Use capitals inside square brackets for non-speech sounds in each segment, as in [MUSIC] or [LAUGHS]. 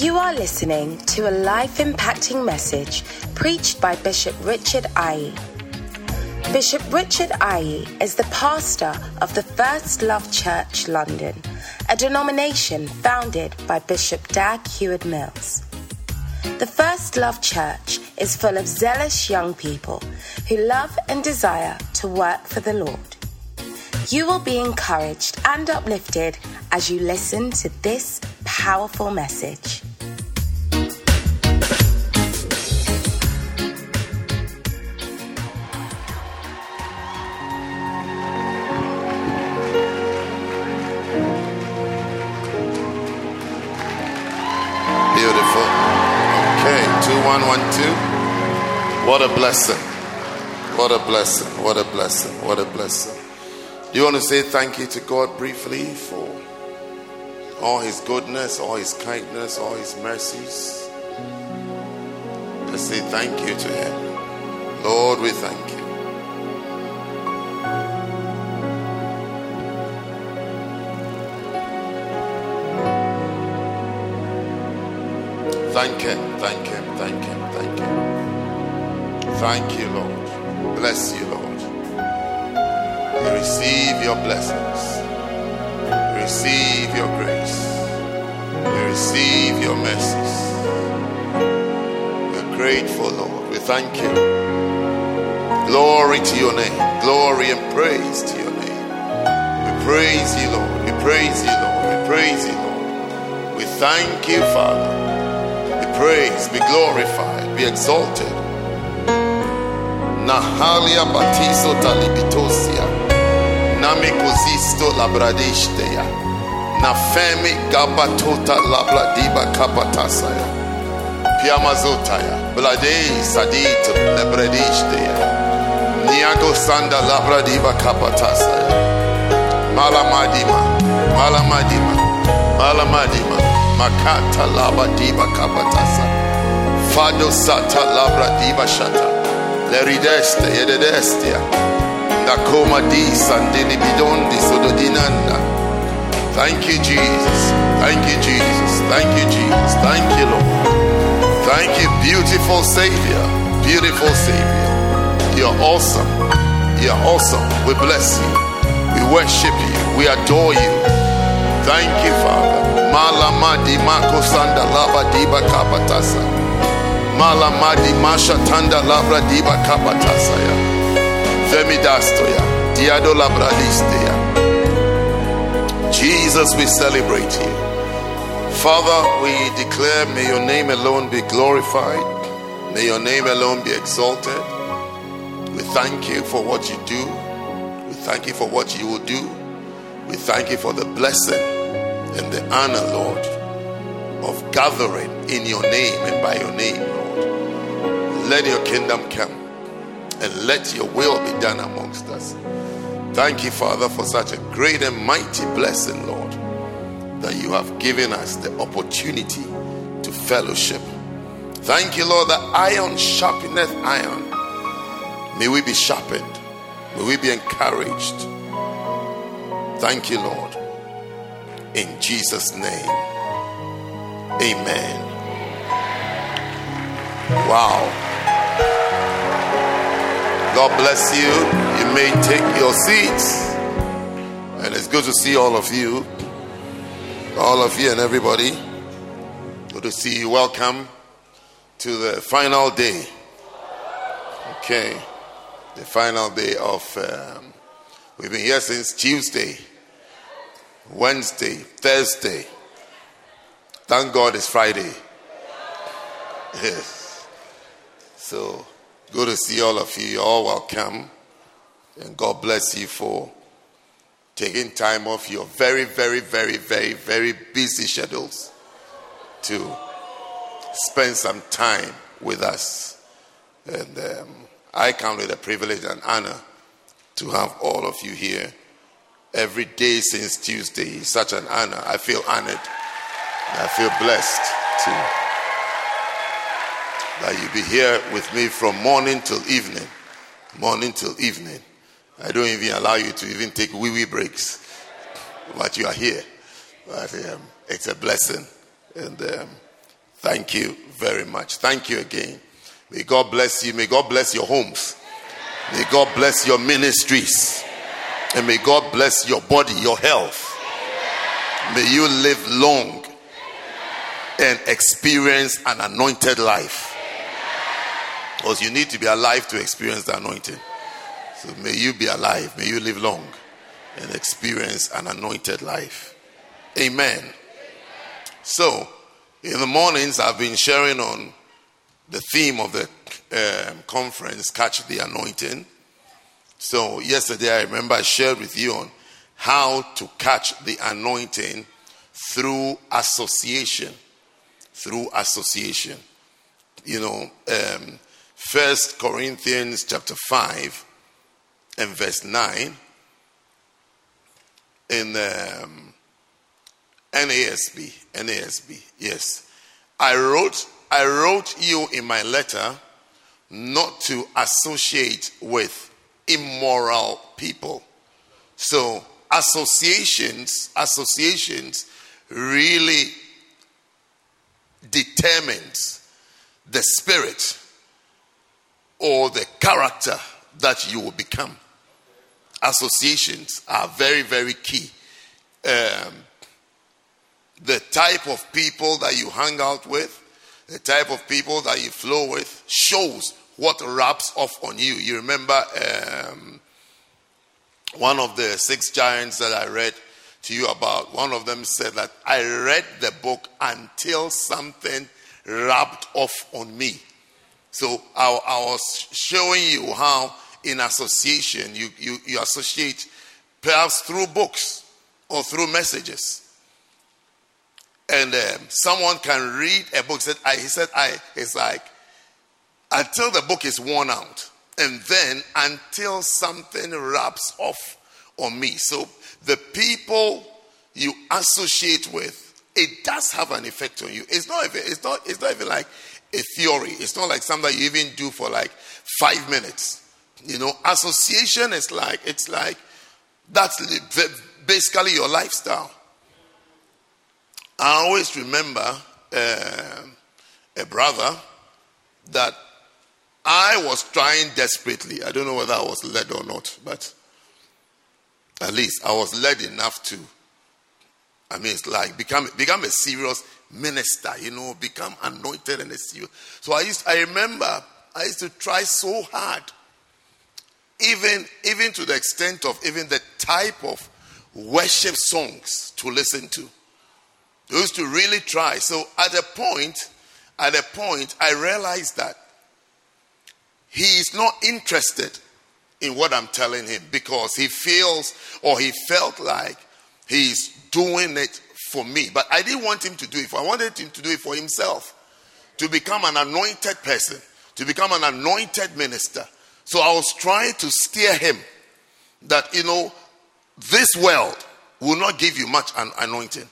You are listening to a life impacting message preached by Bishop Richard Aye. Bishop Richard Aye is the pastor of the First Love Church London, a denomination founded by Bishop Dag Heward Mills. The First Love Church is full of zealous young people who love and desire to work for the Lord. You will be encouraged and uplifted as you listen to this powerful message. Beautiful. Okay, 2112. What a blessing. What a blessing. What a blessing. What a blessing. Do you want to say thank you to God briefly for all his goodness, all his kindness, all his mercies? Just say thank you to him. Lord, we thank you. Thank him, thank him, thank him, thank him. Thank you, Lord. Bless you, receive your blessings. We receive your grace. We receive your mercies. We're grateful, Lord. We thank you. Glory to your name. Glory and praise to your name. We praise you, Lord. We praise you, Lord. We praise you, Lord. We thank you, Father. Be praised, be glorified, be exalted. Nahalia talibitosia. Nami kozisto labradishtea. Nafemi gabatota labradiba kapatasaya. Piamazotaya. Blade sadit lebradishtea. Niago sanda labradiba kapatasaya. Malamadima. Malamadima. Malamadima. Makata diba kapatasa. Fado sata labra diba shata. Lerideste yededestia. Di sandini bidondi sododinanda. Thank you, Jesus. Thank you, Jesus. Thank you, Jesus. Thank you, Lord. Thank you, beautiful Savior. Beautiful Savior. You're awesome. You're awesome. We bless you. We worship you. We adore you. Thank you, Father. Malamadi mako sanda laba diba kapatasa. Malamadi masha tanda labra diba kapatasa Jesus, we celebrate you. Father, we declare, may your name alone be glorified. May your name alone be exalted. We thank you for what you do. We thank you for what you will do. We thank you for the blessing and the honor, Lord, of gathering in your name and by your name, Lord. Let your kingdom come and let your will be done amongst us. Thank you, Father, for such a great and mighty blessing, Lord, that you have given us the opportunity to fellowship. Thank you, Lord, that iron sharpeneth iron. May we be sharpened. May we be encouraged. Thank you, Lord. In Jesus' name. Amen. Wow. God bless you. You may take your seats. And it's good to see all of you. All of you and everybody. Good to see you. Welcome to the final day. Okay. The final day of. Um, we've been here since Tuesday. Wednesday, Thursday. Thank God it's Friday. Yes. So good to see all of you. You're all welcome. And God bless you for taking time off your very, very, very, very, very busy schedules to spend some time with us. And um, I count it a privilege and honor to have all of you here every day since Tuesday is such an honor. I feel honored. I feel blessed to that you be here with me from morning till evening. Morning till evening. I don't even allow you to even take wee wee breaks. But you are here. But um, it's a blessing. And um, thank you very much. Thank you again. May God bless you. May God bless your homes. May God bless your ministries. And may God bless your body, your health. May you live long and experience an anointed life. Because you need to be alive to experience the anointing. So may you be alive. May you live long and experience an anointed life. Amen. So, in the mornings, I've been sharing on the theme of the um, conference, Catch the Anointing. So, yesterday, I remember I shared with you on how to catch the anointing through association. Through association. You know, um, First Corinthians chapter 5 and verse 9 in um, NASB. NASB, yes. I wrote, I wrote you in my letter not to associate with immoral people. So associations, associations really determines the spirit or the character that you will become. Associations are very, very key. Um, the type of people that you hang out with, the type of people that you flow with, shows what rubs off on you. You remember um, one of the six giants that I read to you about, one of them said that I read the book until something rubbed off on me. So I, I was showing you how in association you, you, you associate perhaps through books or through messages. And um, someone can read a book. Said, I, he said, I, it's like, until the book is worn out. And then until something rubs off on me. So the people you associate with, it does have an effect on you. It's not even, it's not, it's not even like a theory. It's not like something you even do for like five minutes. You know, association is like, it's like, that's basically your lifestyle. I always remember uh, a brother that I was trying desperately. I don't know whether I was led or not, but at least I was led enough to. I mean, it's like become become a serious minister, you know, become anointed and a. So I used. I remember I used to try so hard, even even to the extent of even the type of worship songs to listen to. I used to really try. So at a point, at a point, I realized that he is not interested in what I'm telling him because he feels or he felt like he's doing it for me. But I didn't want him to do it for I wanted him to do it for himself. To become an anointed person, to become an anointed minister. So I was trying to steer him that you know this world will not give you much an anointing.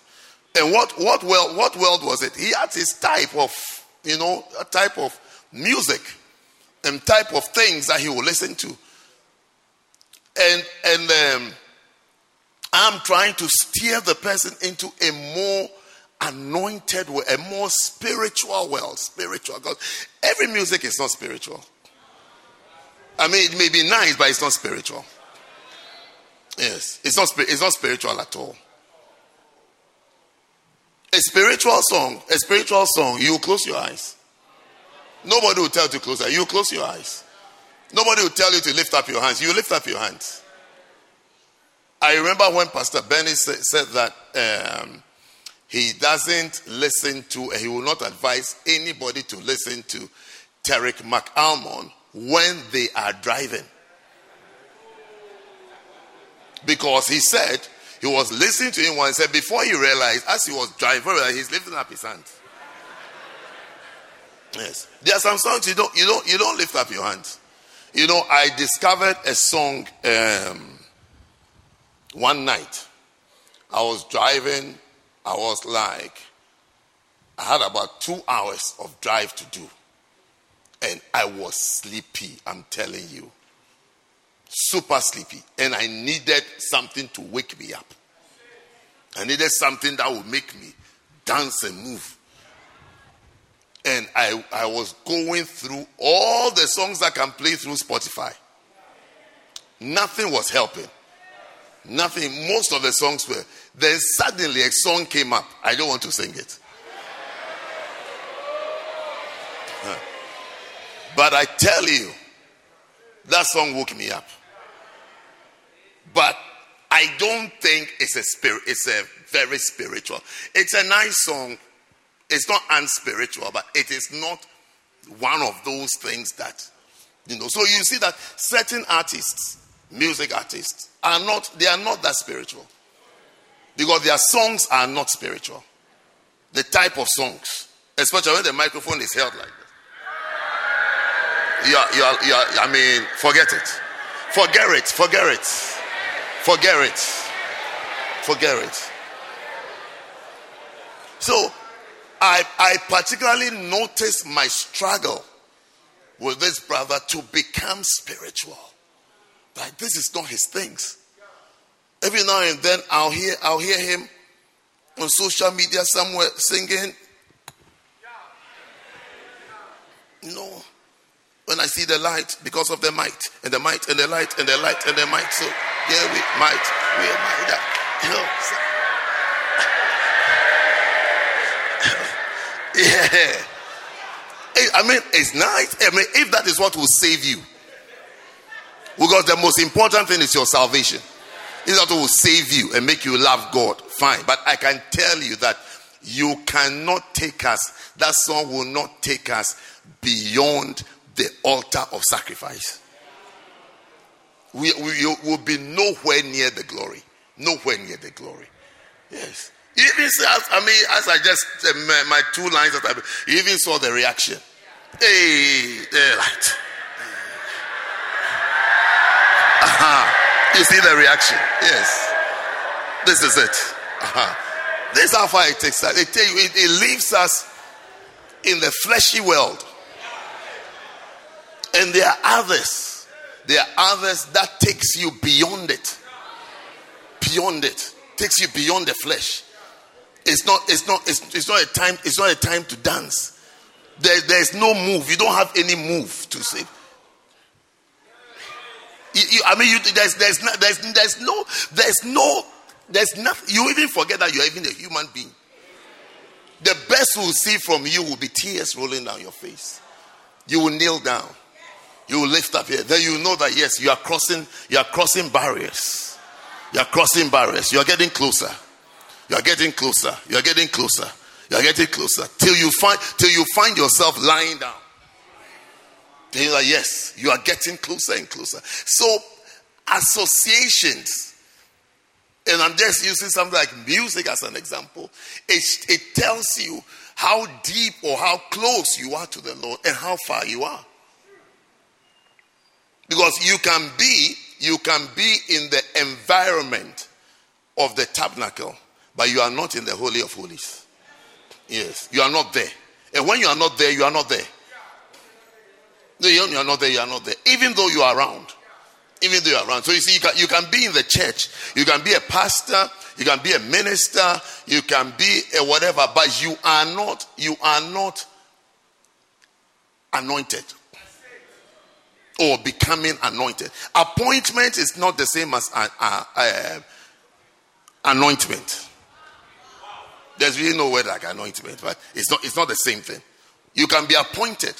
And what what world what world was it? He had his type of you know a type of music and type of things that he would listen to. And and um, I'm trying to steer the person into a more anointed way, a more spiritual world, spiritual. Because every music is not spiritual. I mean, it may be nice, but it's not spiritual. Yes, it's not it's not spiritual at all. A spiritual song, a spiritual song, you close your eyes. Nobody will tell you to close your eyes. You close your eyes. Nobody will tell you to lift up your hands. You lift up your hands. I remember when Pastor Benny said that um, he doesn't listen to, he will not advise anybody to listen to Tarek McAlmon when they are driving. Because he said he was listening to him once, said before he realized, as he was driving, he's lifting up his hands. Yes. There are some songs you don't you don't you don't lift up your hands. You know, I discovered a song um, one night. I was driving, I was like, I had about two hours of drive to do. And I was sleepy, I'm telling you. super sleepy, and I needed something to wake me up. I needed something that would make me dance and move. And I, I was going through all the songs I can play through Spotify. Nothing was helping. Nothing. Most of the songs were. Then suddenly a song came up. I don't want to sing it. But I tell you, that song woke me up. But I don't think it's a spirit, it's a very spiritual. It's a nice song. It's not unspiritual, but it is not one of those things that you know. So you see that certain artists, music artists, are not they are not that spiritual. Because their songs are not spiritual. The type of songs, especially when the microphone is held like this. You are, you are, you are, I mean, forget it. Forget it. Forget it. Forget it. Forget it. So, I, I particularly noticed my struggle with this brother to become spiritual. Like, this is not his things. Every now and then I'll hear I'll hear him on social media somewhere singing. No. when I see the light because of the might and the might and the light and the light and the might. So yeah, we might, we might, that. you know. So. [LAUGHS] yeah. I mean, it's nice. I mean, if that is what will save you, because the most important thing is your salvation. It's not will save you and make you love God. Fine. But I can tell you that you cannot take us, that song will not take us beyond the altar of sacrifice. We, we will be nowhere near the glory. Nowhere near the glory. Yes. Even as I mean, as I just uh, my, my, two lines that I even saw the reaction. Hey, light. Aha. You see the reaction? Yes. This is it. Uh-huh. This is how far it takes us. It, it, it leaves us in the fleshy world. And there are others. There are others that takes you beyond it. Beyond it. Takes you beyond the flesh. It's not, it's not, it's, it's not a time, it's not a time to dance. There, there's no move. You don't have any move to say. You, I mean, you, there's, there's, no, there's, there's no, there's no, there's nothing. You even forget that you're even a human being. The best we'll see from you will be tears rolling down your face. You will kneel down. You will lift up here. Then you know that yes, you are crossing, you are crossing barriers. You are crossing barriers. You are getting closer. You are getting closer. You are getting closer. You are getting closer. Till you find till you find yourself lying down. Then you're like, yes, you are getting closer and closer. So, associations, and I'm just using something like music as an example, it, it tells you how deep or how close you are to the Lord and how far you are. Because you can be, you can be in the environment of the tabernacle, but you are not in the Holy of Holies. Yes, you are not there. And when you are not there, you are not there. No, you are not there, you are not there. Even though you are around. Even though you are around. So you see, you can, you can be in the church, you can be a pastor, you can be a minister, you can be a whatever, but you are not, you are not anointed or becoming anointed. Appointment is not the same as uh, uh, anointment. There's really no word like anointment, but it's not, it's not the same thing. You can be appointed.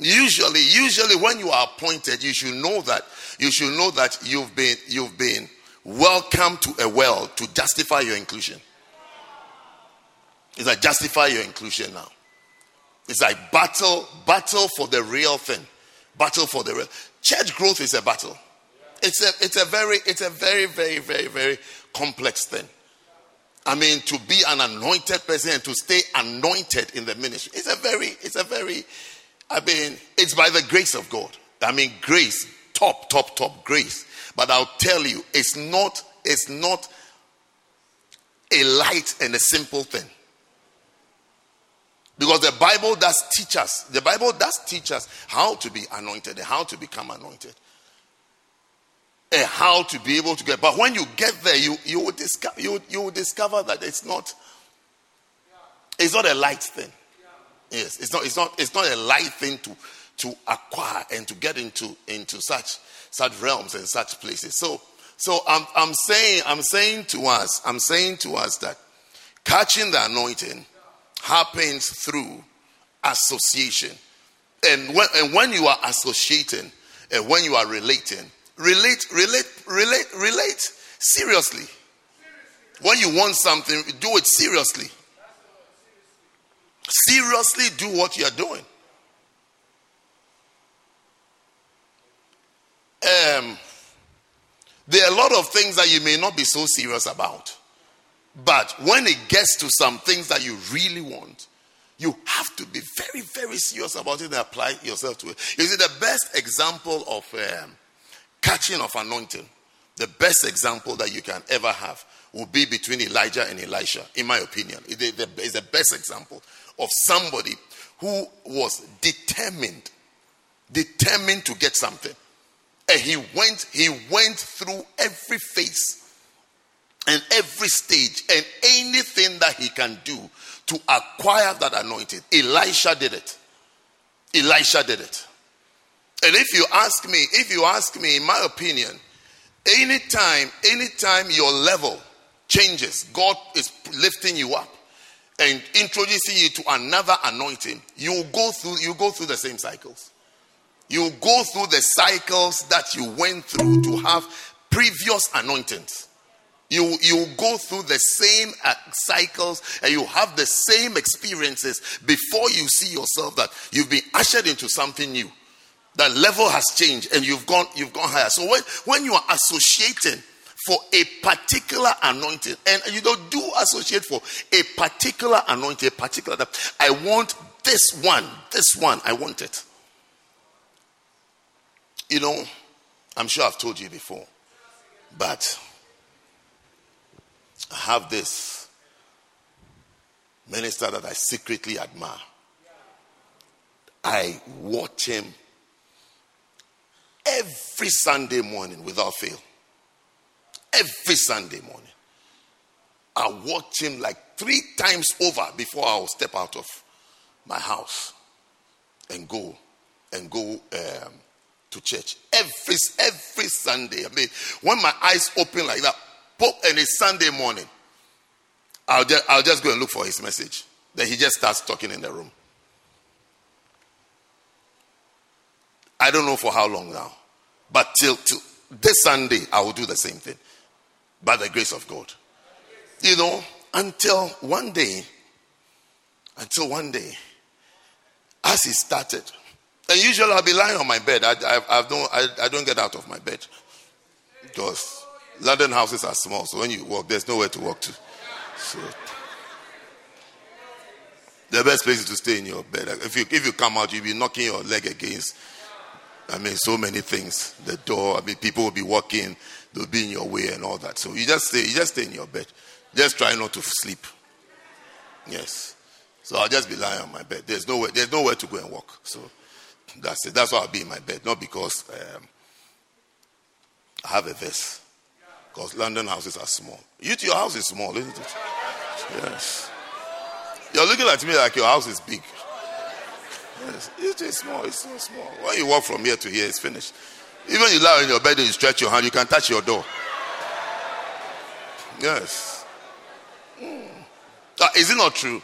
Usually, usually when you are appointed, you should know that you should know that you've been you've been welcomed to a well to justify your inclusion. It's like justify your inclusion now. It's like battle, battle for the real thing. Battle for the real. Church growth is a battle. It's a it's a very, it's a very, very, very, very complex thing. I mean, to be an anointed person and to stay anointed in the ministry, it's a very, it's a very I mean, it's by the grace of God. I mean, grace, top, top, top grace. But I'll tell you, it's not, it's not a light and a simple thing. Because the Bible does teach us, the Bible does teach us how to be anointed and how to become anointed. and how to be able to get. But when you get there, you you will discover you you will discover that it's not it's not a light thing. Yes, it's not it's not it's not a light thing to to acquire and to get into into such such realms and such places. So so I'm I'm saying I'm saying to us I'm saying to us that catching the anointing happens through association. And when, and when you are associating and when you are relating, relate, relate, relate, relate seriously. When you want something, do it seriously. Seriously do what you are doing. Um, there are a lot of things that you may not be so serious about. But when it gets to some things that you really want, you have to be very, very serious about it and apply yourself to it. You see, the best example of um, catching of anointing, the best example that you can ever have will be between Elijah and Elisha, in my opinion. It is the best example of somebody who was determined, determined to get something. And he went, he went through every phase and every stage and anything that he can do to acquire that anointing. Elisha did it. Elisha did it. And if you ask me, if you ask me, in my opinion, anytime, anytime your level changes, God is lifting you up and introducing you to another anointing, you go through you go through the same cycles. You go through the cycles that you went through to have previous anointings. You, you go through the same uh, cycles and you have the same experiences before you see yourself that you've been ushered into something new. That level has changed and you've gone, you've gone higher. So when, when you are associating for a particular anointing, and you don't do associate for a particular anointing, a particular, that I want this one, this one, I want it. You know, I'm sure I've told you before, but I have this minister that I secretly admire. I watch him every Sunday morning without fail. Every Sunday morning. I watch him like three times over before I'll step out of my house and go and go um, to church every every Sunday. I mean, when my eyes open like that, pop, and it's Sunday morning. I'll just, I'll just go and look for his message. Then he just starts talking in the room. I don't know for how long now, but till, till this Sunday, I will do the same thing by the grace of God. You know, until one day, until one day, as he started, and usually I'll be lying on my bed. I, I, I don't, I, I don't get out of my bed because London houses are small, so when you walk, there's nowhere to walk to. So the best place is to stay in your bed. If you if you come out, you'll be knocking your leg against. I mean, so many things. The door. I mean, people will be walking. They'll be in your way and all that. So you just stay. You just stay in your bed. Just try not to sleep. Yes. So I'll just be lying on my bed. There's nowhere. There's nowhere to go and walk. So that's it. That's why I'll be in my bed. Not because um, I have a verse. Because London houses are small. You, your house is small, isn't it? Yes. You're looking at me like your house is big. Yes, it is just small. It's so small. When you walk from here to here, it's finished. Even you lie in your bed and you stretch your hand, you can touch your door. Yes. Ah, is it not true?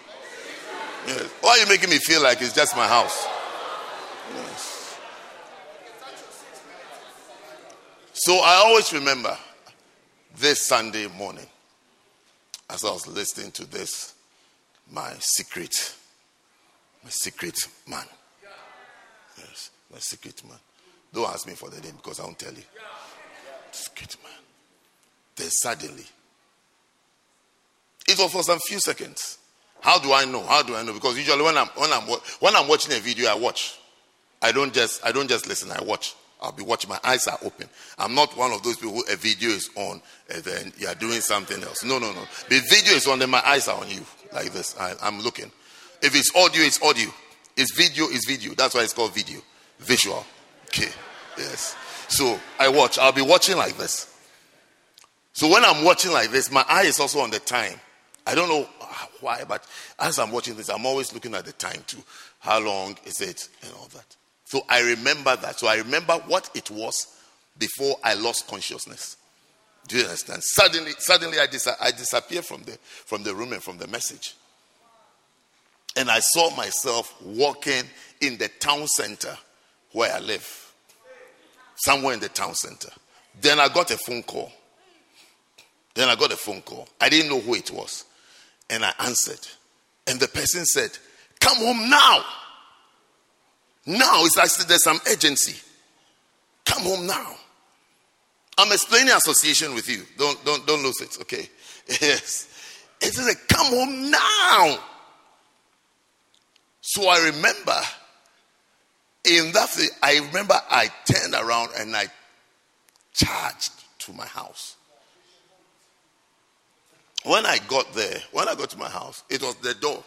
Yes. Why are you making me feel like it's just my house? Yes. So I always remember this Sunday morning, as I was listening to this, my secret, my secret man. Yes, my secret man. Don't ask me for the name because I won't tell you. Secret man. Then suddenly, it was for some few seconds. How do I know? How do I know? Because usually when I'm when I'm when I'm watching a video, I watch. I don't just I don't just listen. I watch. I'll be watching. My eyes are open. I'm not one of those people who a video is on and then you are doing something else. No, no, no. The video is on, then my eyes are on you like this. I, I'm looking. If it's audio, it's audio. It's video, it's video. That's why it's called video. Visual. Okay. Yes. So I watch. I'll be watching like this. So when I'm watching like this, my eye is also on the time. I don't know uh, why, but as I'm watching this, I'm always looking at the time too. How long is it and all that. So I remember that. So I remember what it was before I lost consciousness. Do you understand? Suddenly, suddenly I, dis- I disappeared from the, from the room and from the message. And I saw myself walking in the town center where I live. Somewhere in the town center. Then I got a phone call. Then I got a phone call. I didn't know who it was. And I answered. And the person said, Come home now. Now it's like there's some urgency. Come home now. I'm explaining association with you. Don't don't don't lose it, okay? [LAUGHS] Yes. It says, come home now. So I remember in that I remember I turned around and I charged to my house. When I got there, when I got to my house, it was the door.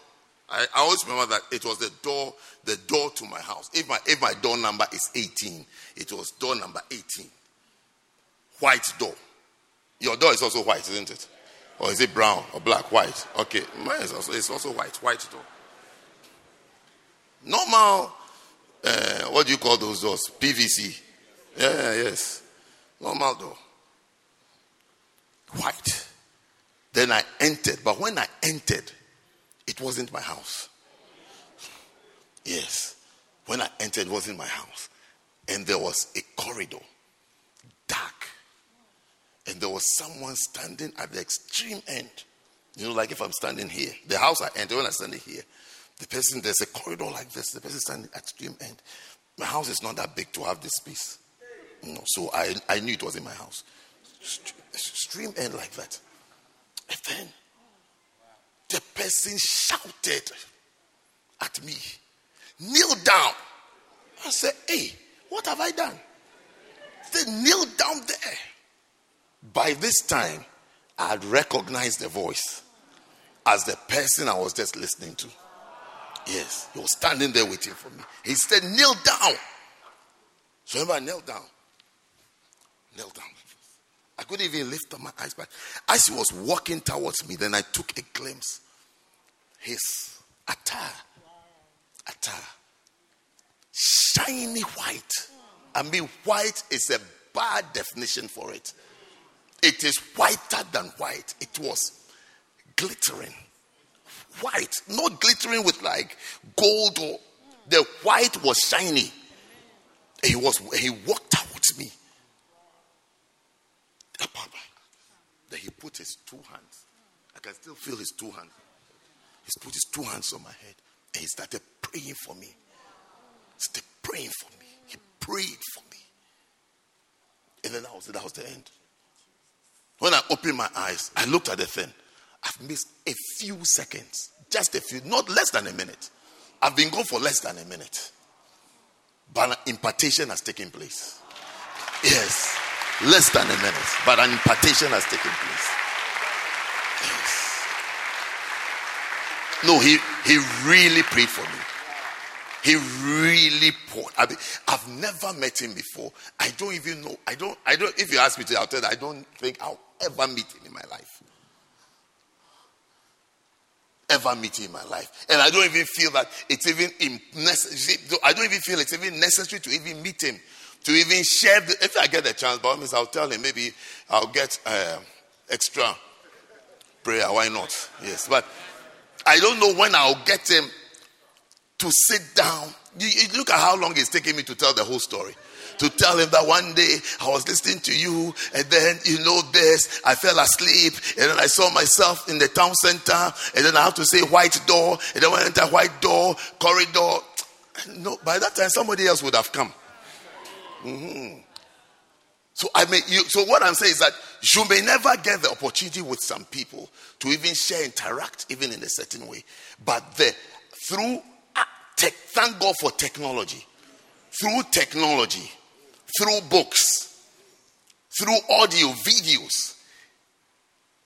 I, I, always remember that it was the door, the door to my house. If my if my door number is 18, it was door number 18. White door. Your door is also white, isn't it? Or is it brown or black? White. Okay. Mine is also it's also white. White door. Normal uh, what do you call those doors? PVC. Yeah, yes. Normal door. White. Then I entered. But when I entered, it wasn't my house. Yes. When I entered, it wasn't my house. And there was a corridor, dark. And there was someone standing at the extreme end. You know, like if I'm standing here, the house I entered, when I'm standing here, the person, there's a corridor like this, the person standing at extreme end. My house is not that big to have this space. You know, so I, I knew it was in my house. Extreme end like that. And then the person shouted at me, kneel down. I said, hey, what have I done? They kneel down there. By this time, I had recognized the voice as the person I was just listening to. Yes, he was standing there waiting for me. He said, kneel down. So I knelt down. Knelt down. I couldn't even lift up my eyes, but as he was walking towards me, then I took a glimpse. His attire, attire, shiny white. I mean, white is a bad definition for it. It is whiter than white. It was glittering. White, not glittering with like gold or the white was shiny. And He was he walked towards me. Then he put his two hands. I can still feel his two hands. He put his two hands on my head and he started praying for me. Started praying for me. He prayed for me. And then that was, that was the end. When I opened my eyes, I looked at the thing. I've missed a few seconds, just a few, not less than a minute. I've been gone for less than a minute. But an impartation has taken place. Yes. Less than a minute, but an impartation has taken place. Yes. No, he, he really prayed for me. He really poured. I I've never met him before. I don't even know. I don't. I don't. If you ask me to, I'll tell you. I don't think I'll ever meet him in my life. Ever meet him in my life, and I don't even feel that it's even necessary. I don't even feel it's even necessary to even meet him to even share. The, if I get the chance, by all means, I'll tell him. Maybe I'll get uh, extra prayer. Why not? Yes, but I don't know when I'll get him to sit down. You, you look at how long it's taking me to tell the whole story to tell him that one day I was listening to you, and then you know this, I fell asleep, and then I saw myself in the town center, and then I have to say white door, and then when I enter white door, corridor. [TSK] No, by that time somebody else would have come. Mm-hmm. So I mean, you, so what I'm saying is that you may never get the opportunity with some people to even share, interact, even in a certain way. But the through uh, tech, thank God for technology. Through technology, through books, through audio, videos,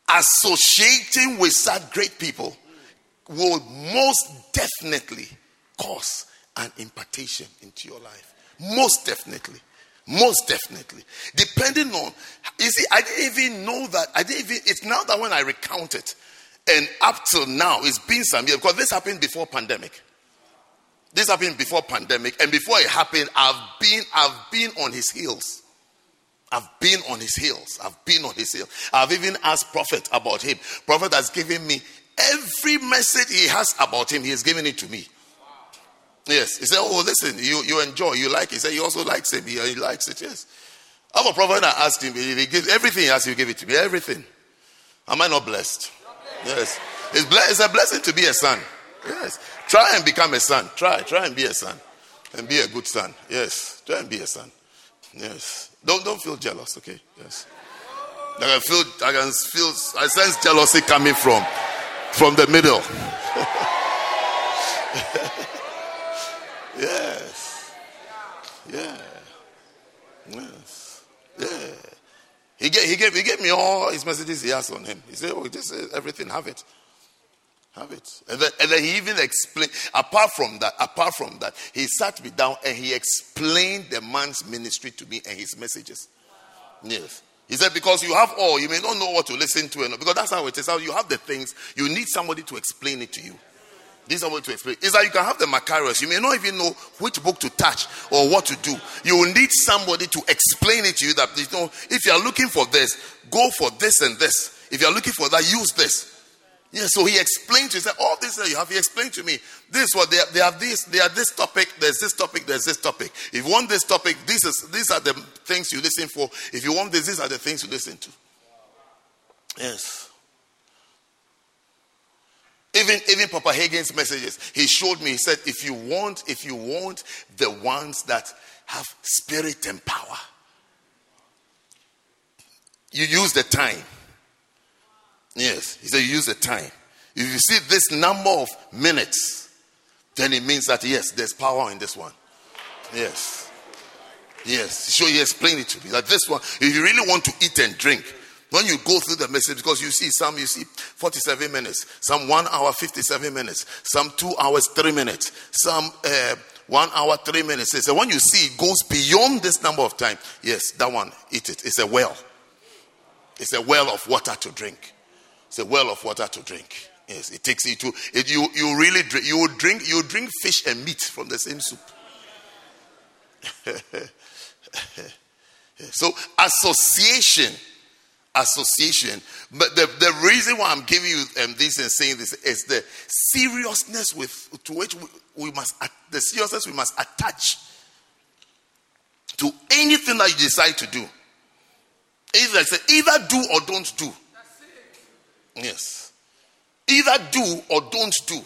associating with such great people will most definitely cause an impartation into your life. Most definitely. Most definitely. Depending on, you see, I didn't even know that. I didn't even, it's now that when I recount it, and up till now, it's been some years, because this happened before pandemic. This happened before pandemic, and before it happened, I've been, I've been on his heels. I've been on his heels. I've been on his heels. I've even asked Prophet about him. Prophet has given me every message he has about him, he has given it to me. Yes. He said, Oh, listen, you, you enjoy, you like it. He said, He also likes it. He, he likes it. Yes. I'm a prophet. I asked him, he gives everything he you give it to me. Everything. Am I not blessed? Yes. It's, ble- it's a blessing to be a son. Yes. Try and become a son. Try. Try and be a son. And be a good son. Yes. Try and be a son. Yes. Don't, don't feel jealous, okay? Yes. I can feel, I can feel, I sense jealousy coming from, from the middle. [LAUGHS] Yes. Yeah. Yes. Yeah. He gave, he gave, he gave me all his messages he has on him. He said, Oh, is everything, have it. Have it. And then, and then he even explained, apart from that, apart from that, he sat me down and he explained the man's ministry to me and his messages. Yes. He said, because you have all, you may not know what to listen to. And because that's how it is. How you have the things, you need somebody to explain it to you. This is way to explain. Is that you can have the Macarius. You may not even know which book to touch or what to do. You will need somebody to explain it to you that you know, if you are looking for this, go for this and this. If you are looking for that, use this. Yeah, so he explained to he said, All this you have, he explained to me. This is what they, they have this, they have this topic, there's this topic, there's this topic. If you want this topic, this is these are the things you listen for. If you want this, these are the things you listen to. Yes. Even, even Papa Hagin's messages, he showed me, he said, if you want, if you want the ones that have spirit and power, you use the time. Yes, he said, you use the time. If you see this number of minutes, then it means that yes, there's power in this one. Yes. Yes. So he explained it to me that this one, if you really want to eat and drink, when you go through the message, because you see some, you see 47 minutes, some one hour, 57 minutes, some two hours, three minutes, some uh, one hour, three minutes. So when you see it goes beyond this number of time, yes, that one, eat it. It's a well. It's a well of water to drink. It's a well of water to drink. Yes, it takes you to it, you. You really drink. You drink. You drink fish and meat from the same soup. [LAUGHS] so association association. But the, the reason why I'm giving you um, this and saying this is the seriousness with to which we, we must the seriousness we must attach to anything that you decide to do. Either either do or don't do. Yes. Either do or don't do.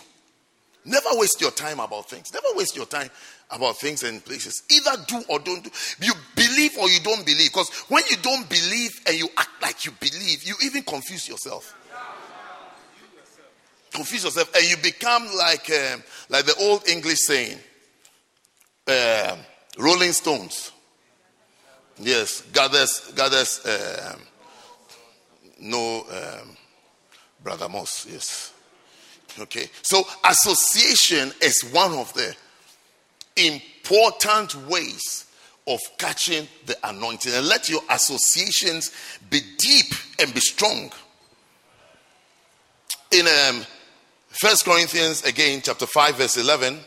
Never waste your time about things. Never waste your time about things and places. Either do or don't do. You believe or you don't believe. Because when you don't believe and you act like you believe, you even confuse yourself. Confuse yourself, and you become like um, like the old English saying, um, "Rolling Stones." Yes, gathers gathers um, no um, brother Moss. Yes. Okay, so association is one of the important ways of catching the anointing. And let your associations be deep and be strong. In um, 1 Corinthians, again, chapter 5, verse 11,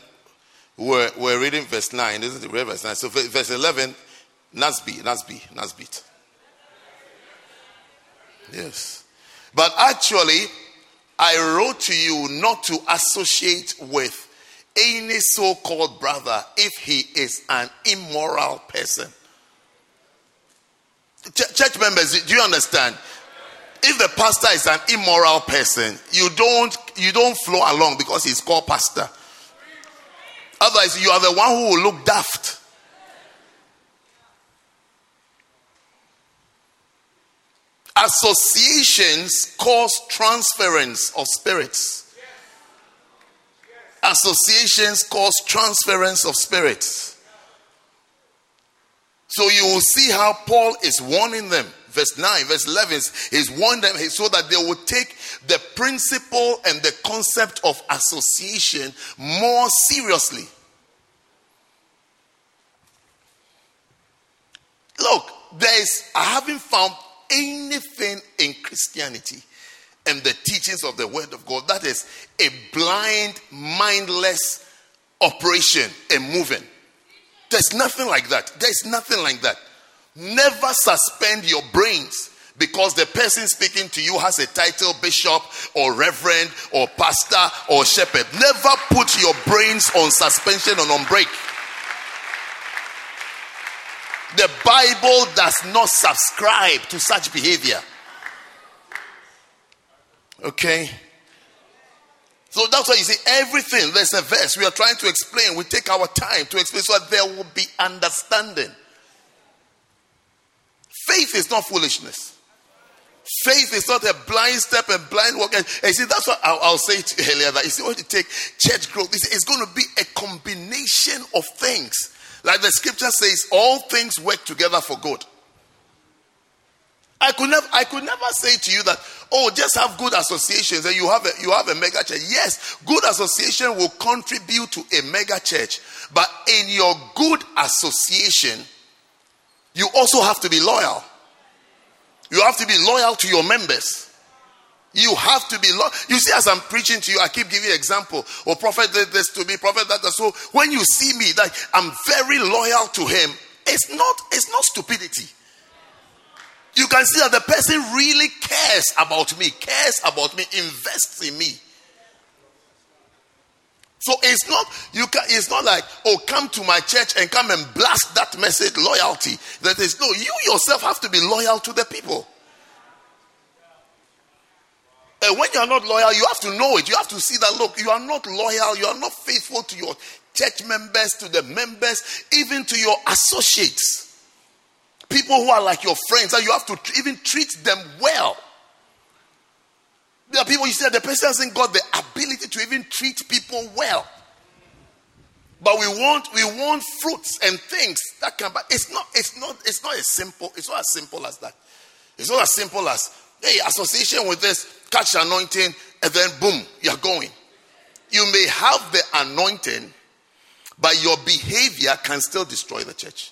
we're, we're reading verse 9, isn't it? Verse 9. So, verse 11, Nasby, Nasby, Nasbit. Yes. But actually, I wrote to you not to associate with any so called brother if he is an immoral person. Ch- church members, do you understand? If the pastor is an immoral person, you don't you don't flow along because he's called pastor. Otherwise, you are the one who will look daft. Associations cause transference of spirits associations cause transference of spirits. So you will see how Paul is warning them. Verse 9, verse 11 is warning them so that they will take the principle and the concept of association more seriously. Look, there is, I haven't found anything in Christianity and the teachings of the Word of God that is a blind, mindless operation and moving. There's nothing like that. There's nothing like that. Never suspend your brains because the person speaking to you has a title bishop or reverend or pastor or shepherd. Never put your brains on suspension and on break. The Bible does not subscribe to such behavior. Okay? So that's why you see everything. There's a verse we are trying to explain. We take our time to explain so that there will be understanding. Faith is not foolishness. Faith is not a blind step and blind walk. And you see, that's what I'll, I'll say to you earlier. That you see, when you take church growth, it's going to be a combination of things. Like the scripture says, all things work together for good. I could never, I could never say to you that, oh, just have good associations and you have a, you have a mega church. Yes, good association will contribute to a mega church, but in your good association, you also have to be loyal. You have to be loyal to your members. You have to be loyal. You see, as I'm preaching to you, I keep giving example. Oh, prophet this to me, prophet that. So when you see me, that I'm very loyal to him. It's not. It's not stupidity. You can see that the person really cares about me, cares about me, invests in me. So it's not you can it's not like oh come to my church and come and blast that message loyalty. That is no, you yourself have to be loyal to the people. And when you are not loyal, you have to know it. You have to see that look, you are not loyal, you are not faithful to your church members, to the members, even to your associates. People who are like your friends, and you have to even treat them well. There are people you see that the person hasn't got the ability to even treat people well. But we want we want fruits and things that can but it's not it's not it's not as simple, it's not as simple as that. It's not as simple as hey, association with this, catch anointing, and then boom, you're going. You may have the anointing, but your behavior can still destroy the church.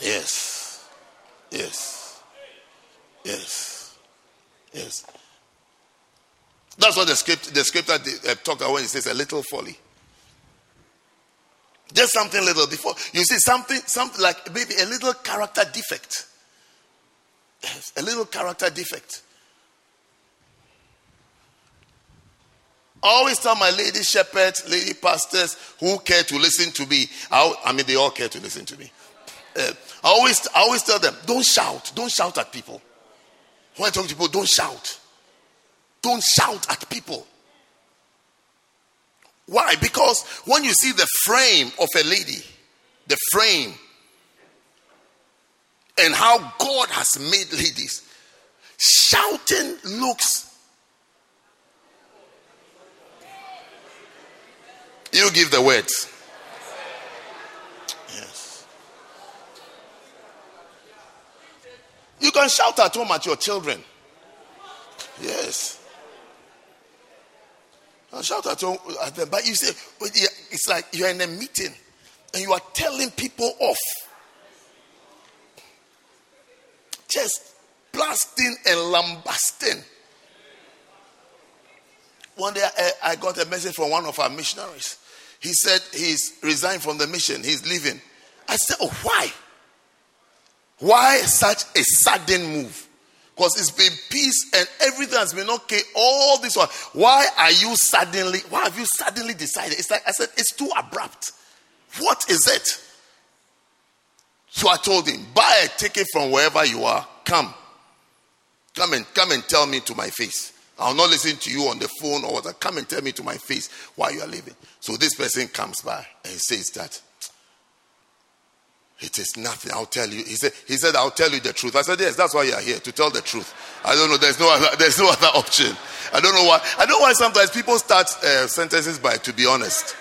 Yes. Yes. Yes. Yes. That's what the script the scripture uh, talked about when it says a little folly. Just something little before you see something, something like maybe a little character defect. A little character defect. I always tell my lady shepherds, lady pastors who care to listen to me. I, I mean, they all care to listen to me. Uh, I always, I always tell them, don't shout. Don't shout at people. When I talk to people, don't shout. Don't shout at people. Why? Because when you see the frame of a lady, the frame, and how God has made ladies, shouting looks. You give the words. Yes. You can shout at home at your children. Yes. You shout at at them. But you say, it's like you're in a meeting and you are telling people off. Just blasting and lambasting. One day I got a message from one of our missionaries. He said he's resigned from the mission, he's leaving. I said, Oh, why? Why such a sudden move? Because it's been peace and everything has been okay all this while. Why are you suddenly, why have you suddenly decided? It's like I said, it's too abrupt. What is it? So I told him, buy a ticket from wherever you are. Come. Come and come and tell me to my face. I'll not listen to you on the phone or what. Come and tell me to my face why you are leaving. So this person comes by and says that it is nothing. I'll tell you. He said, he said, I'll tell you the truth. I said, Yes, that's why you're here, to tell the truth. I don't know. There's no other, [LAUGHS] there's no other option. I don't know why. I don't know why sometimes people start uh, sentences by to be honest.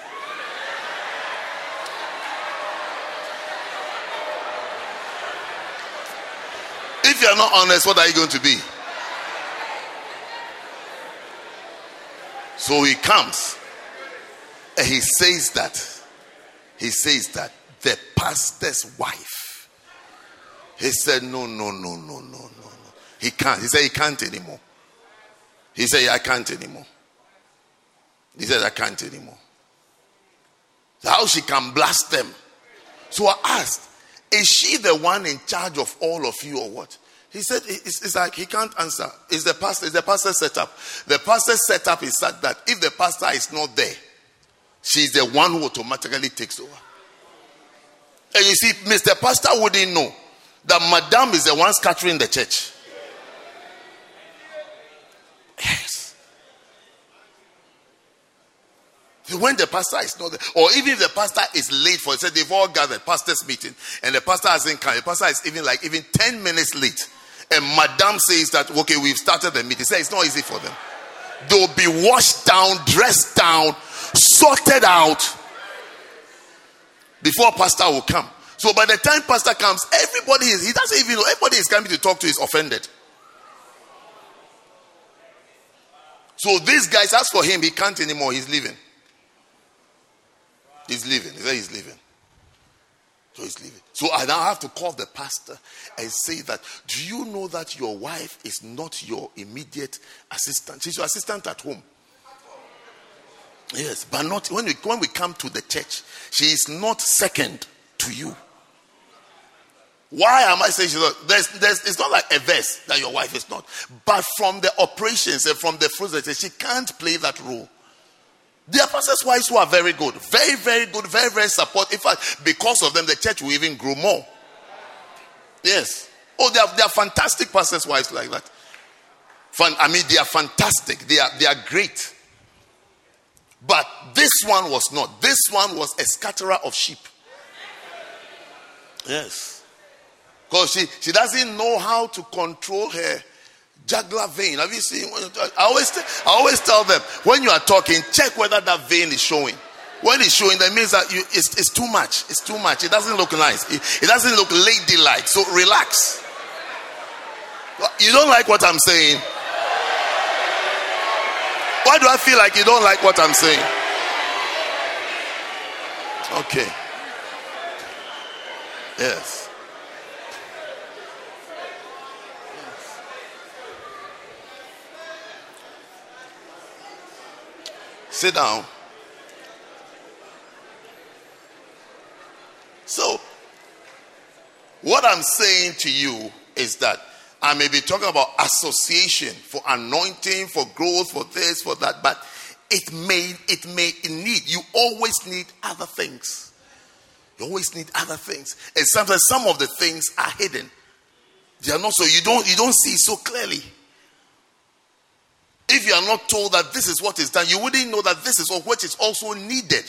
If you're not honest, what are you going to be? So he comes and he says that. He says that the pastor's wife. He said, No, no, no, no, no, no, no. He can't. He said, He can't anymore. He said, I can't anymore. He said, I can't anymore. How she can blast them. So I asked, Is she the one in charge of all of you or what? He said, it's, like he can't answer. It's the pastor, it's the pastor setup. The pastor setup is such that if the pastor is not there, she's the one who automatically takes over. And you see, Mr. Pastor wouldn't know that Madame is the one scattering the church. Yes. When the pastor is not there, or even if the pastor is late for it, say they've all gathered, pastor's meeting, and the pastor hasn't come, the pastor is even like even 10 minutes late. And Madame says that, okay, we've started the meeting. Say it's not easy for them. They'll be washed down, dressed down, sorted out before pastor will come. So by the time pastor comes, everybody is, he doesn't even know, everybody is coming to talk to is offended. So these guys ask for him, he can't anymore, he's leaving. He's leaving. He he's leaving. So he's leaving. So I now have to call the pastor and say that, do you know that your wife is not your immediate assistant? She's your assistant at home. Yes, but not when we when we come to the church, she is not second to you. Why am I saying she's not? There's, there's, it's not like a verse that your wife is not. But from the operations and from the fruits, she can't play that role. There are pastors' wives who are very good, very, very good, very, very supportive. In fact, because of them, the church will even grow more. Yes. Oh, they are, they are fantastic pastors' wives like that. Fun, I mean, they are fantastic. They are, they are great. But this one was not. This one was a scatterer of sheep. Yes. Because she, she doesn't know how to control her jugular vein. Have you seen? I always, I always tell them when you are talking, check whether that vein is showing. When it's showing, that means that you, it's, it's too much. It's too much. It doesn't look nice. It, it doesn't look ladylike. So relax. You don't like what I'm saying? Why do I feel like you don't like what I'm saying? Okay. Yes. Sit down. So, what I'm saying to you is that I may be talking about association for anointing, for growth, for this, for that, but it may, it may need, you always need other things. You always need other things. And sometimes some of the things are hidden. They are not so you don't you don't see so clearly. If you are not told that this is what is done, you wouldn't know that this is what is also needed.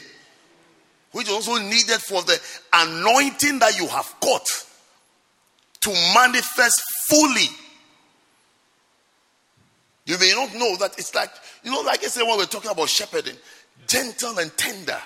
Which is also needed for the anointing that you have got to manifest fully. You may not know that it's like, you know, like I said when we're talking about shepherding, gentle and tender.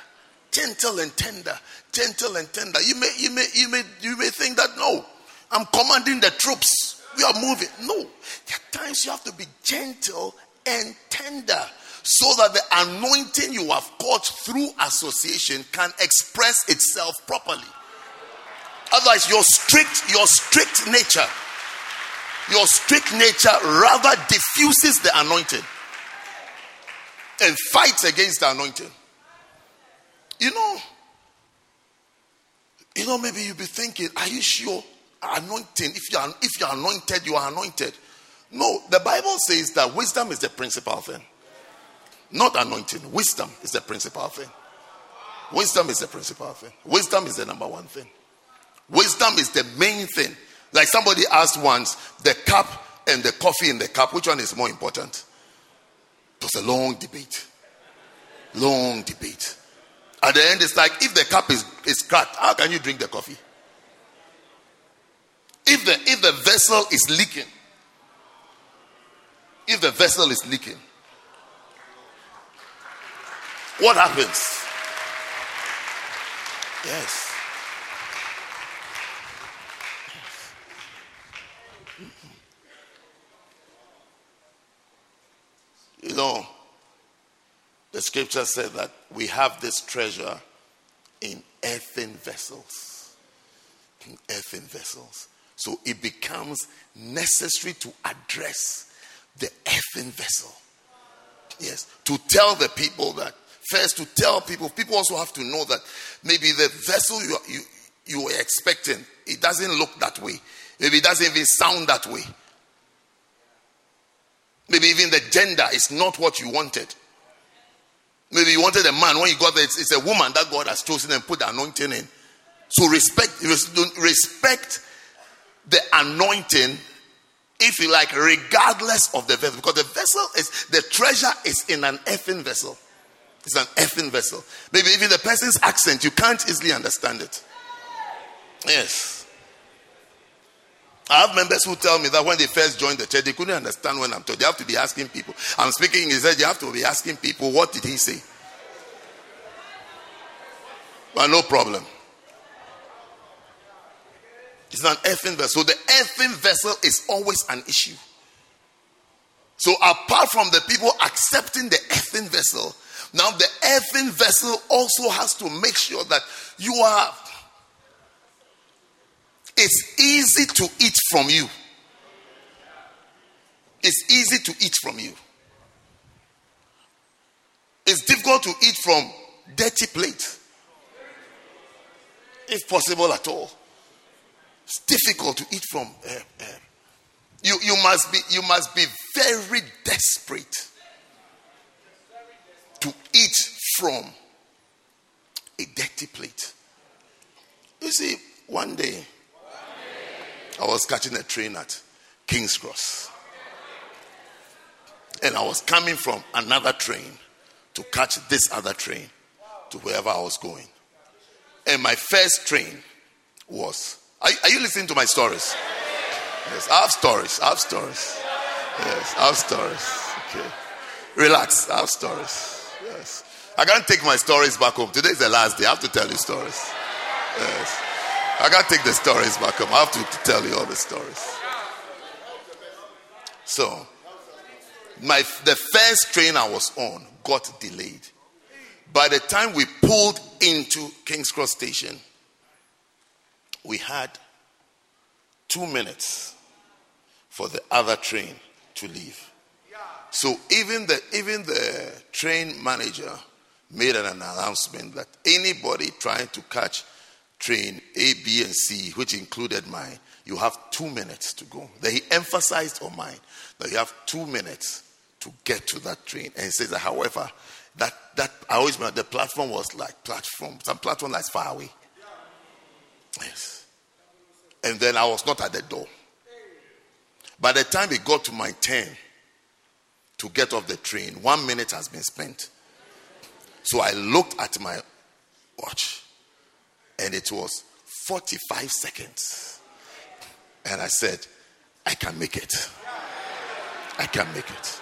Gentle and tender, gentle and tender. You may, you may, you may, you may think that no, I'm commanding the troops. We are moving. No, there are times you have to be gentle and tender so that the anointing you have caught through association can express itself properly. Otherwise, your strict, your strict nature, your strict nature rather diffuses the anointing and fights against the anointing. You know, you know, maybe you'll be thinking, are you sure anointing? If you're if you're anointed, you are anointed. No, the Bible says that wisdom is the principal thing. Not anointing. Wisdom is the principal thing. Wisdom is the principal thing. Wisdom is the number one thing. Wisdom is the main thing. Like somebody asked once, the cup and the coffee in the cup, which one is more important? It was a long debate. Long debate. At the end, it's like if the cup is, is cracked, how can you drink the coffee? If the if the vessel is leaking, if the vessel is leaking, what happens? Yes. You know, the scripture said that we have this treasure in earthen vessels. In earthen vessels. So it becomes necessary to address the earthen vessel. Yes, to tell the people that first to tell people. People also have to know that maybe the vessel you you you were expecting it doesn't look that way. Maybe it doesn't even sound that way. Maybe even the gender is not what you wanted. Maybe you wanted a man. When you got there, it's, it's a woman that God has chosen and put the anointing in. So respect, respect the anointing, if you like, regardless of the vessel. Because the vessel is, the treasure is in an earthen vessel. It's an earthen vessel. Maybe even the person's accent, you can't easily understand it. Yes. I have members who tell me that when they first joined the church, they couldn't understand when I'm talking. They have to be asking people. I'm speaking, he said, you have to be asking people, what did he say? But no problem. It's not an earthen vessel. So the earthen vessel is always an issue. So apart from the people accepting the earthen vessel, now the earthen vessel also has to make sure that you are it's easy to eat from you. It's easy to eat from you. It's difficult to eat from dirty plate. If possible at all. It's difficult to eat from. Uh, uh, you, you, must be, you must be very desperate to eat from a dirty plate. You see, one day, I was catching a train at King's Cross. And I was coming from another train to catch this other train to wherever I was going. And my first train was. Are, are you listening to my stories? Yes, I have stories. I have stories. Yes, I have stories. Okay. Relax. I have stories. Yes. I can't take my stories back home. Today is the last day. I have to tell you stories. Yes. I can't take the stories back home. I have to, to tell you all the stories. So, my the first train I was on got delayed. By the time we pulled into King's Cross Station, we had two minutes for the other train to leave. So even the even the train manager made an announcement that anybody trying to catch train A, B, and C, which included mine, you have two minutes to go. Then he emphasized on mine that you have two minutes to get to that train. And he says that, however, that, that I always remember the platform was like platform, some platform that's far away. Yes. And then I was not at the door. By the time it got to my turn to get off the train, one minute has been spent. So I looked at my watch and it was 45 seconds. And I said, I can make it. I can make it.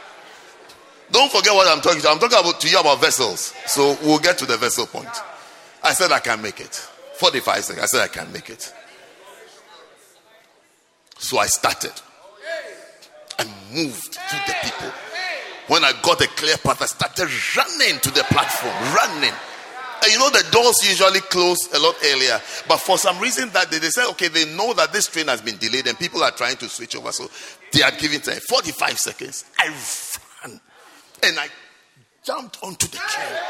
Don't forget what I'm talking to. I'm talking about to you about vessels. So we'll get to the vessel point. I said I can make it. 45 seconds. I said I can make it. So I started. I moved to the people. When I got a clear path, I started running to the platform, running. And you know the doors usually close a lot earlier, but for some reason that they, they said, okay, they know that this train has been delayed and people are trying to switch over, so they are giving time 45 seconds. I ran and I jumped onto the chair.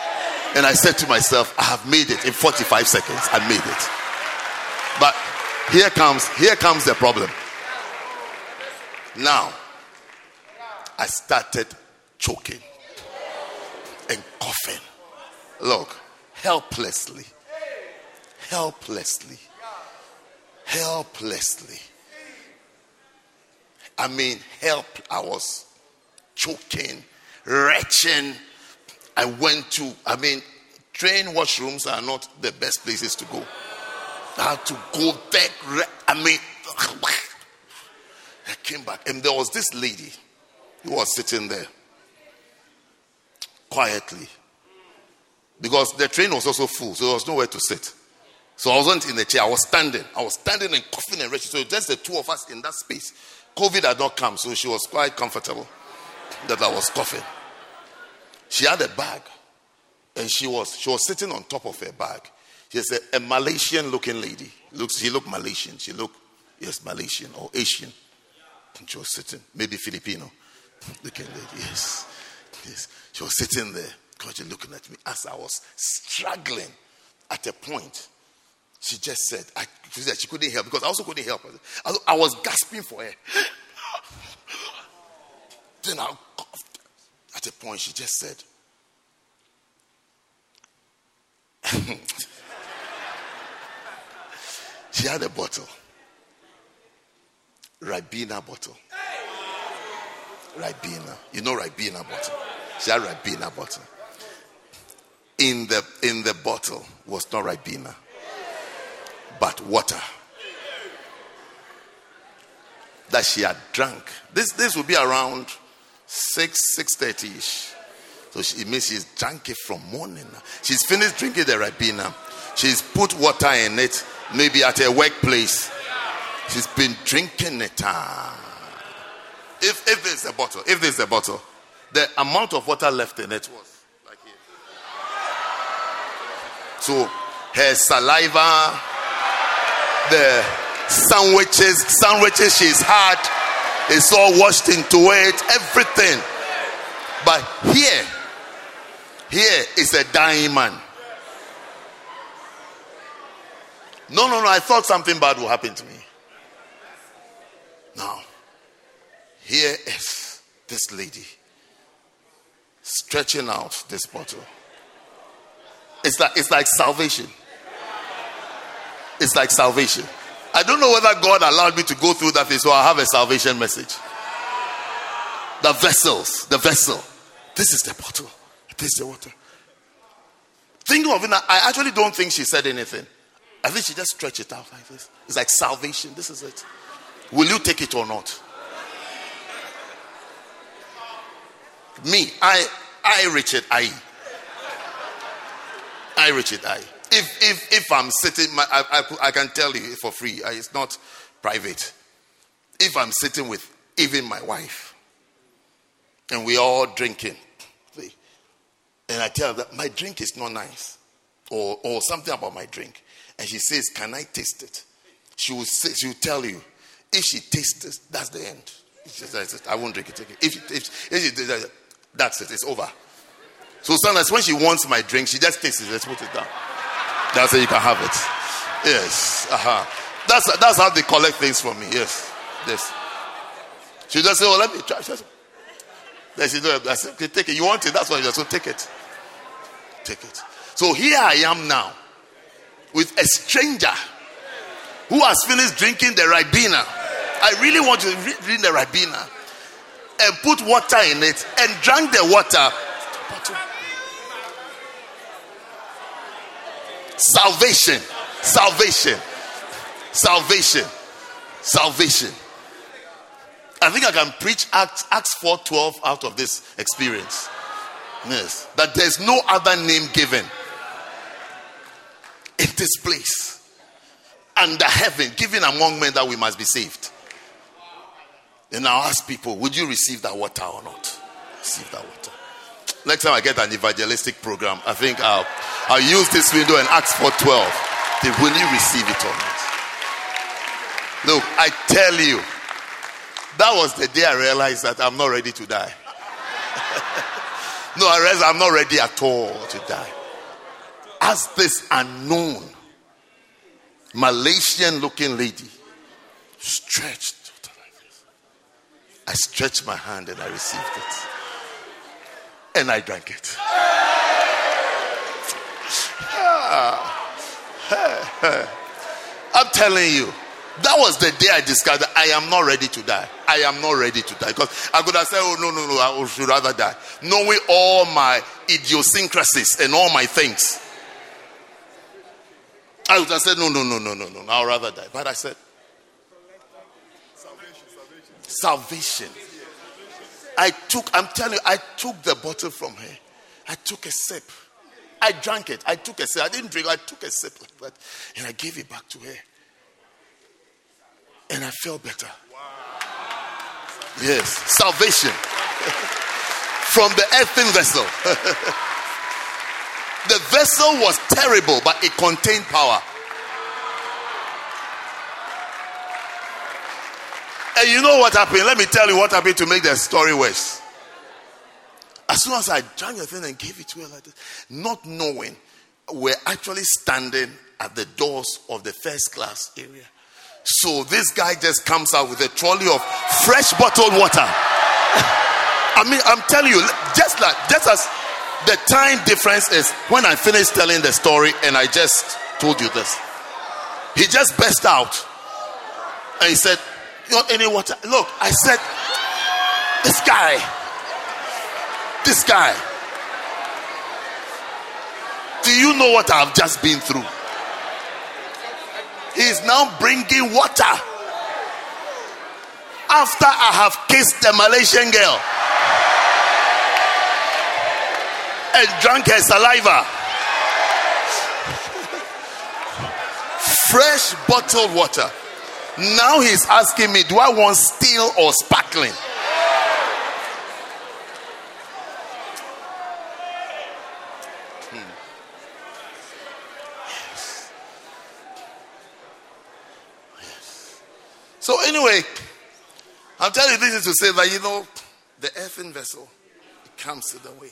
and I said to myself, I have made it in 45 seconds. I made it. But here comes here comes the problem. Now, I started choking and coughing. Look, helplessly. Helplessly. Helplessly. I mean, help. I was choking, retching. I went to, I mean, train washrooms are not the best places to go. I had to go back. I mean, I came back, and there was this lady who was sitting there quietly because the train was also full, so there was nowhere to sit. So I wasn't in the chair, I was standing. I was standing and coughing and retching. So just the two of us in that space. COVID had not come, so she was quite comfortable that I was coughing. She had a bag, and she was she was sitting on top of her bag. She's a, a Malaysian looking lady. Looks, she looked Malaysian. She looked, yes, Malaysian or Asian. And she was sitting, maybe Filipino looking lady, yes. Yes. She was sitting there, God, looking at me as I was struggling at a point. She just said, I, she said she couldn't help because I also couldn't help. I, I was gasping for air. [GASPS] then I. At a point, she just said, [LAUGHS] she had a bottle, Ribena bottle. Ribena, you know Ribena bottle. She had Ribena bottle. In the in the bottle was not Ribena, but water that she had drunk. This this would be around six six thirty ish. So she, it means she's drunk it from morning. She's finished drinking the Ribena. She's put water in it, maybe at her workplace. She's been drinking it. Ah. If if there's a bottle, if there's a bottle, the amount of water left in it was like here. So her saliva, the sandwiches, sandwiches she's had, it's all washed into it, everything. But here, here is a dying man. No, no, no. I thought something bad would happen to me. Now, here is this lady stretching out this bottle. It's like it's like salvation. It's like salvation. I don't know whether God allowed me to go through that thing, so I have a salvation message. The vessels, the vessel. This is the bottle. This is the water. Thinking of it now, I actually don't think she said anything. I think she just stretched it out like this. It's like salvation. This is it. Will you take it or not? Me, I, I, Richard, I. I, Richard, I. If if if I'm sitting, my, I, I, I can tell you for free. Uh, it's not private. If I'm sitting with even my wife, and we all drinking, and I tell her that my drink is not nice, or or something about my drink, and she says, "Can I taste it?" She will say, she will tell you, if she tastes it, that's the end. Says, I won't drink it again. If, if, if she, that's it. It's over. So sometimes when she wants my drink, she just tastes it. Let's put it down. That's how you can have it. Yes. Uh-huh. That's that's how they collect things from me. Yes. Yes. She just say, "Oh, let me try." She then she said, "Okay, take it. You want it? That's why you just so take it. Take it." So here I am now with a stranger who has finished drinking the Ribena. I really want to drink the Ribena and put water in it and drank the water. Salvation, salvation, salvation, salvation. I think I can preach Acts, Acts 4:12 out of this experience. Yes, that there's no other name given in this place under heaven, given among men that we must be saved. And I'll ask people, would you receive that water or not? Receive that water. Next time I get an evangelistic program, I think I'll, I'll use this window and ask for 12. They will you receive it or not? Look, I tell you, that was the day I realized that I'm not ready to die. [LAUGHS] no, I realized I'm not ready at all to die. As this unknown Malaysian looking lady stretched I stretched my hand and I received it. And I drank it. Ah. [LAUGHS] I'm telling you, that was the day I discovered I am not ready to die. I am not ready to die. Because I could have said, oh, no, no, no, I should rather die. Knowing all my idiosyncrasies and all my things. I would have said, no, no, no, no, no, no, I'll rather die. But I said, salvation. I took, I'm telling you, I took the bottle from her. I took a sip. I drank it. I took a sip. I didn't drink, I took a sip like that. And I gave it back to her. And I felt better. Yes, salvation from the earthen vessel. [LAUGHS] The vessel was terrible, but it contained power. And you know what happened? Let me tell you what happened to make the story worse. As soon as I drank the thing and gave it to her like this, not knowing, we're actually standing at the doors of the first class area. So this guy just comes out with a trolley of fresh bottled water. [LAUGHS] I mean, I'm telling you, just like just as the time difference is when I finished telling the story and I just told you this. He just burst out and he said, Want any water? Look, I said, This guy, this guy, do you know what I've just been through? He's now bringing water after I have kissed the Malaysian girl and drank her saliva. [LAUGHS] Fresh bottled water. Now he's asking me, do I want still or sparkling? Hmm. So, anyway, I'm telling you this is to say that you know, the earthen vessel it comes in the way.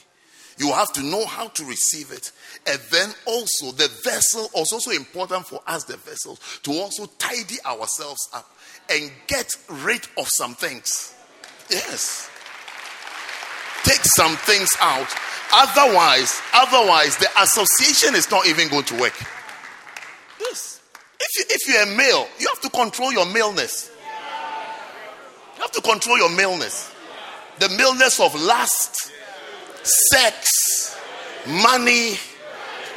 You have to know how to receive it. And then also, the vessel is also important for us, the vessels, to also tidy ourselves up and get rid of some things. Yes. Take some things out. Otherwise, otherwise, the association is not even going to work. Yes. If, you, if you're a male, you have to control your maleness. You have to control your maleness. The maleness of lust, sex, money,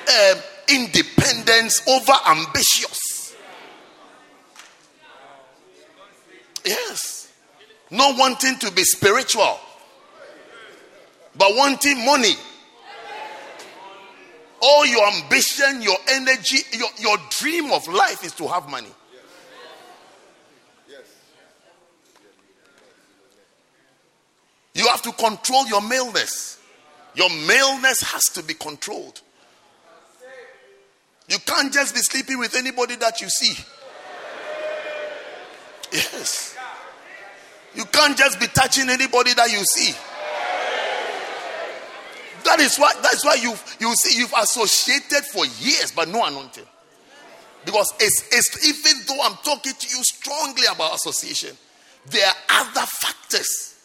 uh, independence, over ambitious. Yes. Not wanting to be spiritual, but wanting money all your ambition, your energy, your, your dream of life is to have money. You have to control your maleness. Your maleness has to be controlled. You can't just be sleeping with anybody that you see. Yes. You can't just be touching anybody that you see. That is why that's why you you see you've associated for years but no anointing. Because it's, it's even though I'm talking to you strongly about association, there are other factors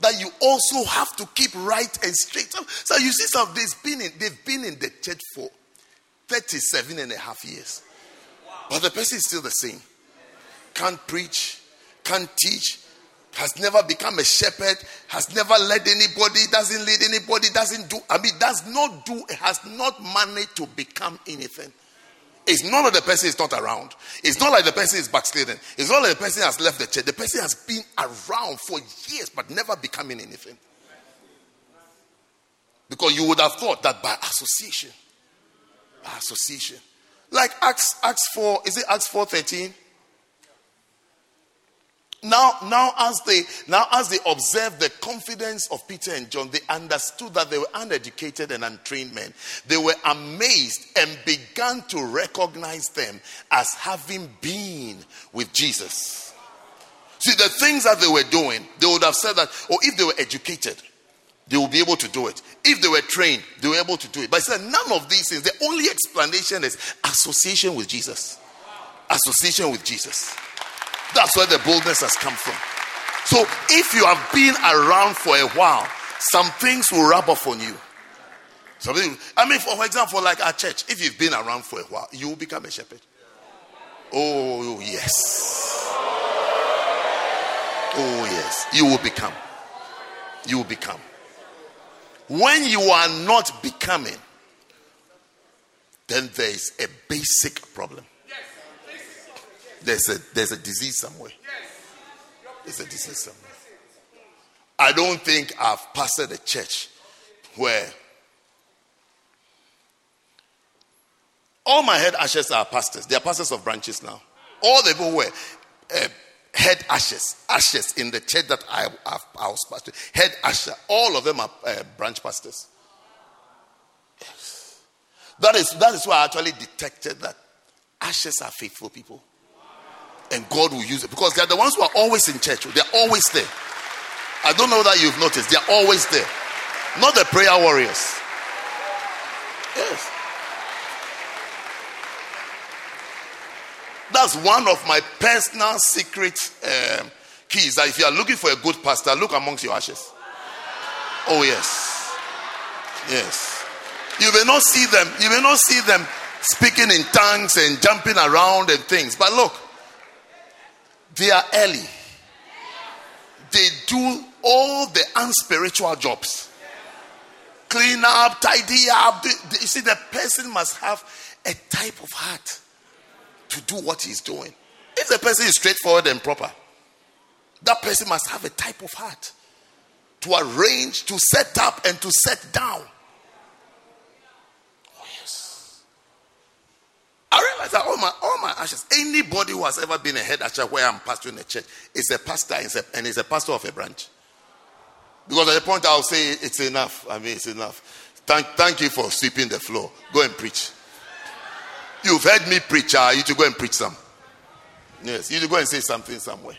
that you also have to keep right and straight. So you see some they've been in they've been in the church for 37 and a half years. But the person is still the same. Can't preach, can't teach, has never become a shepherd, has never led anybody, doesn't lead anybody, doesn't do, I mean, does not do, has not managed to become anything. It's not like the person is not around. It's not like the person is backsliding. It's not like the person has left the church. The person has been around for years but never becoming anything. Because you would have thought that by association, by association, like Acts, Acts 4, is it Acts 4 13? Now, now as they now as they observed the confidence of Peter and John, they understood that they were uneducated and untrained men. They were amazed and began to recognize them as having been with Jesus. See, the things that they were doing, they would have said that, or if they were educated, they will be able to do it. If they were trained, they were able to do it. But he said none of these things. The only explanation is association with Jesus. Association with Jesus. That's where the boldness has come from. So if you have been around for a while, some things will rub off on you. Something, I mean, for, example, like our church, if you've been around for a while, you will become a shepherd. Oh, yes. Oh, yes. You will become. You will become. When you are not becoming, then there is a basic problem. There's a, there's a disease somewhere. There's a disease somewhere. I don't think I've pastored a church where all my head ashes are pastors. They are pastors of branches now. All the people were uh, head ashes, ashes in the church that I, I, I was pastor. Head usher. All of them are uh, branch pastors. Yes. That is, that is why I actually detected that ashes are faithful people. And God will use it because they're the ones who are always in church. They're always there. I don't know that you've noticed. They're always there. Not the prayer warriors. Yes. That's one of my personal secret um, keys. That if you are looking for a good pastor, look amongst your ashes. Oh, yes. Yes. You may not see them, you may not see them speaking in tongues and jumping around and things, but look, they are early. They do all the unspiritual jobs. Clean up, tidy up. You see, the person must have a type of heart to do what he's doing. If the person is straightforward and proper, that person must have a type of heart to arrange, to set up, and to set down. Oh, yes. I realize that all my all ashes, anybody who has ever been a head usher where I'm pastoring a church is a pastor and is a pastor of a branch. Because at the point I'll say it's enough. I mean, it's enough. Thank, thank you for sweeping the floor. Go and preach. You've heard me preach. Uh, you to go and preach some. Yes, you to go and say something somewhere.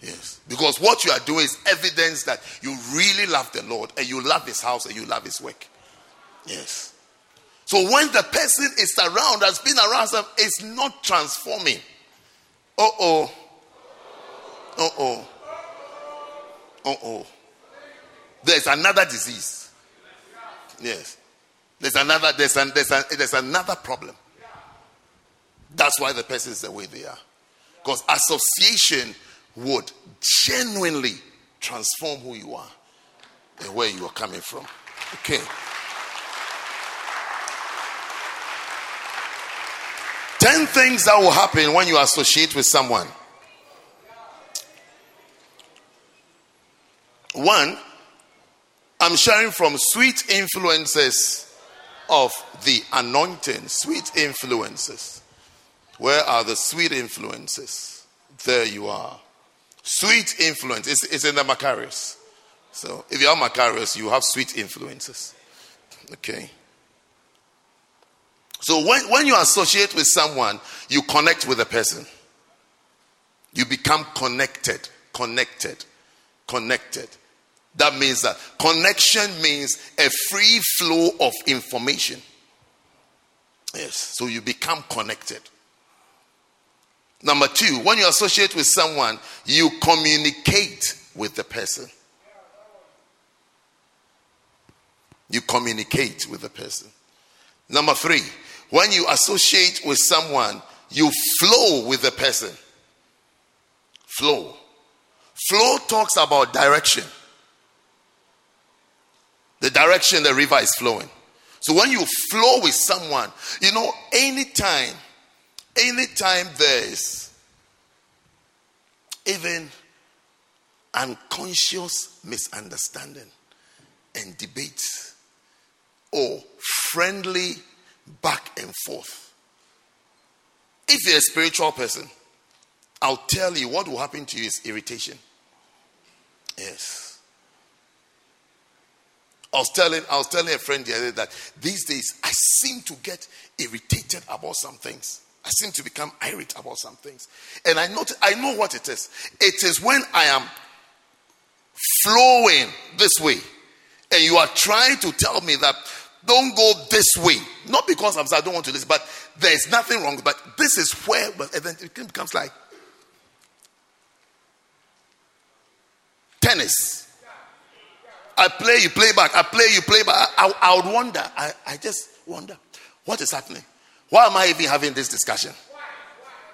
Yes. Because what you are doing is evidence that you really love the Lord and you love his house and you love his work. Yes. So when the person is around, has been around, them, it's not transforming. Uh oh. Uh oh. Uh oh. There's another disease. Yes. There's another, there's, an, there's, an, there's another problem. That's why the person is the way they are. Because association would genuinely transform who you are and where you are coming from. Okay. Ten things that will happen when you associate with someone. One, I'm sharing from sweet influences of the anointing. Sweet influences. Where are the sweet influences? There you are. Sweet influence. It's, it's in the Macarius. So if you are Macarius, you have sweet influences. Okay. So when, when you associate with someone, you connect with the person. You become connected, connected, connected. That means that connection means a free flow of information. Yes, so you become connected. Number two, when you associate with someone, you communicate with the person. You communicate with the person. Number three, when you associate with someone, you flow with the person. Flow. Flow talks about direction. The direction the river is flowing. So when you flow with someone, you know, anytime anytime there is even unconscious misunderstanding and debate or friendly back and forth, if you're a spiritual person, I'll tell you what will happen to you is irritation. Yes. I was telling I was telling a friend the other day that these days I seem to get irritated about some things. I seem to become irate about some things. And I know, I know what it is. It is when I am flowing this way, and you are trying to tell me that don't go this way. Not because I'm, I don't want to listen, but there is nothing wrong. But this is where, but then it becomes like tennis. I play, you play back. I play, you play back. I, I would wonder. I, I just wonder what is happening. Why am I even having this discussion?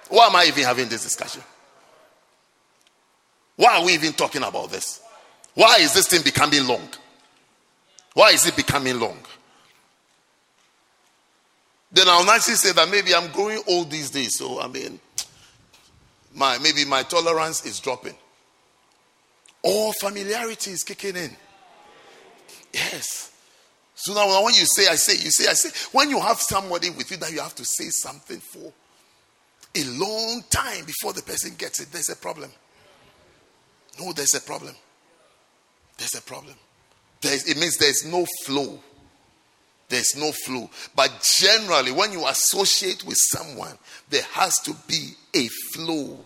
Why am I even having this discussion? Why are we even talking about this? Why is this thing becoming long? Why is it becoming long? Then I'll nicely say that maybe I'm growing old these days, so I mean, my maybe my tolerance is dropping. Or familiarity is kicking in. Yes. So now when you say, I say, you say, I say, when you have somebody with you that you have to say something for a long time before the person gets it, there's a problem. No, there's a problem. There's a problem. There's, it means there's no flow. There's no flow. But generally, when you associate with someone, there has to be a flow.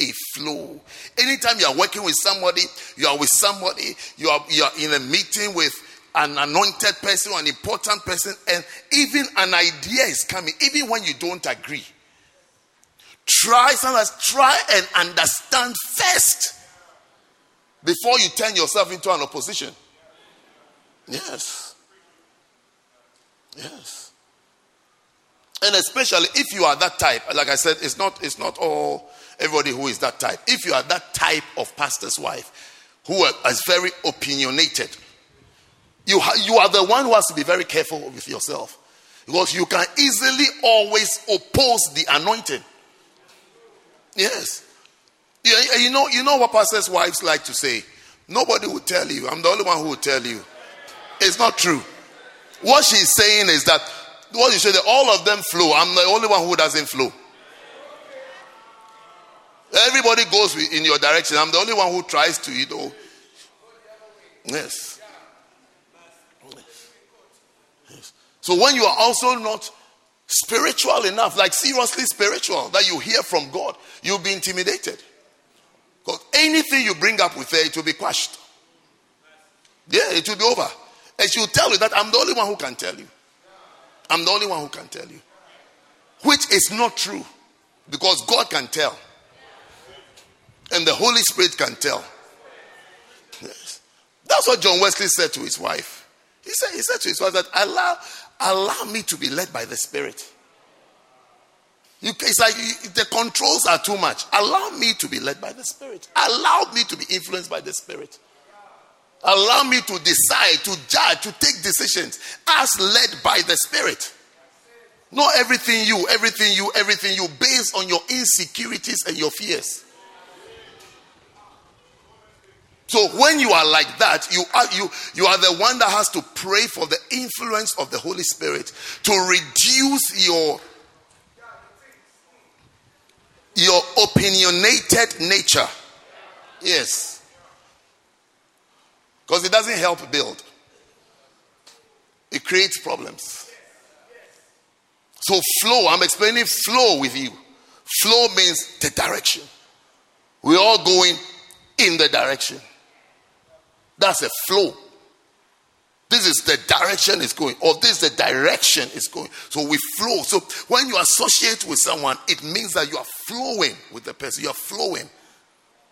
A flow. Anytime you are working with somebody, you are with somebody, you are, you are in a meeting with an anointed person or an important person, and even an idea is coming, even when you don't agree. Try, sometimes try and understand first before you turn yourself into an opposition. Yes. Yes. And especially if you are that type, like I said, it's not it's not all everybody who is that type. If you are that type of pastor's wife who is very opinionated, you, ha- you are the one who has to be very careful with yourself because you can easily always oppose the anointing. Yes. You, you know, you know what pastors' wives like to say? Nobody will tell you. I'm the only one who will tell you. It's not true. What she's saying is that what you say that all of them flow. I'm the only one who doesn't flow. Everybody goes in your direction. I'm the only one who tries to, you know. Yes. So when you are also not spiritual enough, like seriously spiritual, that you hear from God, you'll be intimidated. Because anything you bring up with her, it will be quashed. Yeah, it will be over. And she will tell you that I'm the only one who can tell you. I'm the only one who can tell you. Which is not true. Because God can tell. And the Holy Spirit can tell. Yes. That's what John Wesley said to his wife. He said, he said to his wife that allow, Allow me to be led by the Spirit. You, it's like you, the controls are too much. Allow me to be led by the Spirit. Allow me to be influenced by the Spirit. Allow me to decide, to judge, to take decisions as led by the Spirit. Not everything you, everything you, everything you, based on your insecurities and your fears. So when you are like that, you are you you are the one that has to pray for the influence of the Holy Spirit to reduce your your opinionated nature. Yes. Because it doesn't help build. It creates problems. So flow, I'm explaining flow with you. Flow means the direction. We're all going in the direction. That's a flow. This is the direction it's going, or this is the direction it's going. So we flow. So when you associate with someone, it means that you are flowing with the person. You are flowing.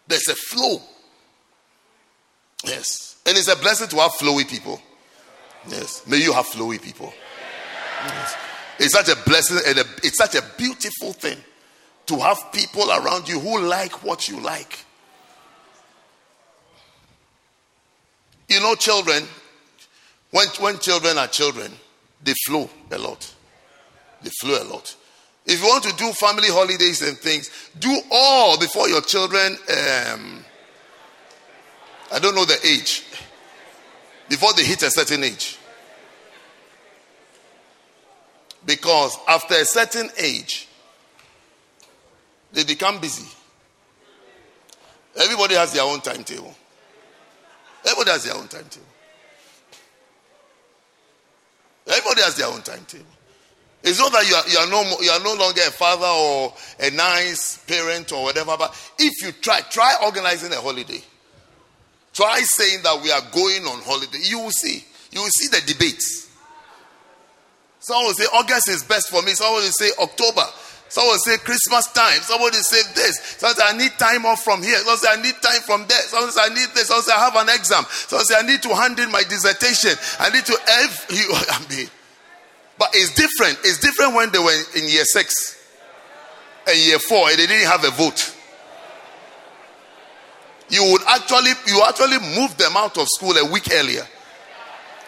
There's a flow. Yes. And it's a blessing to have flowy people. Yes. May you have flowy people. Yes. It's such a blessing and a, it's such a beautiful thing to have people around you who like what you like. You know, children, when, when children are children, they flow a lot. They flow a lot. If you want to do family holidays and things, do all before your children, um, I don't know the age, before they hit a certain age. Because after a certain age, they become busy. Everybody has their own timetable. Everybody has their own timetable. Everybody has their own timetable. It's not that you are, you are, no, you are no longer a father or a nice parent or whatever, but if you try, try organizing a holiday. Try saying that we are going on holiday. You will see. You will see the debates. Someone will say August is best for me. Someone will say October. Someone will say Christmas time. Somebody say this. Someone say I need time off from here. Someone say I need time from there. Someone say I need this. Someone say I have an exam. Someone say I need to hand in my dissertation. I need to [LAUGHS] F you. [LAUGHS] I mean, but it's different. It's different when they were in year six and year four and they didn't have a vote. You would actually you actually move them out of school a week earlier.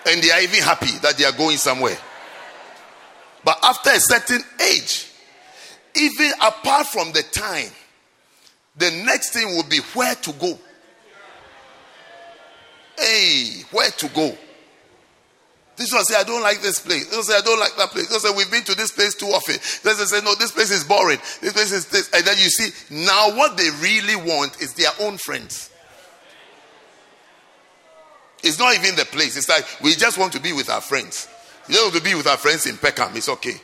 And they are even happy that they are going somewhere. But after a certain age, even apart from the time, the next thing will be where to go. Hey, where to go? This one say, I don't like this place. This one say, I don't like that place. This one say, we've been to this place too often. This one say, no, this place is boring. This place is this. And then you see, now what they really want is their own friends. It's not even the place. It's like, we just want to be with our friends. You don't have to be with our friends in Peckham. It's okay.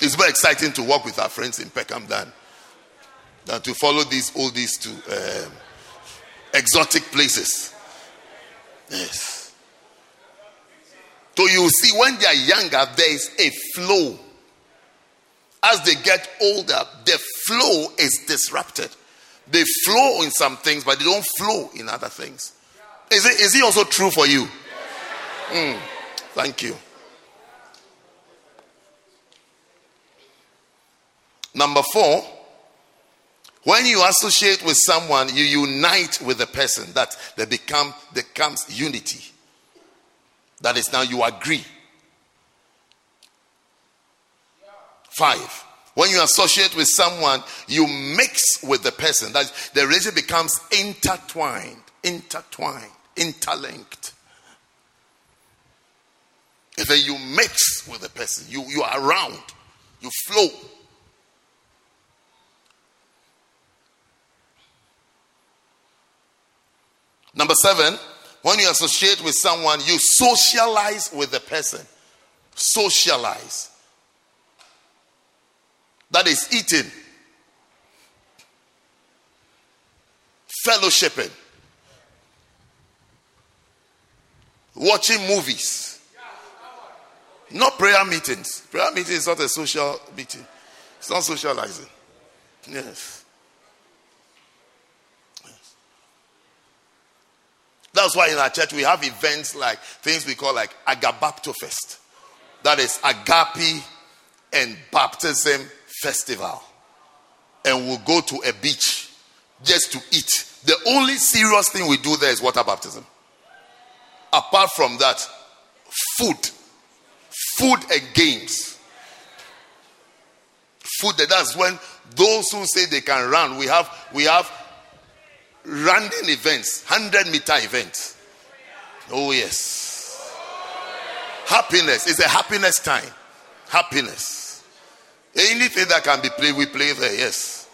It's more exciting to work with our friends in Peckham than, than to follow these oldies to um, exotic places. Yes. So you see, when they are younger, there is a flow. As they get older, the flow is disrupted. They flow in some things, but they don't flow in other things. Is it, is it also true for you? Mm, thank you. Number four, when you associate with someone, you unite with the person. That they become becomes unity. That is now you agree. Five. When you associate with someone, you mix with the person. That the relationship becomes intertwined, intertwined, interlinked. Then you mix with the person. You, you are around. You flow. Number seven, when you associate with someone, you socialize with the person. Socialize. That is eating, fellowshipping, watching movies. Not prayer meetings. Prayer meeting is not a social meeting. It's not socializing. Yes. That's why in our church we have events like things we call like Agabapto Fest. That is agape and baptism festival. And we'll go to a beach just to eat. The only serious thing we do there is water baptism. Apart from that, food. Food and games. Food that's when those who say they can run, we have we have running events, 100 meter events. Oh, yes. Happiness is a happiness time. Happiness. Anything that can be played, we play there, yes.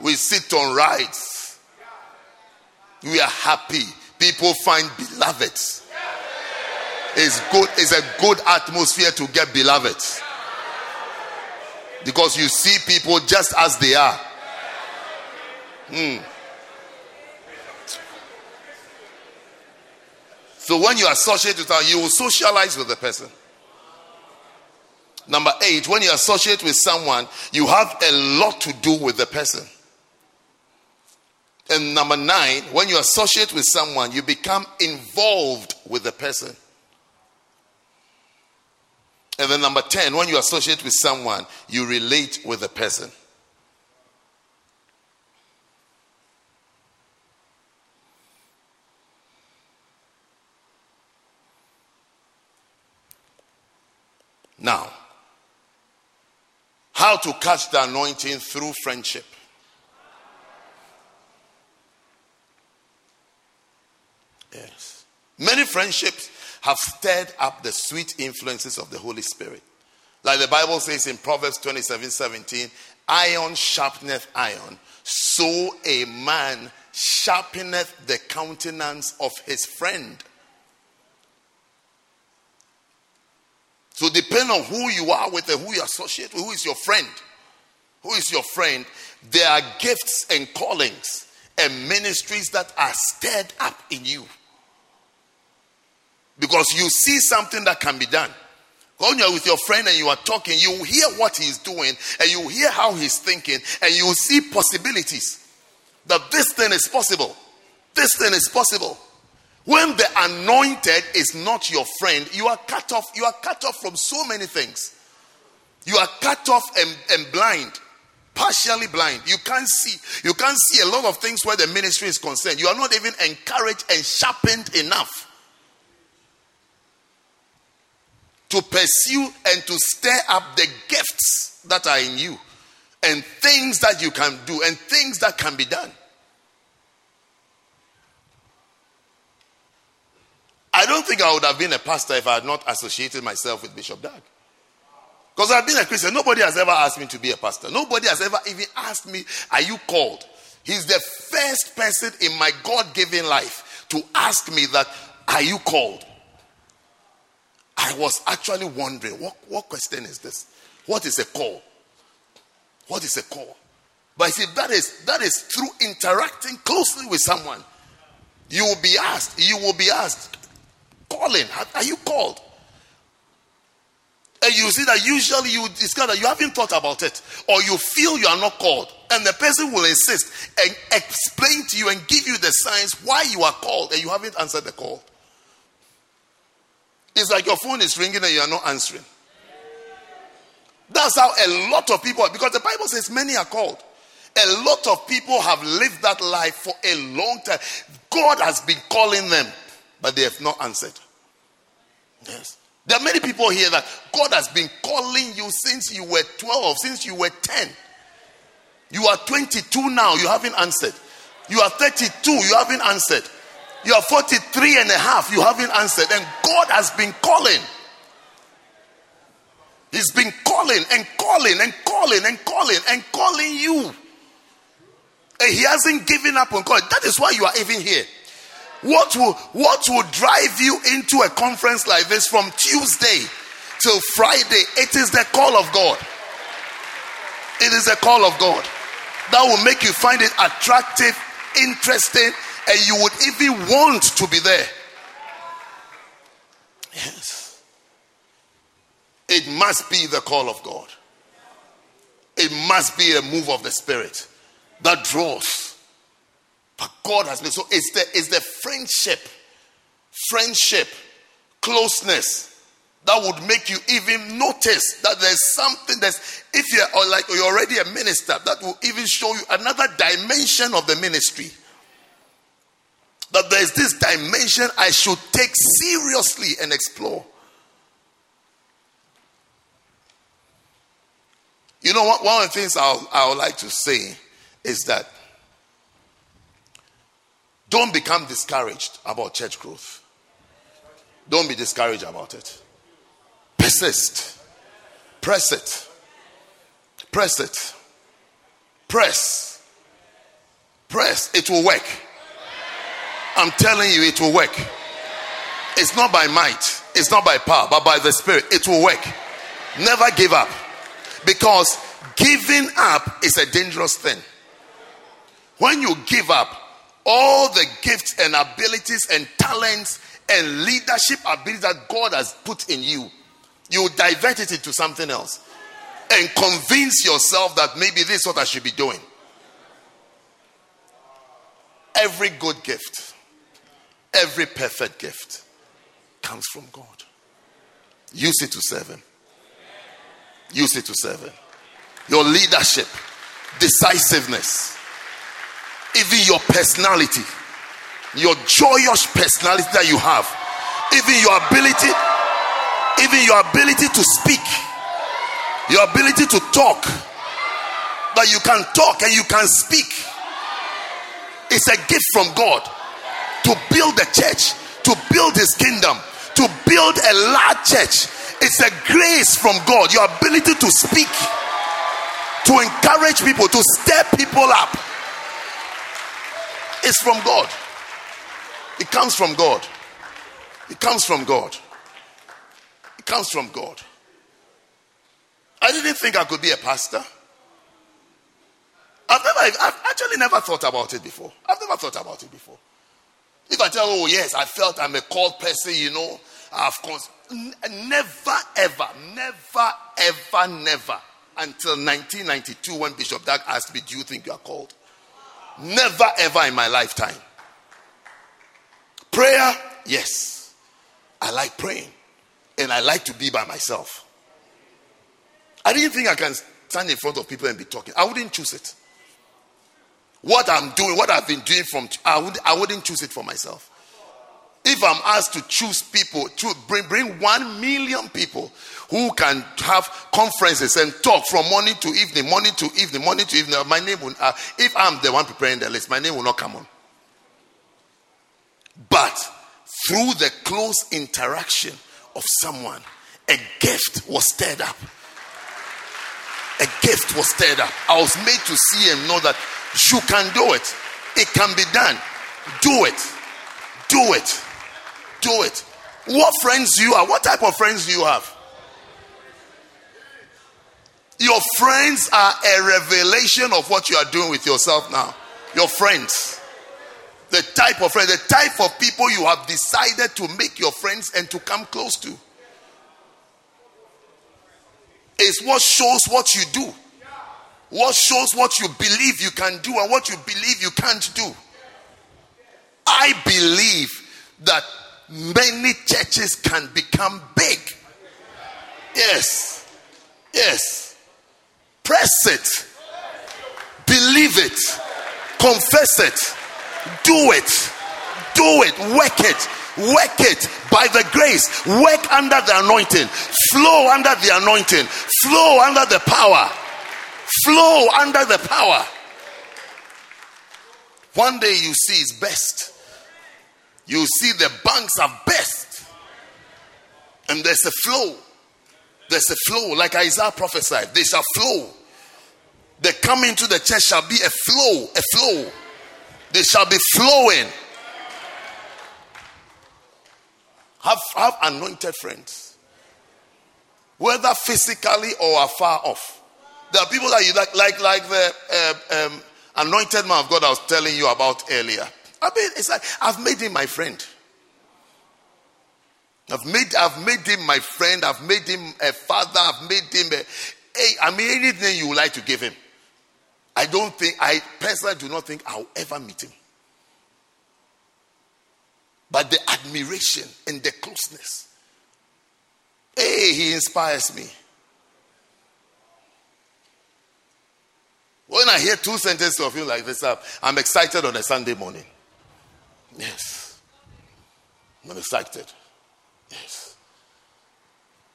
We sit on rides. We are happy. People find beloveds. It's good, it's a good atmosphere to get beloved. Because you see people just as they are. Hmm. So when you associate with her, you will socialize with the person. Number eight, when you associate with someone, you have a lot to do with the person. And number nine, when you associate with someone, you become involved with the person. And then number 10, when you associate with someone, you relate with the person. Now, how to catch the anointing through friendship. Yes. Many friendships have stirred up the sweet influences of the Holy Spirit. Like the Bible says in Proverbs 27 17, iron sharpeneth iron, so a man sharpeneth the countenance of his friend. So, depending on who you are with and who you associate with, who is your friend, who is your friend, there are gifts and callings and ministries that are stirred up in you. Because you see something that can be done. When you're with your friend and you are talking, you hear what he's doing and you hear how he's thinking and you see possibilities that this thing is possible. This thing is possible. When the anointed is not your friend, you are cut off. You are cut off from so many things. You are cut off and, and blind, partially blind. You can't see. You can't see a lot of things where the ministry is concerned. You are not even encouraged and sharpened enough to pursue and to stir up the gifts that are in you and things that you can do and things that can be done. I don't think I would have been a pastor if I had not associated myself with Bishop Dag. Because I've been a Christian. Nobody has ever asked me to be a pastor. Nobody has ever even asked me, Are you called? He's the first person in my God given life to ask me that Are you called? I was actually wondering what, what question is this? What is a call? What is a call? But see, that is that is through interacting closely with someone. You will be asked, you will be asked, calling, are you called? And you see that usually you discover you haven't thought about it, or you feel you are not called, and the person will insist and explain to you and give you the signs why you are called, and you haven't answered the call. It's like your phone is ringing and you are not answering. That's how a lot of people, because the Bible says many are called. A lot of people have lived that life for a long time. God has been calling them, but they have not answered. Yes. There are many people here that God has been calling you since you were 12, since you were 10. You are 22 now, you haven't answered. You are 32, you haven't answered. You are 43 and a half, you haven't answered. And God has been calling. He's been calling and calling and calling and calling and calling you. And he hasn't given up on God. That is why you are even here. What will, what will drive you into a conference like this from Tuesday till Friday? It is the call of God. It is the call of God that will make you find it attractive, interesting, and you would even want to be there. Yes. It must be the call of God. It must be a move of the Spirit that draws. But God has been so it's the it's the friendship, friendship, closeness that would make you even notice that there's something that's if you're like you're already a minister, that will even show you another dimension of the ministry. That there's this dimension I should take seriously and explore. You know what? One of the things I'll, I would like to say is that don't become discouraged about church growth. Don't be discouraged about it. Persist. Press it. Press it. Press. Press. It will work. I'm telling you, it will work. It's not by might, it's not by power, but by the Spirit. It will work. Never give up. Because giving up is a dangerous thing. When you give up, all the gifts and abilities and talents and leadership abilities that God has put in you, you divert it into something else and convince yourself that maybe this is what I should be doing. Every good gift, every perfect gift comes from God. Use it to serve Him. Use it to serve Him. Your leadership, decisiveness, even your personality, your joyous personality that you have, even your ability, even your ability to speak, your ability to talk, that you can talk and you can speak. It's a gift from God to build the church, to build his kingdom, to build a large church. It's a grace from God, your ability to speak, to encourage people, to stir people up it's from God. It comes from God. It comes from God. It comes from God. I didn't think I could be a pastor. I've never, I've actually never thought about it before. I've never thought about it before. If I tell, oh yes, I felt I'm a called person, you know, of course, never, ever, never, ever, never, until 1992 when Bishop Dag asked me, "Do you think you are called?" Never ever in my lifetime. Prayer, yes. I like praying. And I like to be by myself. I didn't think I can stand in front of people and be talking. I wouldn't choose it. What I'm doing, what I've been doing from, I, would, I wouldn't choose it for myself. If I'm asked to choose people, to bring, bring one million people who can have conferences and talk from morning to evening, morning to evening, morning to evening. My name will, uh, if I'm the one preparing the list, my name will not come on. But through the close interaction of someone, a gift was stirred up. A gift was stirred up. I was made to see and know that you can do it. It can be done. Do it. Do it. Do it. What friends you have? What type of friends do you have? Your friends are a revelation of what you are doing with yourself now. Your friends. The type of friends, the type of people you have decided to make your friends and to come close to. Is what shows what you do. What shows what you believe you can do and what you believe you can't do. I believe that many churches can become big. Yes. Yes. Press it. Believe it. Confess it. Do it. Do it. Work it. Work it by the grace. Work under the anointing. Flow under the anointing. Flow under the power. Flow under the power. One day you see it's best. You see the banks are best. And there's a flow. There's a flow, like Isaiah prophesied. They shall flow. The coming to the church shall be a flow, a flow. They shall be flowing. Have, have anointed friends, whether physically or afar off. There are people that you like, like, like the uh, um, anointed man of God I was telling you about earlier. I mean, it's like I've made him my friend. I've made, I've made him my friend. I've made him a father. I've made him a. Hey, I mean, anything you would like to give him. I don't think, I personally do not think I'll ever meet him. But the admiration and the closeness. Hey, he inspires me. When I hear two sentences of him like this, I'm excited on a Sunday morning. Yes. I'm excited. Yes.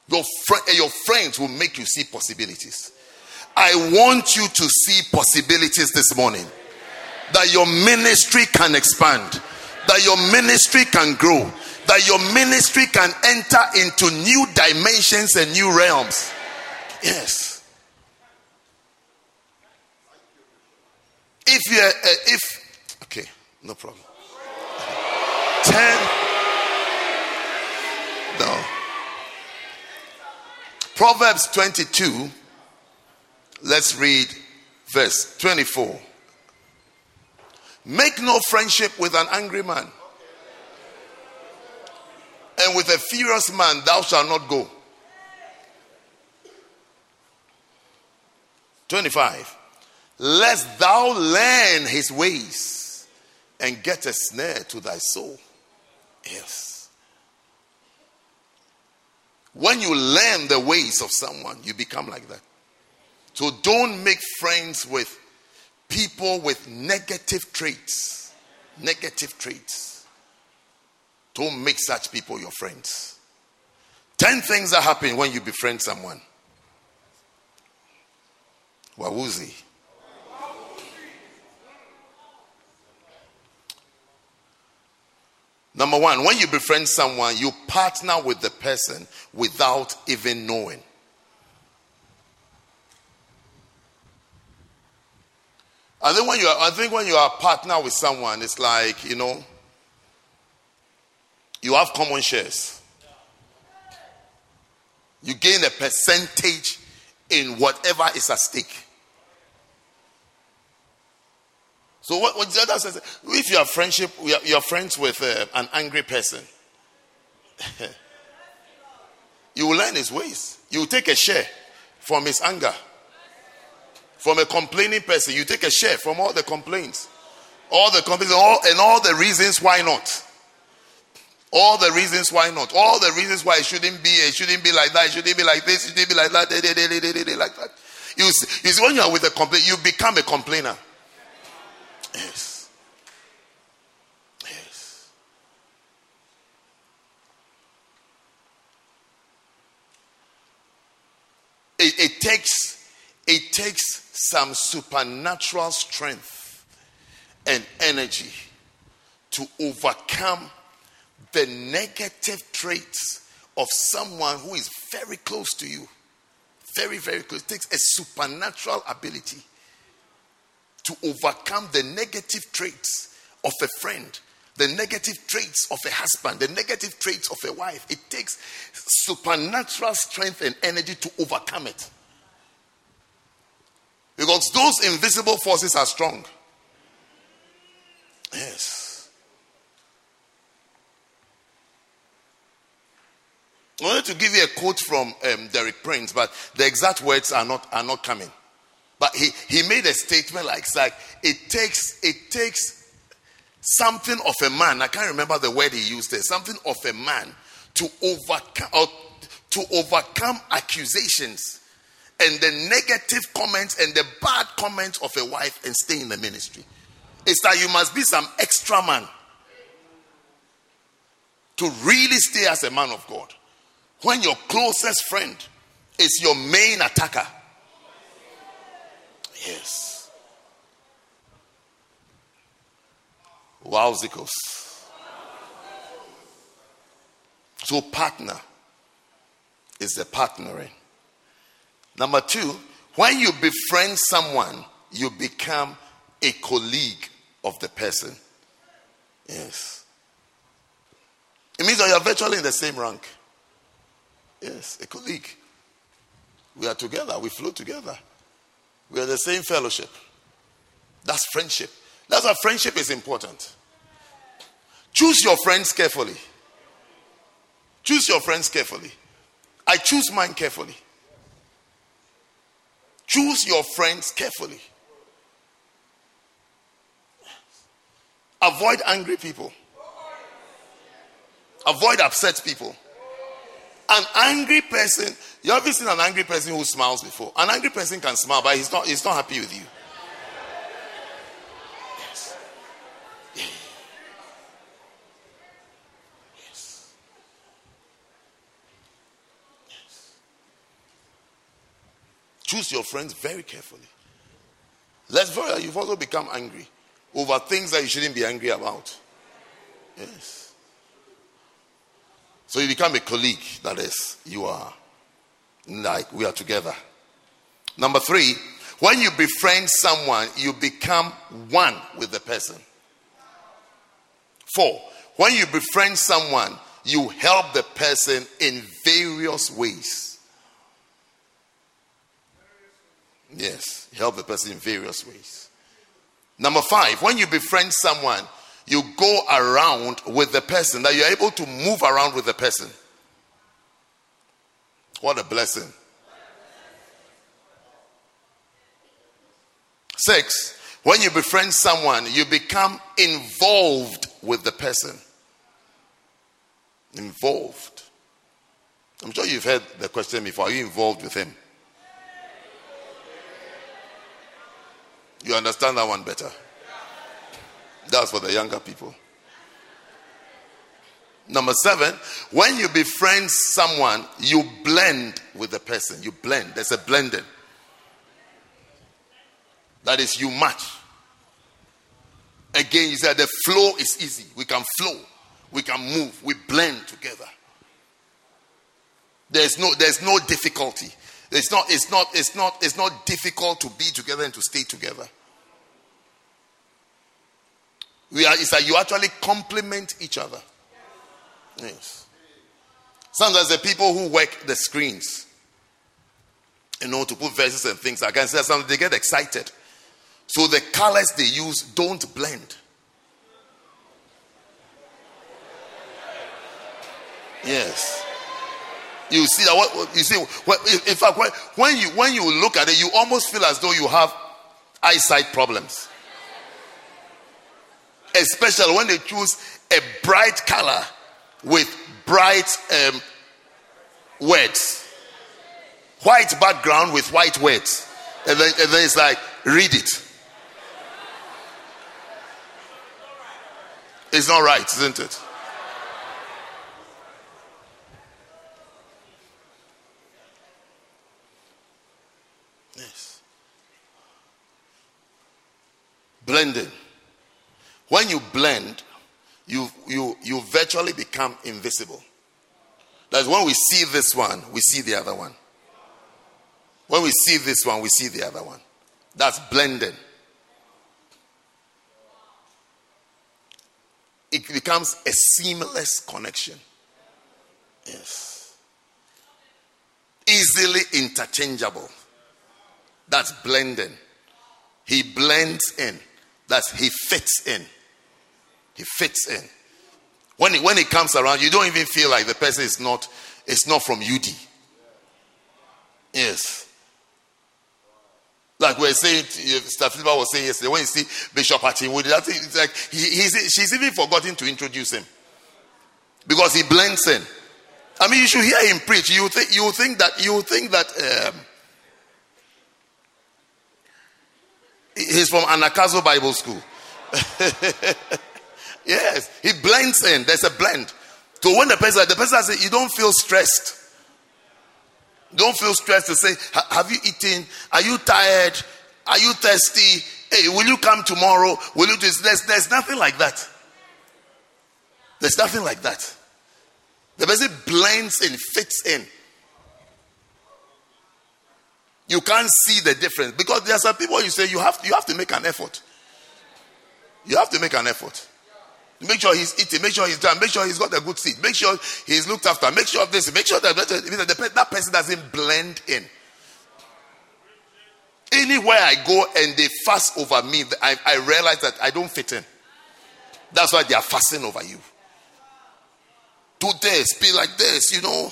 Your, fr- your friends will make you see possibilities. I want you to see possibilities this morning. That your ministry can expand, that your ministry can grow, that your ministry can enter into new dimensions and new realms. Yes. If you uh, if okay, no problem. 10 No. Proverbs 22 Let's read verse 24. Make no friendship with an angry man, and with a furious man thou shalt not go. 25. Lest thou learn his ways and get a snare to thy soul. Yes. When you learn the ways of someone, you become like that. So don't make friends with people with negative traits. Negative traits. Don't make such people your friends. Ten things that happen when you befriend someone. Wawuzi. Number one, when you befriend someone, you partner with the person without even knowing. I think when you are, I think when you are a partner with someone, it's like you know, you have common shares. You gain a percentage in whatever is at stake. So what, what the other says, if you have friendship, you are friends with uh, an angry person, [LAUGHS] you will learn his ways. You will take a share from his anger. From a complaining person, you take a share from all the complaints, all the complaints, all, and all the reasons why not. All the reasons why not. All the reasons why it shouldn't be. It shouldn't be like that. It shouldn't be like this. It shouldn't be like that. Like that. You see, you see, when you are with a complaint, you become a complainer. Yes. Yes. It, it takes it takes some supernatural strength and energy to overcome the negative traits of someone who is very close to you. Very, very close. It takes a supernatural ability to overcome the negative traits of a friend the negative traits of a husband, the negative traits of a wife. It takes supernatural strength and energy to overcome it. Because those invisible forces are strong. Yes. I wanted to give you a quote from um, Derek Prince, but the exact words are not are not coming. But he, he made a statement like, like it takes it takes something of a man. I can't remember the word he used there. Something of a man to overcome to overcome accusations and the negative comments and the bad comments of a wife and stay in the ministry. It's that you must be some extra man to really stay as a man of God. When your closest friend is your main attacker. Yes. Wowzicos. So, partner is the partnering. Number two, when you befriend someone, you become a colleague of the person. Yes. It means that you are virtually in the same rank. Yes, a colleague. We are together, we flow together. We are the same fellowship. That's friendship. That's why friendship is important. Choose your friends carefully. Choose your friends carefully. I choose mine carefully. Choose your friends carefully. Avoid angry people. Avoid upset people. An angry person, you ever seen an angry person who smiles before? An angry person can smile, but he's not, he's not happy with you. Choose your friends very carefully. Let's very you've also become angry over things that you shouldn't be angry about. Yes. So you become a colleague, that is, you are like we are together. Number three, when you befriend someone, you become one with the person. Four, when you befriend someone, you help the person in various ways. Yes, help the person in various ways. Number five, when you befriend someone, you go around with the person, that you're able to move around with the person. What a blessing. Six, when you befriend someone, you become involved with the person. Involved. I'm sure you've heard the question before. Are you involved with him? You understand that one better. That's for the younger people. Number seven, when you befriend someone, you blend with the person. You blend. There's a blending. That is, you match. Again, you said the flow is easy. We can flow. We can move. We blend together. There's no, there's no difficulty. It's not, it's not, it's not, it's not difficult to be together and to stay together. We are, it's like you actually complement each other. Yes. Sometimes the people who work the screens, you know, to put verses and things, I can say something, they get excited. So the colors they use don't blend. Yes. You see that what you see in fact when, you when you look at it, you almost feel as though you have eyesight problems especially when they choose a bright color with bright um, words, white background with white words, and then, and then it's like, read it. It's not right, isn't it? Blending. When you blend, you, you, you virtually become invisible. That's when we see this one, we see the other one. When we see this one, we see the other one. That's blending. It becomes a seamless connection. Yes. Easily interchangeable. That's blending. He blends in. That's he fits in. He fits in. When he, when he comes around, you don't even feel like the person is not, it's not from UD. Yes. Like we're saying, Staffiba was saying yesterday, when you see Bishop Atinwood, that's it's like he, she's even forgotten to introduce him because he blends in. I mean, you should hear him preach. You think you think that you think that um, he's from Anagkazo Bible School. [LAUGHS] yes, he blends in. There's a blend. So when the person, the person says, you don't feel stressed. Don't feel stressed to say, Have you eaten? Are you tired? Are you thirsty? Hey, will you come tomorrow? Will you this? There's, there's nothing like that. There's nothing like that. The person blends in, fits in. You can't see the difference because there are some people you say you have to, you have to make an effort. You have to make an effort. Make sure he's eating. Make sure he's done. Make sure he's got a good seat. Make sure he's looked after. Make sure of this. Make sure that that person doesn't blend in. Anywhere I go and they fuss over me, I, I realize that I don't fit in. That's why they are fussing over you. Do this, be like this, you know,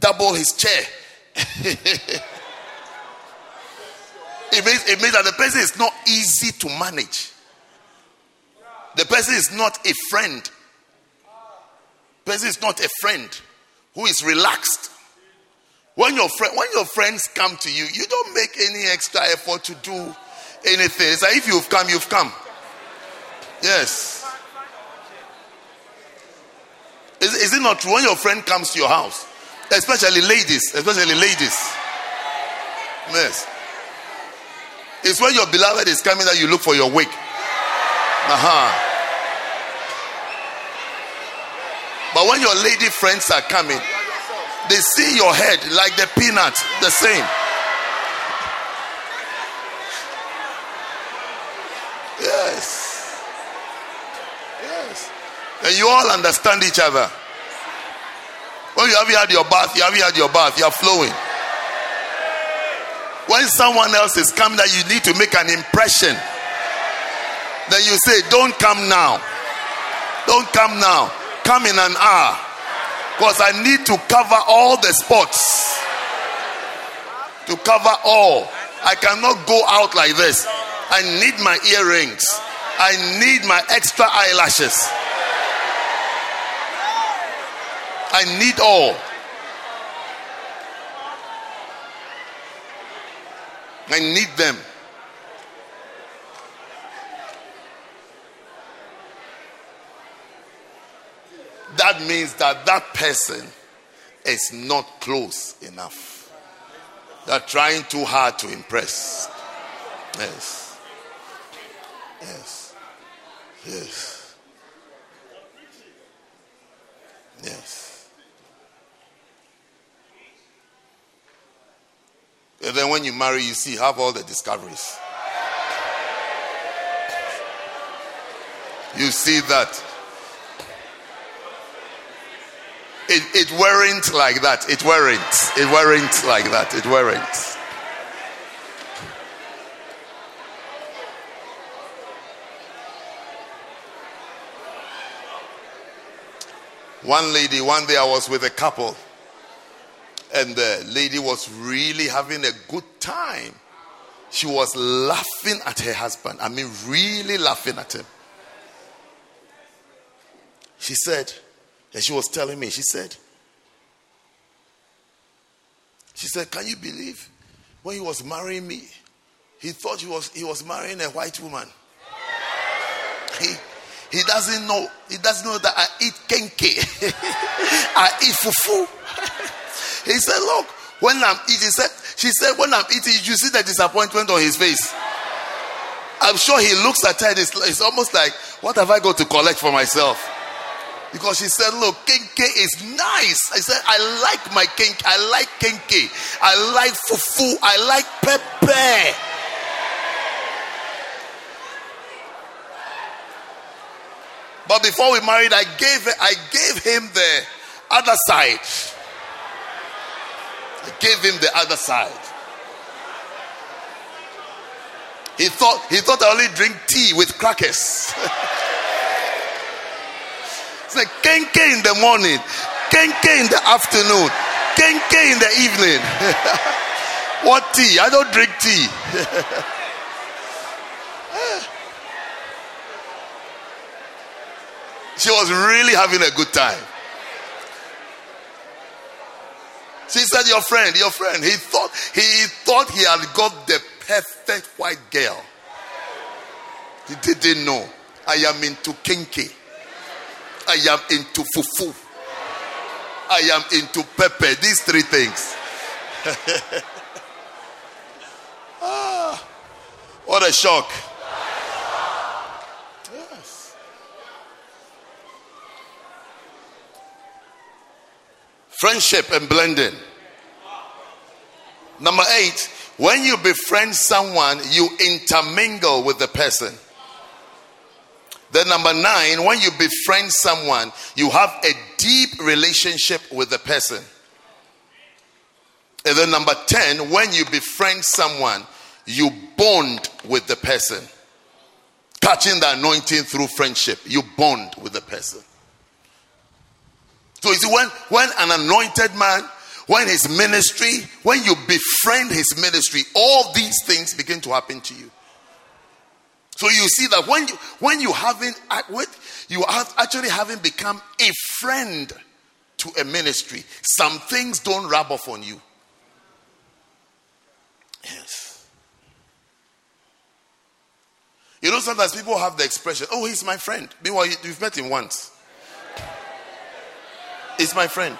double his chair. [LAUGHS] it, means, it means that the person is not easy to manage. The person is not a friend. The person is not a friend who is relaxed. When your friend, when your friends come to you, you don't make any extra effort to do anything. It's like if you've come, you've come. Yes. Is, is it not true when your friend comes to your house, especially ladies, especially ladies? Yes. It's when your beloved is coming that you look for your wig. Uh-huh. But when your lady friends are coming, they see your head like the peanut, the same. Yes. Yes. And you all understand each other. When you haven't had your bath, you haven't had your bath, you are flowing. When someone else is coming that you need to make an impression, then you say, Don't come now. Don't come now. Come in an hour. Because I need to cover all the spots. To cover all. I cannot go out like this. I need my earrings. I need my extra eyelashes. I need all. I need them. that means that that person is not close enough. They're trying too hard to impress. Yes. Yes. Yes. Yes. And then when you marry, you see, have all the discoveries. You see that It, it weren't like that. It weren't. It weren't like that. It weren't. One lady, one day I was with a couple, and the lady was really having a good time. She was laughing at her husband. I mean, really laughing at him. She said, and she was telling me, she said, she said, Can you believe when he was marrying me, he thought he was he was marrying a white woman. He he doesn't know, he doesn't know that I eat kenke. [LAUGHS] I eat fufu. He said, Look, when I'm eating, she said, when I'm eating, you see the disappointment on his face. I'm sure he looks at her, it's, it's almost like, what have I got to collect for myself? Because she said, Look, kenke is nice. I said, I like my kenke. I like kenke. I like fufu. I like pepper. But before we married, I gave I gave him the other side. Gave him the other side. He thought he thought I only drink tea with crackers. [LAUGHS] it's like kenke in the morning, kenke in the afternoon, kenke in the evening. [LAUGHS] what tea? I don't drink tea. [LAUGHS] she was really having a good time. She said, Your friend, your friend. He thought he thought he had got the perfect white girl. He didn't know. I am into kinky. I am into fufu. I am into pepper. These three things. [LAUGHS] ah, what a shock. Friendship and blending. Number eight, when you befriend someone, you intermingle with the person. Then, number nine, when you befriend someone, you have a deep relationship with the person. And then, number 10, when you befriend someone, you bond with the person. Catching the anointing through friendship, you bond with the person. So, you see, when, when an anointed man when his ministry, when you befriend his ministry, all these things begin to happen to you. So you see that when you when you haven't you have actually haven't become a friend to a ministry, some things don't rub off on you. Yes. You know, sometimes people have the expression, oh, he's my friend. Meanwhile, you've met him once. He's my friend.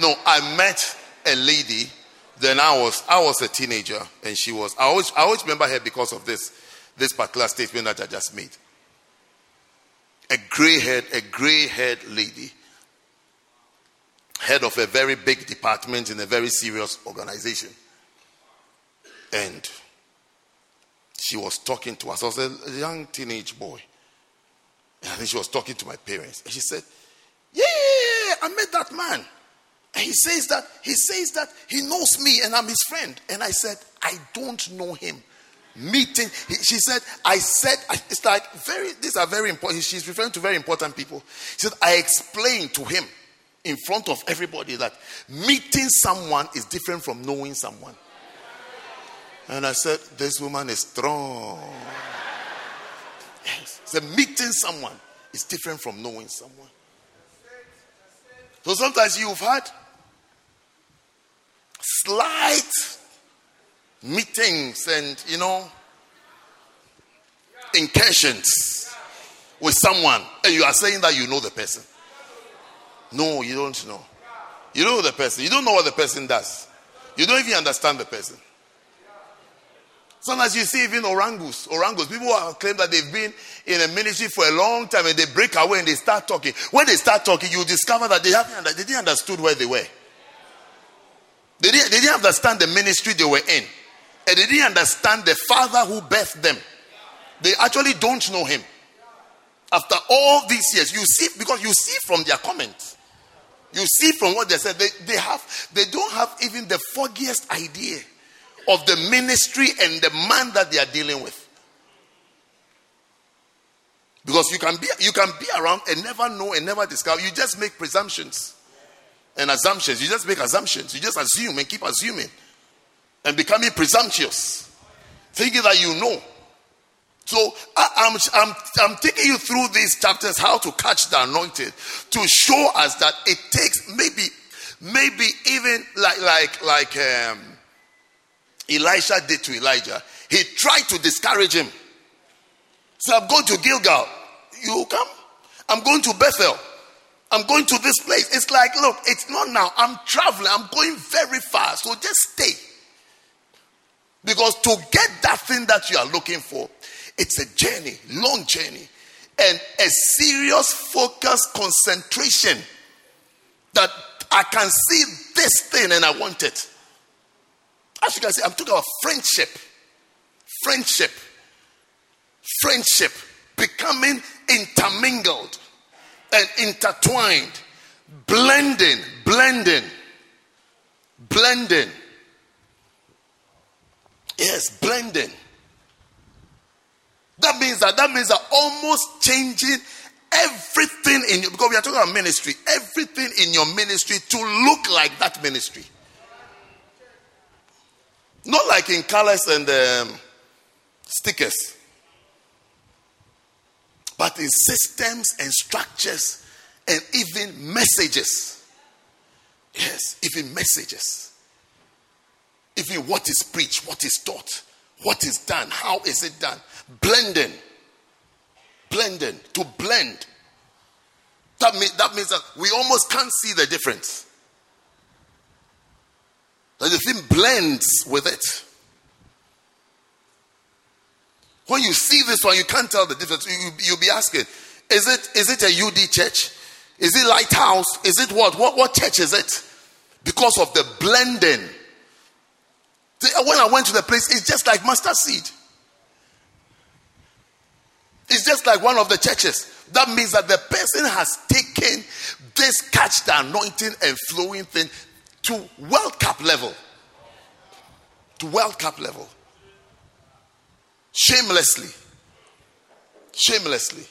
No, I met a lady. Then I was I was a teenager, and she was. I always I always remember her because of this this particular statement that I just made. A gray haired a gray haired lady, head of a very big department in a very serious organization, and she was talking to us. I was a young teenage boy. And she was talking to my parents. And she said, Yeah, I met that man. And he says that he says that he knows me and I'm his friend. And I said, I don't know him. Meeting, he, she said, I said, it's like very, these are very important. She's referring to very important people. She said, I explained to him in front of everybody that meeting someone is different from knowing someone. And I said, This woman is strong. Yes. So meeting someone is different from knowing someone. So sometimes you've had slight meetings and, you know, incursions with someone, and you are saying that you know the person. No, you don't know. You know the person. You don't know what the person does. You don't even understand the person. Sometimes you see even orangus, orangus. People claim that they've been in a ministry for a long time and they break away and they start talking. When they start talking, you discover that they haven't they didn't understood where they were. They didn't, they didn't understand the ministry they were in. And they didn't understand the father who birthed them. They actually don't know him. After all these years, you see, because you see from their comments, you see from what they said, they, they have, they don't have even the foggiest idea of the ministry and the man that they are dealing with. Because you can be you can be around and never know and never discover. You just make presumptions and assumptions. You just make assumptions. You just assume and keep assuming and becoming presumptuous, thinking that you know. So I, am I'm, I'm, I'm taking you through these chapters how to catch the anointed to show us that it takes maybe maybe even like like like um, Elisha did to Elijah. He tried to discourage him. So I'm going to Gilgal. You come. I'm going to Bethel. I'm going to this place. It's like, look, it's not now. I'm traveling. I'm going very fast. So just stay. Because to get that thing that you are looking for, it's a journey, long journey, and a serious focus, concentration that I can see this thing and I want it. As you can see, I'm talking about friendship. Friendship. Friendship becoming intermingled and intertwined, blending, blending, blending. Yes, blending. That means that that means that almost changing everything in you because we are talking about ministry, everything in your ministry to look like that ministry. Not like in colors and um, stickers, but in systems and structures and even messages. Yes, even messages. Even what is preached, what is taught, what is done, how is it done. Blending. Blending. To blend. That, mean, that means that we almost can't see the difference. The thing blends with it. When you see this one, you can't tell the difference. You, you'll be asking, is it, is it a UD church? Is it Lighthouse? Is it what? What, what church is it? Because of the blending. When I went to the place, it's just like mustard seed. It's just like one of the churches. That means that the person has taken this catch the anointing and flowing thing to World Cup level. To World Cup level. Shamelessly. Shamelessly.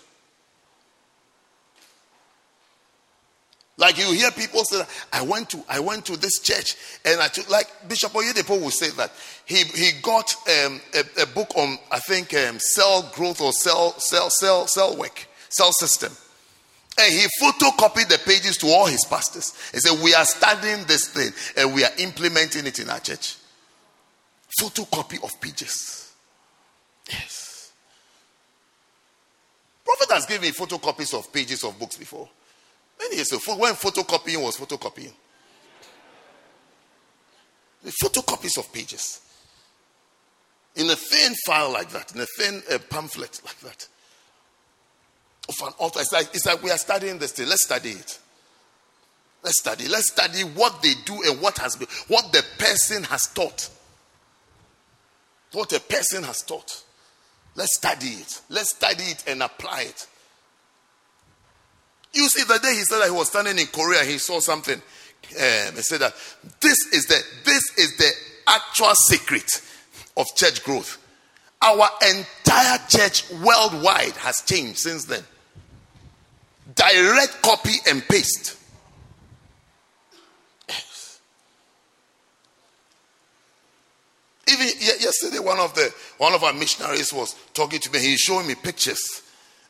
Like you hear people say, I went to I went to this church and I took like Bishop Oyedepo will say that he he got um, a, a, book on I think um, cell growth or cell cell cell cell work cell system, and he photocopied the pages to all his pastors. He said, "We are studying this thing and we are implementing it in our church." Photocopy of pages. Yes. Prophet has given me photocopies of pages of books before. Many years ago, when photocopying was photocopying. The photocopies of pages. In a thin file like that, in a thin uh, pamphlet like that. Of an author. It's like, it's like we are studying this thing. Let's study it. Let's study. Let's study what they do and what has been, what the person has taught. What a person has taught. Let's study it. Let's study it and apply it. You see, the day he said that he was standing in Korea, he saw something. Um, he said that this is the this is the actual secret of church growth. Our entire church worldwide has changed since then. Direct copy and paste. Even yesterday, one of the one of our missionaries was talking to me. He's showing me pictures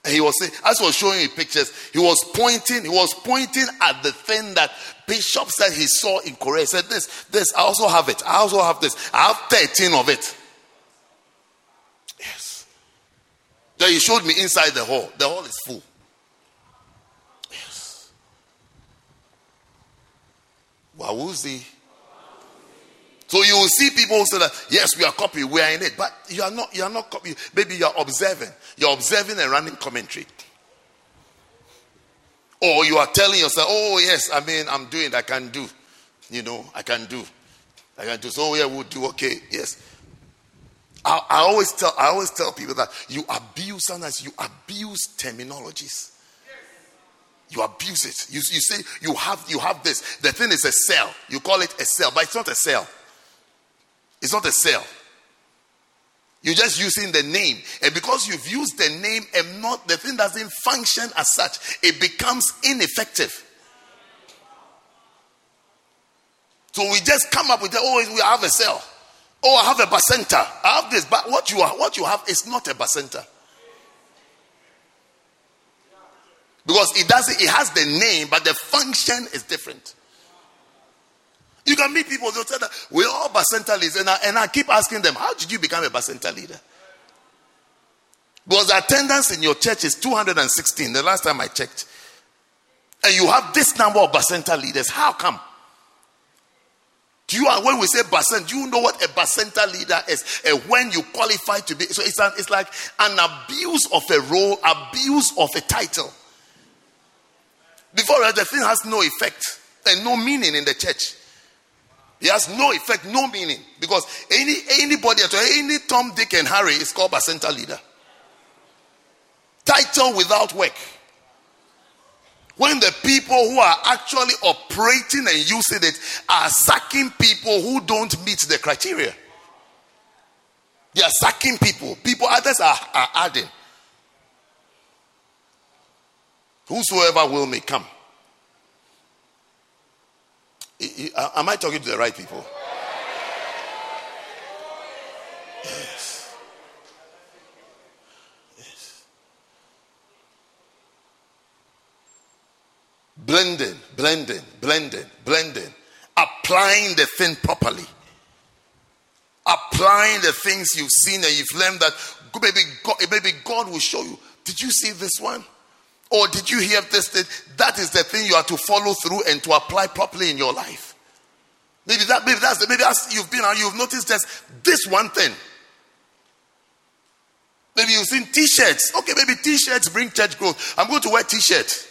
and he was saying, as he was showing me pictures, he was pointing, he was pointing at the thing that Bishop said he saw in Korea. He said, This, this, I also have it. I also have this. I have 13 of it. Yes. Then he showed me inside the hall. The hall is full. Wawuzi. So you will see people who say that yes, we are copying, we are in it, but you are not. You are not copying. Maybe you are observing. You're observing and running commentary, or you are telling yourself, "Oh yes, I mean, I'm doing. I can do. You know, I can do. I can do. So oh, yeah, we'll do. Okay, yes." I, I always tell. I always tell people that you abuse sometimes you abuse terminologies. You abuse it. You, you say you have you have this. The thing is a cell. You call it a cell, but it's not a cell. It's not a cell. You're just using the name. And because you've used the name and not the thing doesn't function as such, it becomes ineffective. So we just come up with oh, we have a cell. Oh, I have a bacenta. I have this, but what you are, what you have is not a bacenta. Because it doesn't, it has the name, but the function is different. You can meet people, they'll tell that we're all Bacenta leaders. And I, and I keep asking them, how did you become a Bacenta leader? Because attendance in your church is 216, the last time I checked. And you have this number of Bacenta leaders. How come? Do you when we say Bacenta, do you know what a Bacenta leader is? And when you qualify to be so it's an, it's like an abuse of a role, abuse of a title. Before the thing has no effect and no meaning in the church. It has no effect, no meaning. Because any anybody at any Tom, Dick, and Harry is called a Bacenta leader. title without work. When the people who are actually operating and using it are sacking people who don't meet the criteria. They are sacking people. People, others are, are adding. Whosoever will may come. Uh, am I talking to the right people? Yes. Yes. Blending, blending, blending, blending. Applying the thing properly. Applying the things you've seen and you've learned that maybe God, maybe God will show you. Did you see this one? Or did you hear this? That is the thing you have to follow through and to apply properly in your life. Maybe that maybe that's maybe that's you've been and you've noticed just this one thing. Maybe you've seen t-shirts. Okay, maybe t-shirts bring church growth. I'm going to wear t-shirt.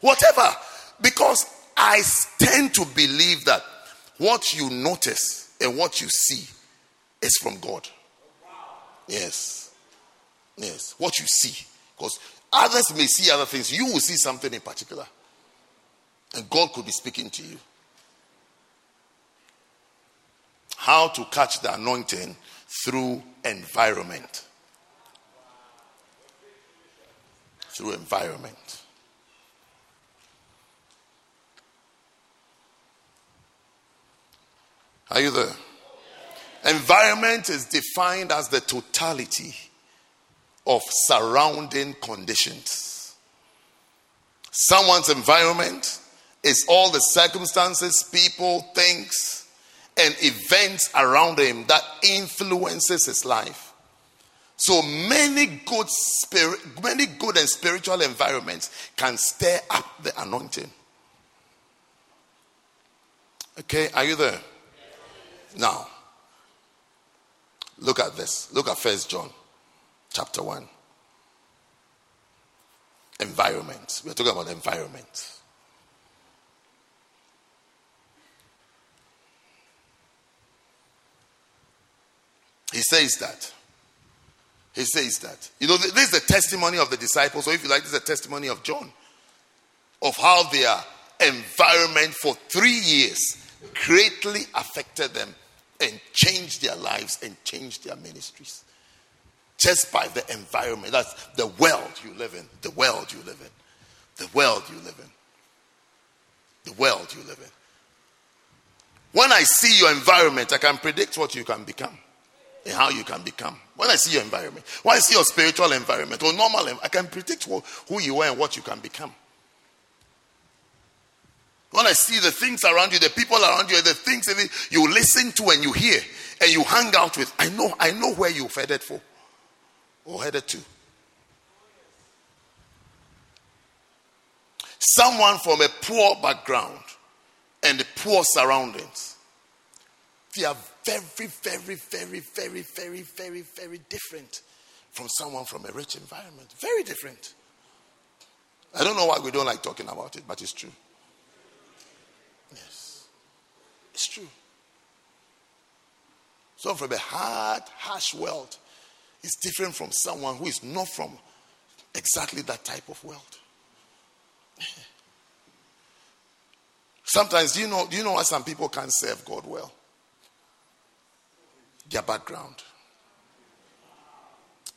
Whatever. Because I tend to believe that what you notice and what you see is from God. Yes. Yes. What you see. Because others may see other things. You will see something in particular. And God could be speaking to you. How to catch the anointing through environment. Through environment. Are you there? Environment is defined as the totality of surrounding conditions. Someone's environment is all the circumstances, people, things, and events around him that influences his life. So many good spirit, many good and spiritual environments can stir up the anointing. Okay, are you there? Now, look at this. Look at First John, chapter one. Environment. We're talking about environment. He says that. He says that. You know, this is the testimony of the disciples, or if you like, this is a testimony of John, of how their environment for three years greatly affected them and changed their lives and changed their ministries. Just by the environment. That's the world you live in. The world you live in. The world you live in. The world you live in. When I see your environment, I can predict what you can become and how you can become. When I see your environment, when I see your spiritual environment or normal, I can predict who you are and what you can become. When I see the things around you, the people around you, the things you listen to and you hear and you hang out with, I know, I know where you're headed for or headed to. Someone from a poor background and poor surroundings, they are very, very, very, very, very, very, very different from someone from a rich environment. Very different. I don't know why we don't like talking about it, but it's true. Yes. It's true. So from a hard, harsh world is different from someone who is not from exactly that type of world. [LAUGHS] Sometimes, do you know, do you know why some people can't serve God well? their background.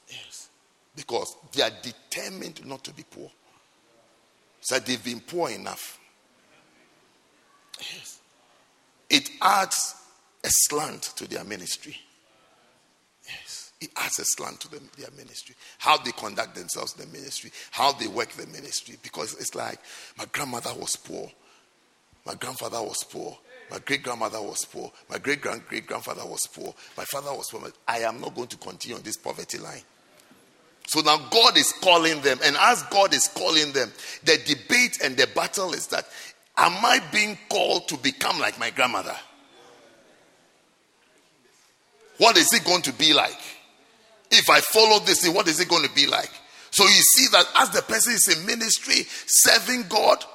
Yes. Because they are determined not to be poor. So they've been poor enough. Yes. It adds a slant to their ministry. Adds a slant to them, their ministry. How they conduct themselves in the ministry, how they work the ministry. Because it's like my grandmother was poor, my grandfather was poor, my great grandmother was poor. My great great grandfather was poor. My father was poor. I am not going to continue on this poverty line. So now God is calling them. And as God is calling them, the debate and the battle is that am I being called to become like my grandmother? What is it going to be like? If I follow this, what is it going to be like? So you see that as the person is in ministry, serving God,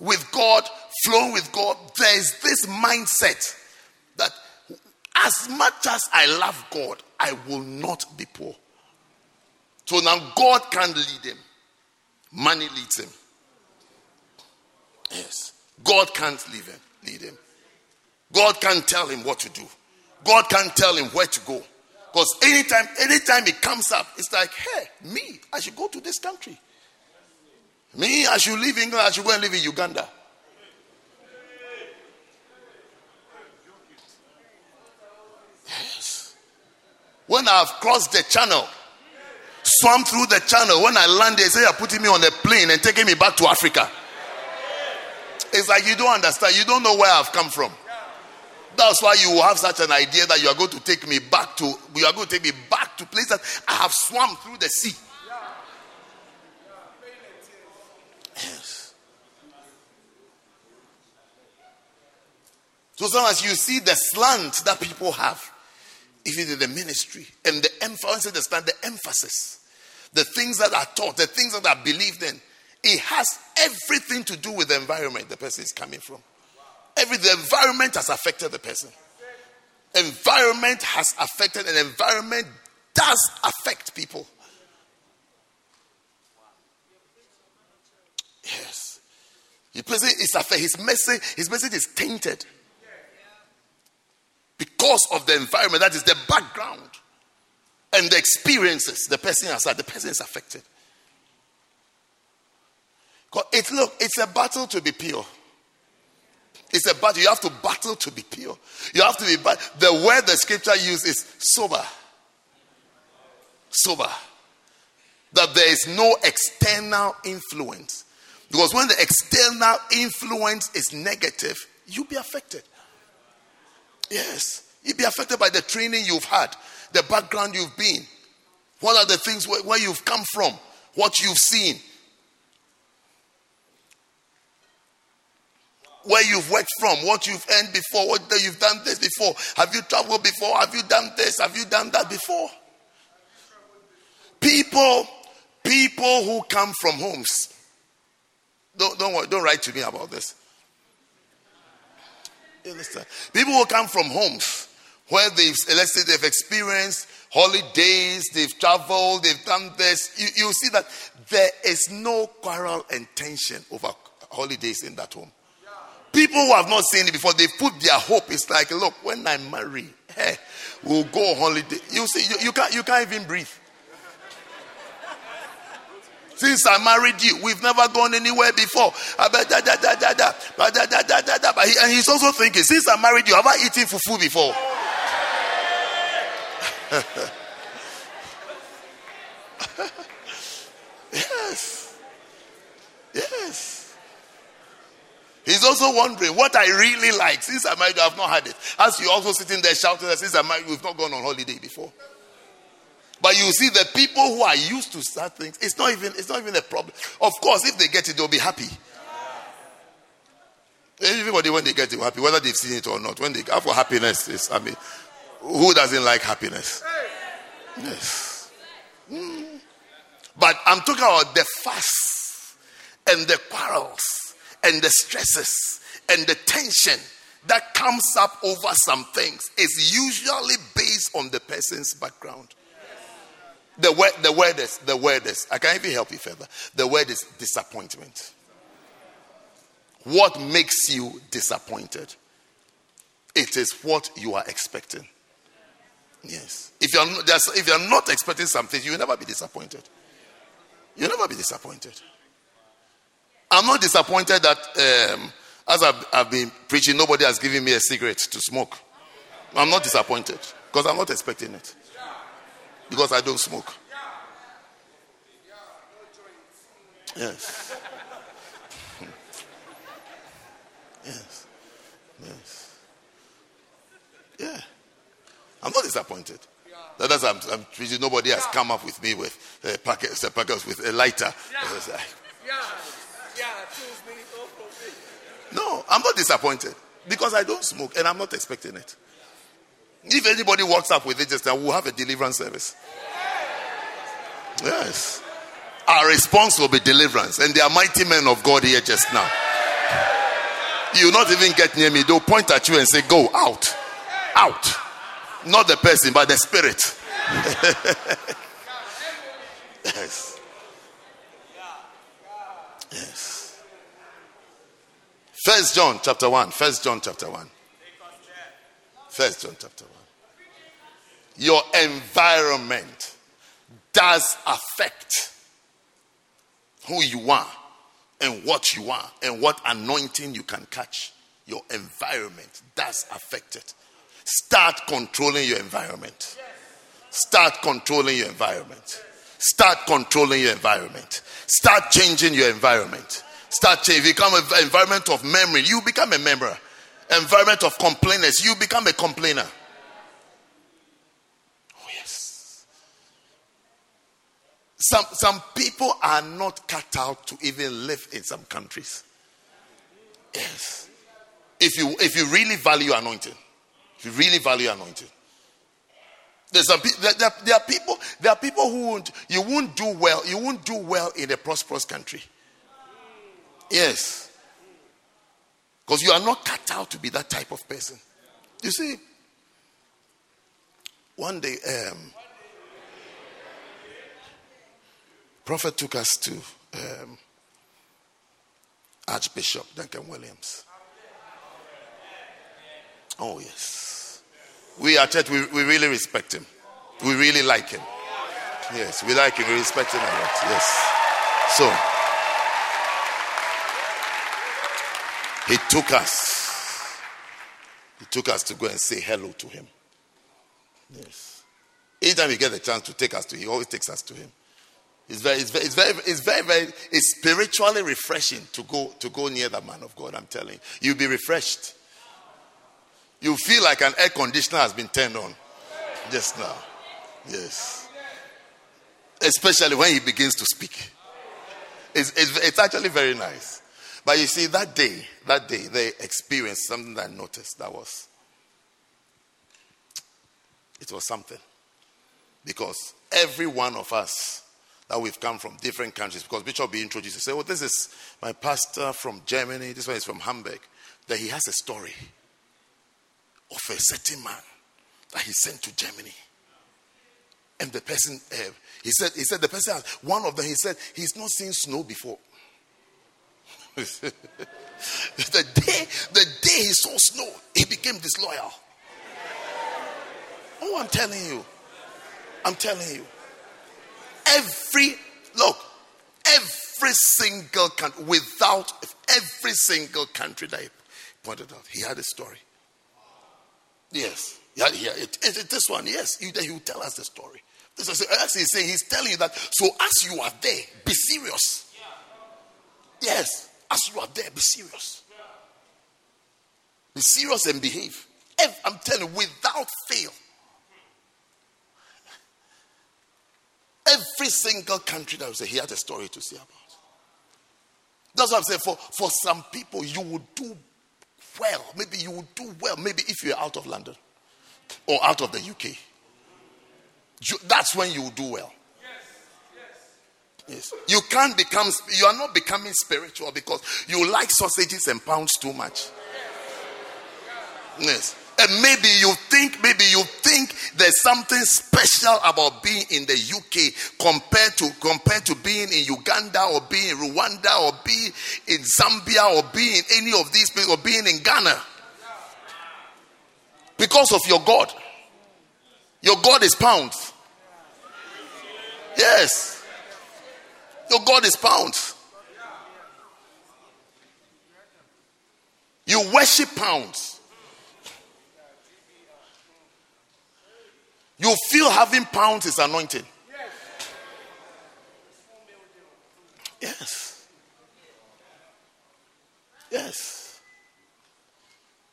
with God, flowing with God, there is this mindset that as much as I love God, I will not be poor. So now God can't lead him. Money leads him. Yes. God can't lead him. Lead him. God can't tell him what to do. God can't tell him where to go. Because anytime, anytime it comes up, it's like, hey, me, I should go to this country. Me, I should leave England, I should go and live in Uganda. Yes. When I've crossed the channel, swam through the channel, when I land, they say you're putting me on a plane and taking me back to Africa. It's like you don't understand. You don't know where I've come from. That's why you have such an idea that you are going to take me back to you are going to take me back to places I have swum through the sea. Yes. So as you see the slant that people have, even in the ministry, and the emphasis, the emphasis, the things that are taught, the things that are believed in, it has everything to do with the environment the person is coming from. Every the environment has affected the person. Environment has affected, and environment does affect people. Yes. His message is affected. His message, his message is tainted because of the environment. That is the background and the experiences the person has had. The person is affected. It look, it's a battle to be pure. It's a battle. You have to battle to be pure. You have to be. The word the scripture uses is sober. Sober. That there is no external influence. Because when the external influence is negative, you'll be affected. Yes. You'll be affected by the training you've had, the background you've been. What are the things where, where you've come from, what you've seen. Where you've worked from, what you've earned before, what you've done this before. Have you traveled before? Have you done this? Have you done that before? People, people who come from homes. Don't, don't, worry, don't write to me about this. People who come from homes where they've, let's say they've experienced holidays, they've traveled, they've done this. You, you see that there is no quarrel and tension over holidays in that home. People who have not seen it before, they put their hope. It's like, look, when I marry, hey, we'll go on holiday. You see, you, you can't, you can't even breathe. Since I married you, we've never gone anywhere before. And he's also thinking, since I married you, have I eaten fufu before? [LAUGHS] yes. Yes. He's also wondering what I really like. Since I'm married, I've not had it. As you also sitting there shouting since I'm married, we've not gone on holiday before. But you see, the people who are used to such things, it's not even it's not even a problem. Of course, if they get it, they'll be happy. Everybody, when they get it, happy, whether they've seen it or not. When they go for happiness, is I mean, who doesn't like happiness? Yes. Mm. But I'm talking about the fuss and the quarrels and the stresses and the tension that comes up over some things is usually based on the person's background. The word, the word is, the word is, I can't even help you further. The word is disappointment. What makes you disappointed? It is what you are expecting. Yes. If you're, if you're not expecting something, you will never be disappointed. You'll never be disappointed. I'm not disappointed that um, as I've, I've, been preaching, nobody has given me a cigarette to smoke. I'm not disappointed because I'm not expecting it. Because I don't smoke. Yes. yes. Yes. Yeah. I'm not disappointed. That is, I'm, I'm preaching. Nobody has come up with me with a packet, a packet with a lighter. Yeah. No, I'm not disappointed because I don't smoke and I'm not expecting it. If anybody walks up with it just now, we'll have a deliverance service. Yes. Our response will be deliverance. And there are mighty men of God here just now. You'll not even get near me. They'll point at you and say, Go out. Out. Not the person, but the spirit. [LAUGHS] First John chapter 1. First John chapter 1. First John chapter 1. Your environment does affect who you are and what you are and what anointing you can catch. Your environment does affect it. Start controlling your environment. Start controlling your environment. Start controlling your environment. Start changing your environment. Start changing. Become an environment of memory. You become a member. Environment of complainers. You become a complainer. Oh, yes. Some, some people are not cut out to even live in some countries. Yes. If you if you really value anointing, if you really value anointing, there's some there, there, there, are people there are people who won't you won't do well you won't do well in a prosperous country. Yes, because you are not cut out to be that type of person. You see, one day, um, prophet took us to um, Archbishop Duncan Williams. Oh, yes. We at church, we, we really respect him. We really like him. Yes, we like him. We respect him a lot. Yes. So, he took us. He took us to go and say hello to him. Yes. Anytime he gets a chance to take us to, he always takes us to him. It's very, it's very, it's very, it's very, very, it's spiritually refreshing to go to go near the man of God. I'm telling you, you'll be refreshed you feel like an air conditioner has been turned on just now. Yes. Especially when he begins to speak. It's, it's, it's, actually very nice. But you see, that day, that day, they experienced something that I noticed that was, it was something. Because every one of us that we've come from different countries, because Bishop be introduced, say, Oh, this is my pastor from Germany, this one is from Hamburg. That he has a story of a certain man that he sent to Germany. And the person, uh, he said, he said the person, one of them, he said, he's not seen snow before. [LAUGHS] the day, the day he saw snow, he became disloyal. Oh, I'm telling you. I'm telling you. Every, look, every single country, without every single country that he pointed out, he had a story. Yes. Yeah, yeah. It, it, it, this one, yes. He, he will tell us the story. This is actually saying, he's telling you that so as you are there, be serious. Yes. As you are there, be serious. Be serious and behave. I'm telling you, without fail. Every single country that was say he had a story to say about. That's what I'm saying. For, for some people, you would do well. Maybe you will do well. Maybe if you're out of London or out of the UK. That's when you do well. Yes. You can't become, you are not becoming spiritual because you like sausages and pounds too much. Yes. And maybe you think, maybe you think there's something special about being in the UK compared to compared to being in Uganda or being in Rwanda or being in Zambia or being in any of these places or being in Ghana. Because of your God. Your God is pounds. Yes. Your God is pounds. You worship pounds. You feel having pounds is anointing. Yes. Yes.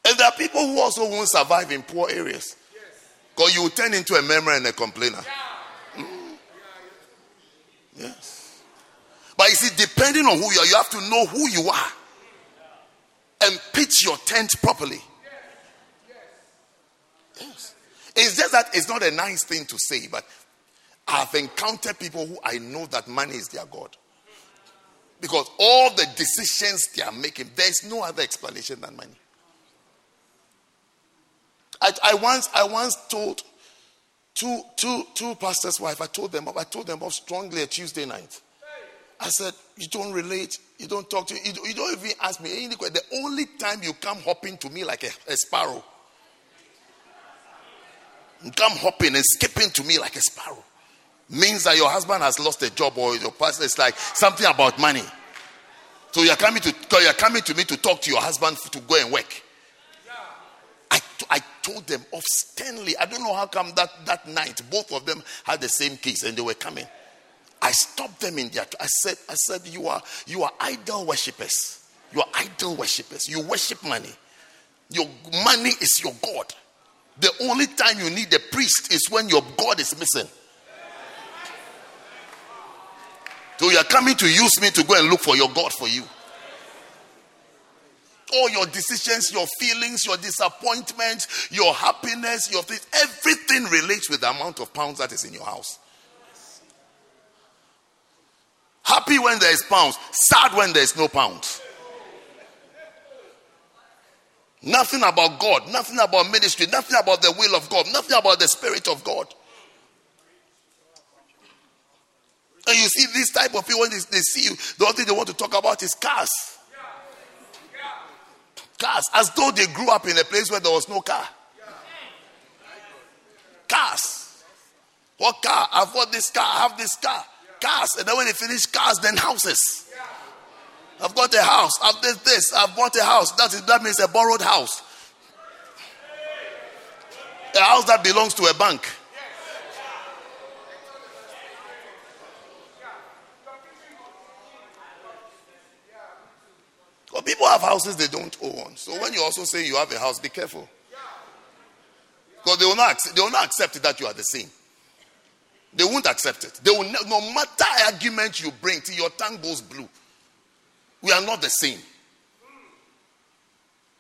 And there are people who also won't survive in poor areas. Because you will turn into a member and a complainer. Mm. Yes. But you see, depending on who you are, you have to know who you are and pitch your tent properly. Yes. It's just that it's not a nice thing to say, but I've encountered people who I know that money is their God. Because all the decisions they are making, there's no other explanation than money. I, I once I once told Two, two, two pastors' wife. I told them. I told them off strongly a Tuesday night. I said, you don't relate. You don't talk to. You, you don't even ask me any question. The only time you come hopping to me like a, a sparrow. You come hopping and skipping to me like a sparrow means that your husband has lost a job or your pastor is like something about money. So you're coming to you're coming to me to talk to your husband to go and work. I, I told them off sternly. I don't know how come that, that night both of them had the same case and they were coming. I stopped them in their. I said, I said, you are you are idol worshippers. You are idol worshippers. You worship money. Your money is your God. The only time you need a priest is when your God is missing. So you are coming to use me to go and look for your God for you. All your decisions, your feelings, your disappointment, your happiness, your things, everything relates with the amount of pounds that is in your house. Happy when there is pounds, sad when there is no pounds. Nothing about God, nothing about ministry, nothing about the will of God, nothing about the Spirit of God. And you see this type of people when they, they see you, the only thing they want to talk about is cars. Cars, as though they grew up in a place where there was no car. Cars. What car? I've got this car, I have this car. Cars. And then when they finish cars, then houses. I've got a house. I've this, this. I've bought a house. That is that means a borrowed house. A house that belongs to a bank. But people have houses they don't own. So when you also say you have a house, be careful. Because they will not they will not accept that you are the same. They won't accept it. They will no matter argument you bring till your tongue goes blue. We are not the same.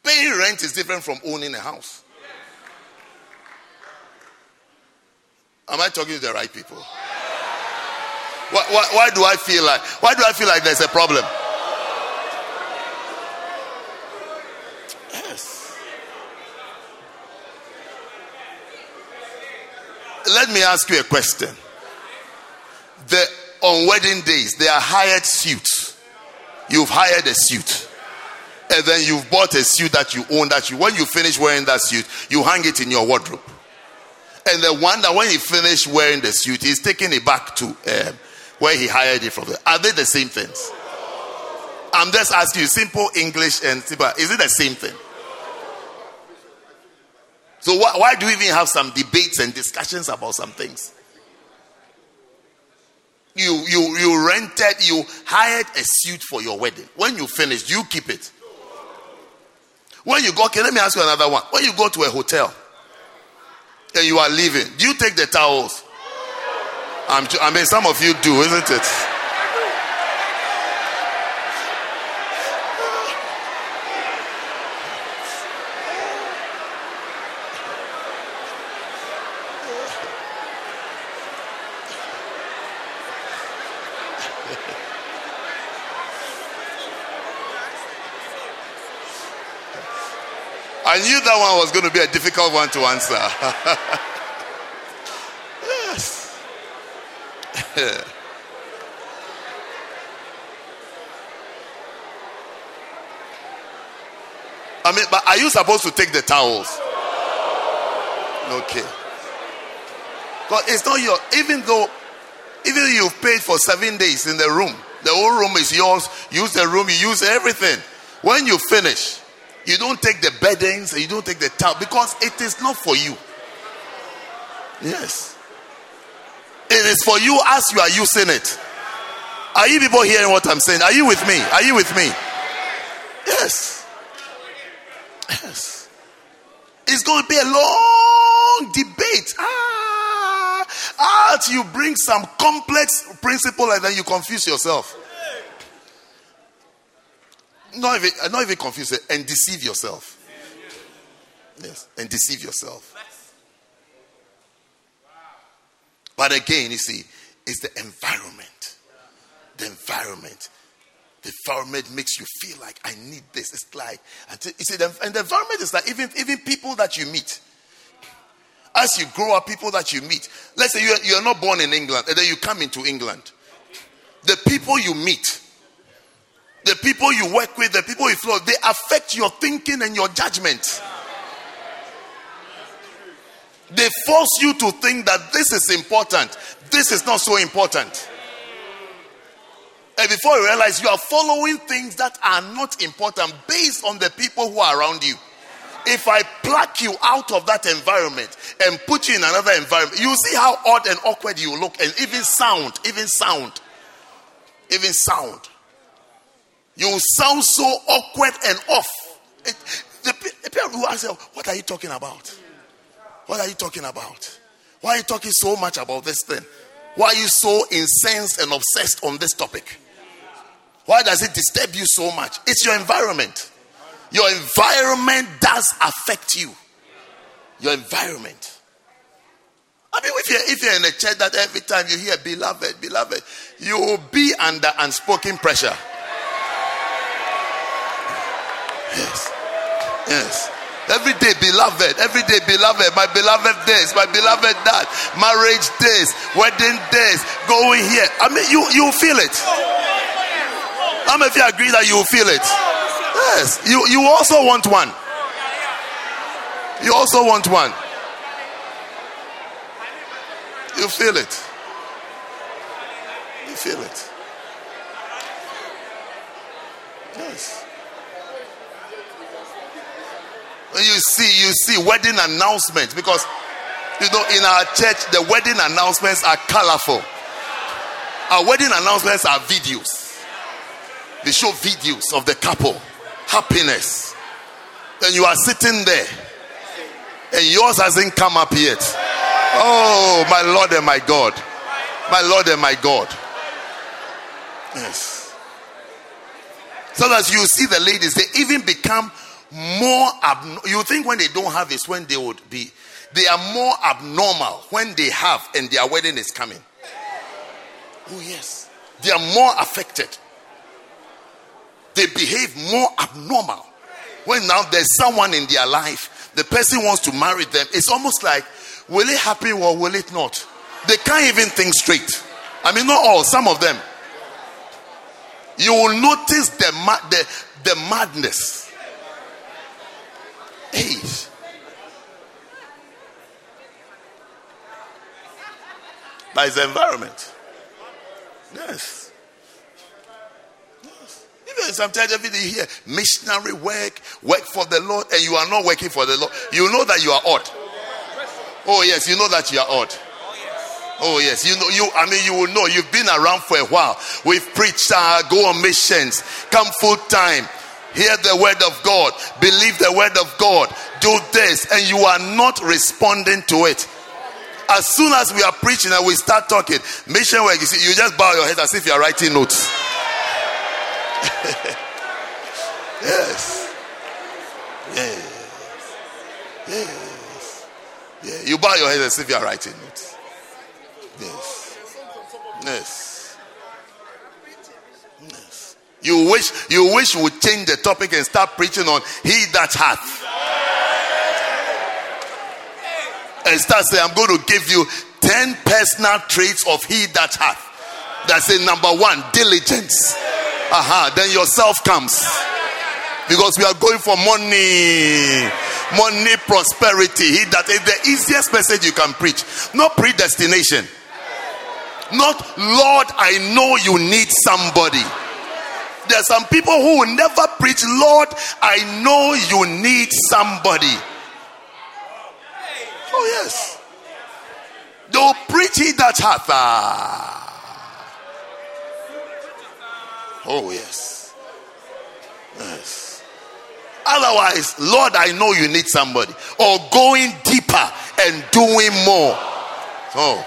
Paying rent is different from owning a house. Am I talking to the right people? Why, why, why do I feel like why do I feel like there's a problem? Let me ask you a question. The on wedding days, they are hired suits. You've hired a suit. And then you've bought a suit that you own that you when you finish wearing that suit, you hang it in your wardrobe. And the one that when he finished wearing the suit, he's taking it back to um, where he hired it from. Are they the same things? I'm just asking you simple English and simple. Is it the same thing? So why, why do we even have some debates and discussions about some things? You you you rented, you hired a suit for your wedding. When you finish, you keep it. When you go, okay, let me ask you another one. When you go to a hotel and you are leaving, do you take the towels? I'm, I mean, some of you do, isn't it? I knew that one was going to be a difficult one to answer. [LAUGHS] yes. [LAUGHS] I mean, but are you supposed to take the towels? Okay. But it's not your, even though, even you've paid for seven days in the room, the whole room is yours. Use the room, you use everything. When you finish, you don't take the beddings and you don't take the towel because it is not for you. Yes. It is for you as you are using it. Are you people hearing what I'm saying? Are you with me? Are you with me? Yes. Yes. It's going to be a long debate. Ah, ah, you bring some complex principle and then you confuse yourself. Not even, uh, not even confuse it, and deceive yourself. Yes, and deceive yourself. But again, you see, it's the environment. The environment. The environment makes you feel like I need this. It's like, you see, the, and the environment is like even, even people that you meet. as you grow up, people that you meet. Let's say you're, you're not born in England and then you come into England. The people you meet, the people you work with, the people you flow, they affect your thinking and your judgment. They force you to think that this is important, this is not so important. And before you realize you are following things that are not important based on the people who are around you. If I pluck you out of that environment and put you in another environment, you see how odd and awkward you look, and even sound, even sound, even sound. You sound so awkward and off. It, the, the people who ask What are you talking about? What are you talking about? Why are you talking so much about this thing? Why are you so incensed and obsessed on this topic? Why does it disturb you so much? It's your environment. Your environment does affect you. Your environment. I mean, if you're, if you're in a church that every time you hear beloved, beloved, you will be under unspoken pressure. Yes. Yes. Every day, beloved. Every day, beloved. My beloved days. My beloved that. Marriage days. Wedding days. Going here. I mean, you, you feel it. How many of you agree that you feel it? Yes. You, you also want one. You also want one. You feel it. You feel it. Yes. You see, you see wedding announcements because you know in our church the wedding announcements are colorful. Our wedding announcements are videos. They show videos of the couple, happiness. And you are sitting there, and yours hasn't come up yet. Oh, my Lord and my God. My Lord and my God. Yes. So as you see the ladies, they even become more abnormal. You think when they don't have is when they would be. They are more abnormal when they have and their wedding is coming. Oh, yes. They are more affected they behave more abnormal. When now there's someone in their life, the person wants to marry them, it's almost like, will it happen or will it not? They can't even think straight. I mean, not all, some of them. You will notice the, the, the madness. Age. By his environment. Yes. Even sometimes every day hear missionary work, work for the Lord, and you are not working for the Lord. You know that you are odd. Oh, yes, you know that you are odd. Oh yes, you know you. I mean, you will know. You've been around for a while. We've preached. Uh, go on missions. Come full time. Hear the word of God. Believe the word of God. Do this, and you are not responding to it. As soon as we are preaching and we start talking, mission work. You see, you just bow your head as if you are writing notes. [LAUGHS] yes. Yes. Yes. Yeah. You bow your head as if you are writing it. Yes. Yes. You wish you wish would change the topic and start preaching on he that hath. And start saying, I'm going to give you 10 personal traits of he that hath. That's it. number one, diligence. Aha, then yourself comes. Because we are going for money. Money, prosperity. He, that is the easiest message you can preach. Not predestination. Not, Lord, I know you need somebody. There are some people who will never preach, Lord, I know you need somebody. Oh, yes. They'll preach that hath. Ah. Oh, yes. Yes. Otherwise, Lord, I know you need somebody. Or going deeper and doing more. Oh.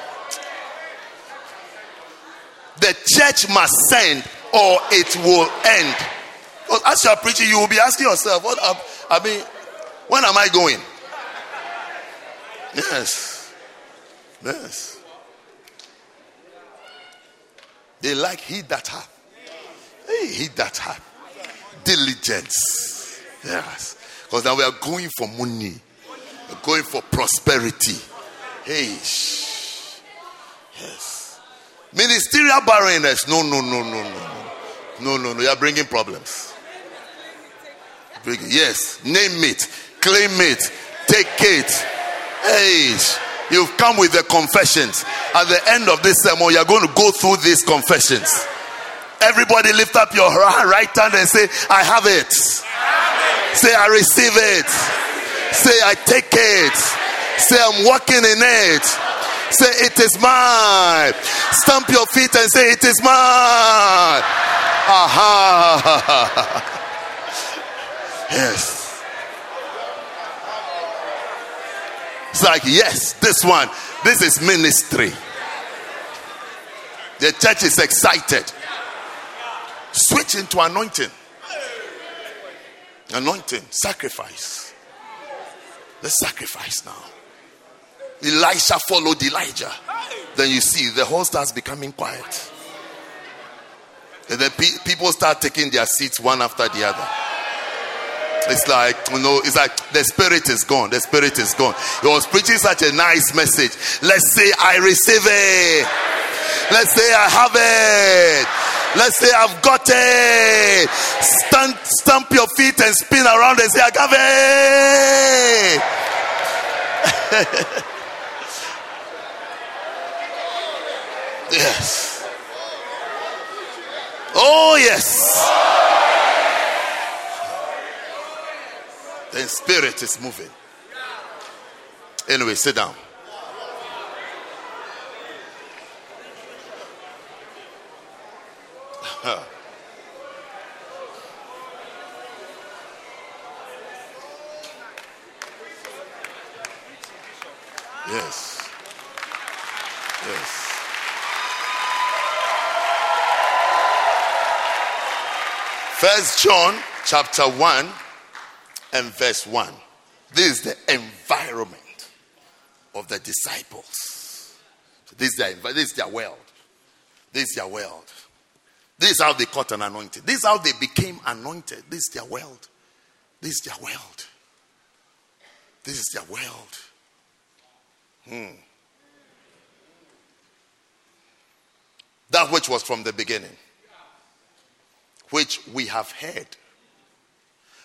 The church must send or it will end. Because as you are preaching, you will be asking yourself, what up? I mean, when am I going? Yes. Yes. They like he that hath. Hey, he that had diligence. Yes. Because now we are going for money, we're going for prosperity. Hey. Yes. Ministerial barrenness. No, no, no, no, no. No, no, no. You are bringing problems. Bring it. Yes. Name it. Claim it. Take it. Hey. You've come with the confessions. At the end of this sermon, you're going to go through these confessions. Everybody lift up your [LAUGHS] right hand and say, I have it. Say, I receive it. Say, I take it. Say, I'm walking in it. Say, it is mine. Stamp your feet and say, it is mine. Aha. yes. It's like, yes, this one, this is ministry. The church is excited. Switch into anointing. Anointing, sacrifice. Let's sacrifice now. Elisha followed Elijah. Then you see the whole starts becoming quiet. And then pe- people start taking their seats one after the other. It's like, you know, it's like the spirit is gone. The spirit is gone. He was preaching such a nice message. Let's say, I receive it. Let's say, I have it. Let's say, I've got it. Stamp, stamp your feet and spin around and say, I got it. [LAUGHS] yes. Oh, yes. The spirit is moving. Anyway, sit down. [LAUGHS] yes. Yes. First John chapter 1 and verse 1. This is the environment of the disciples. This is their, this is their world. This is their world. This is how they caught an anointing. This is how they became anointed. This is their world. This is their world. This is their world. Hmm. That which was from the beginning, which we have heard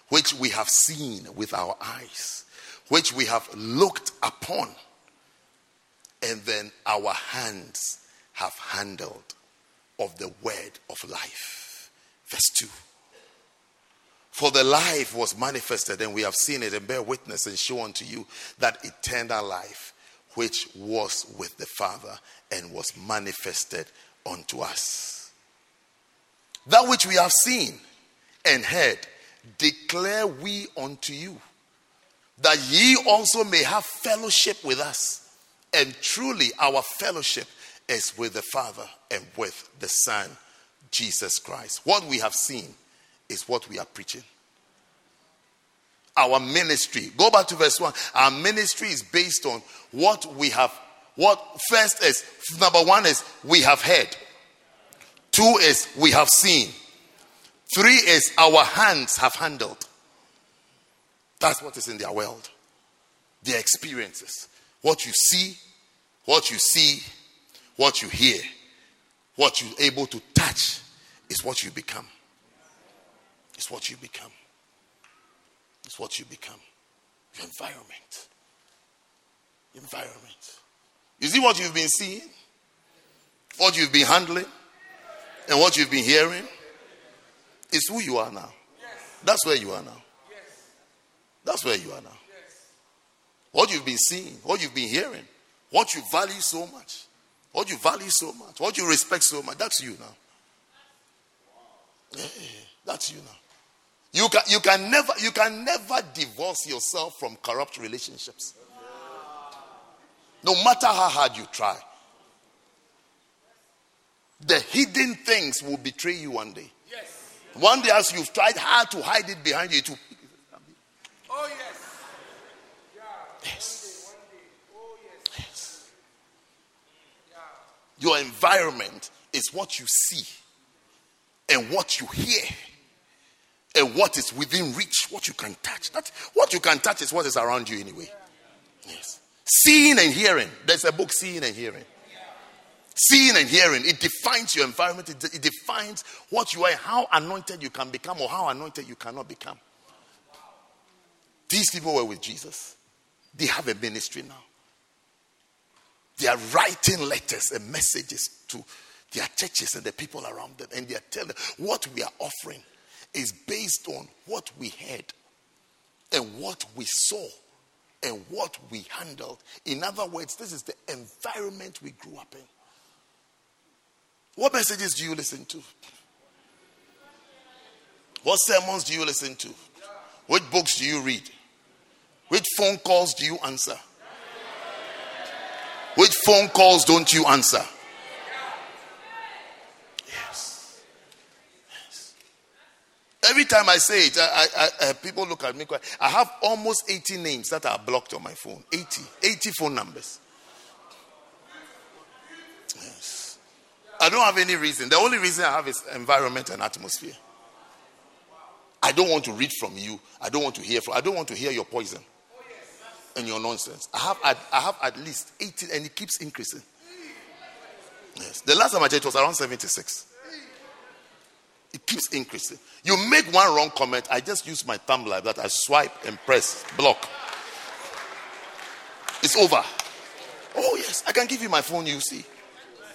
which we have seen with our eyes, which we have looked upon, and then our hands have handled of the word of life. Verse 2. For the life was manifested, and we have seen it, and bear witness and show unto you that eternal life which was with the Father and was manifested unto us. That which we have seen and heard declare we unto you, that ye also may have fellowship with us. And truly, our fellowship is with the Father and with the Son, Jesus Christ. What we have seen is what we are preaching. Our ministry, go back to verse 1. Our ministry is based on what we have. What first is number one is we have heard, two is we have seen, Three is our hands have handled. That's what is in their world. Their experiences. What you see, what you see, what you hear, what you're able to touch is what you become. It's what you become. It's what you become. Your environment. Environment. You see what you've been seeing? What you've been handling? And what you've been hearing? Is who you are now. Yes. That's where you are now. Yes. That's where you are now. Yes. What you've been seeing, what you've been hearing, what you value so much, what you value so much, what you respect so much, that's you now. Yeah, that's you now. You can, you can never you can never divorce yourself from corrupt relationships. No matter how hard you try. The hidden things will betray you one day. Yes. One day, as you've tried hard to hide it behind you, it will. Oh, yes. Yes. Yes. Your environment is what you see and what you hear and what is within reach, what you can touch. That, what you can touch is what is around you anyway. Yes. Seeing and hearing. There's a book, Seeing and Hearing. Seeing and hearing, it defines your environment, it, it defines what you are, how anointed you can become, or how anointed you cannot become. These people were with Jesus. They have a ministry now. They are writing letters and messages to their churches and the people around them. And they are telling them what we are offering is based on what we heard and what we saw and what we handled. In other words, this is the environment we grew up in. What messages do you listen to? What sermons do you listen to? Which books do you read? Which phone calls do you answer? Which phone calls don't you answer? Yes. yes. Every time I say it, I, I, I, people look at me. I have almost 80 names that are blocked on my phone. 80. 80 phone numbers. I don't have any reason. The only reason I have is environment and atmosphere. I don't want to read from you. I don't want to hear from. I don't want to hear your poison and your nonsense. I have at, I have at least 18, and it keeps increasing. Yes. The last time I checked was around 76. It keeps increasing. You make one wrong comment, I just use my thumb like that. I swipe and press block. It's over. Oh, yes, I can give you my phone, you see.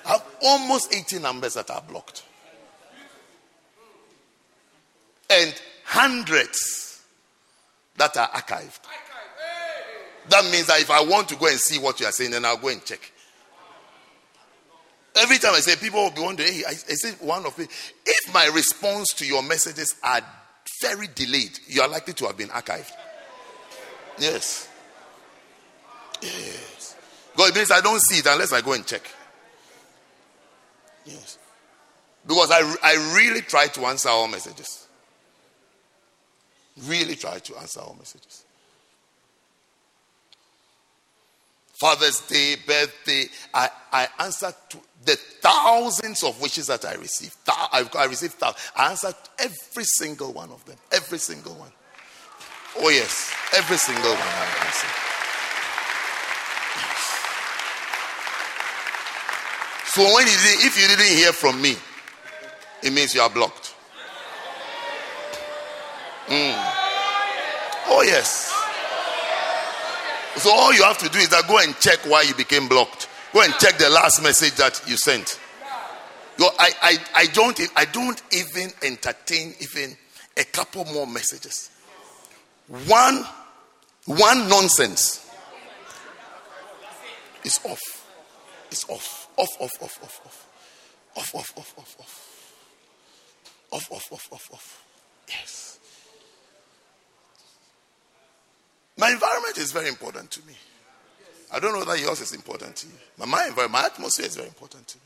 I have almost 80 numbers that are blocked. And hundreds that are archived. That means that if I want to go and see what you are saying, then I'll go and check. Every time I say, people will be wondering, hey, I, say one of. If my response to your messages are very delayed, you are likely to have been archived. Yes. Yes. God it means I don't see it unless I go and check. Yes. Because I, I really try to answer all messages. Really try to answer all messages. Father's Day, birthday, I, I answered to the thousands of wishes that I received. I, I received thousands. I answered every single one of them. Every single one. Oh, yes. Every single one I. So when you did, if you didn't hear from me, it means you are blocked. Mm. Oh, yes. So all you have to do is that go and check why you became blocked. Go and check the last message that you sent. Go, I, I, I don't I don't even entertain even a couple more messages. One one nonsense is off. It's off. Off, off, off, off, off. Off, off, off, off, off. Off, off, off, off, off. Yes. My environment is very important to me. I don't know whether yours is important to you. But my environment, my atmosphere is very important to me.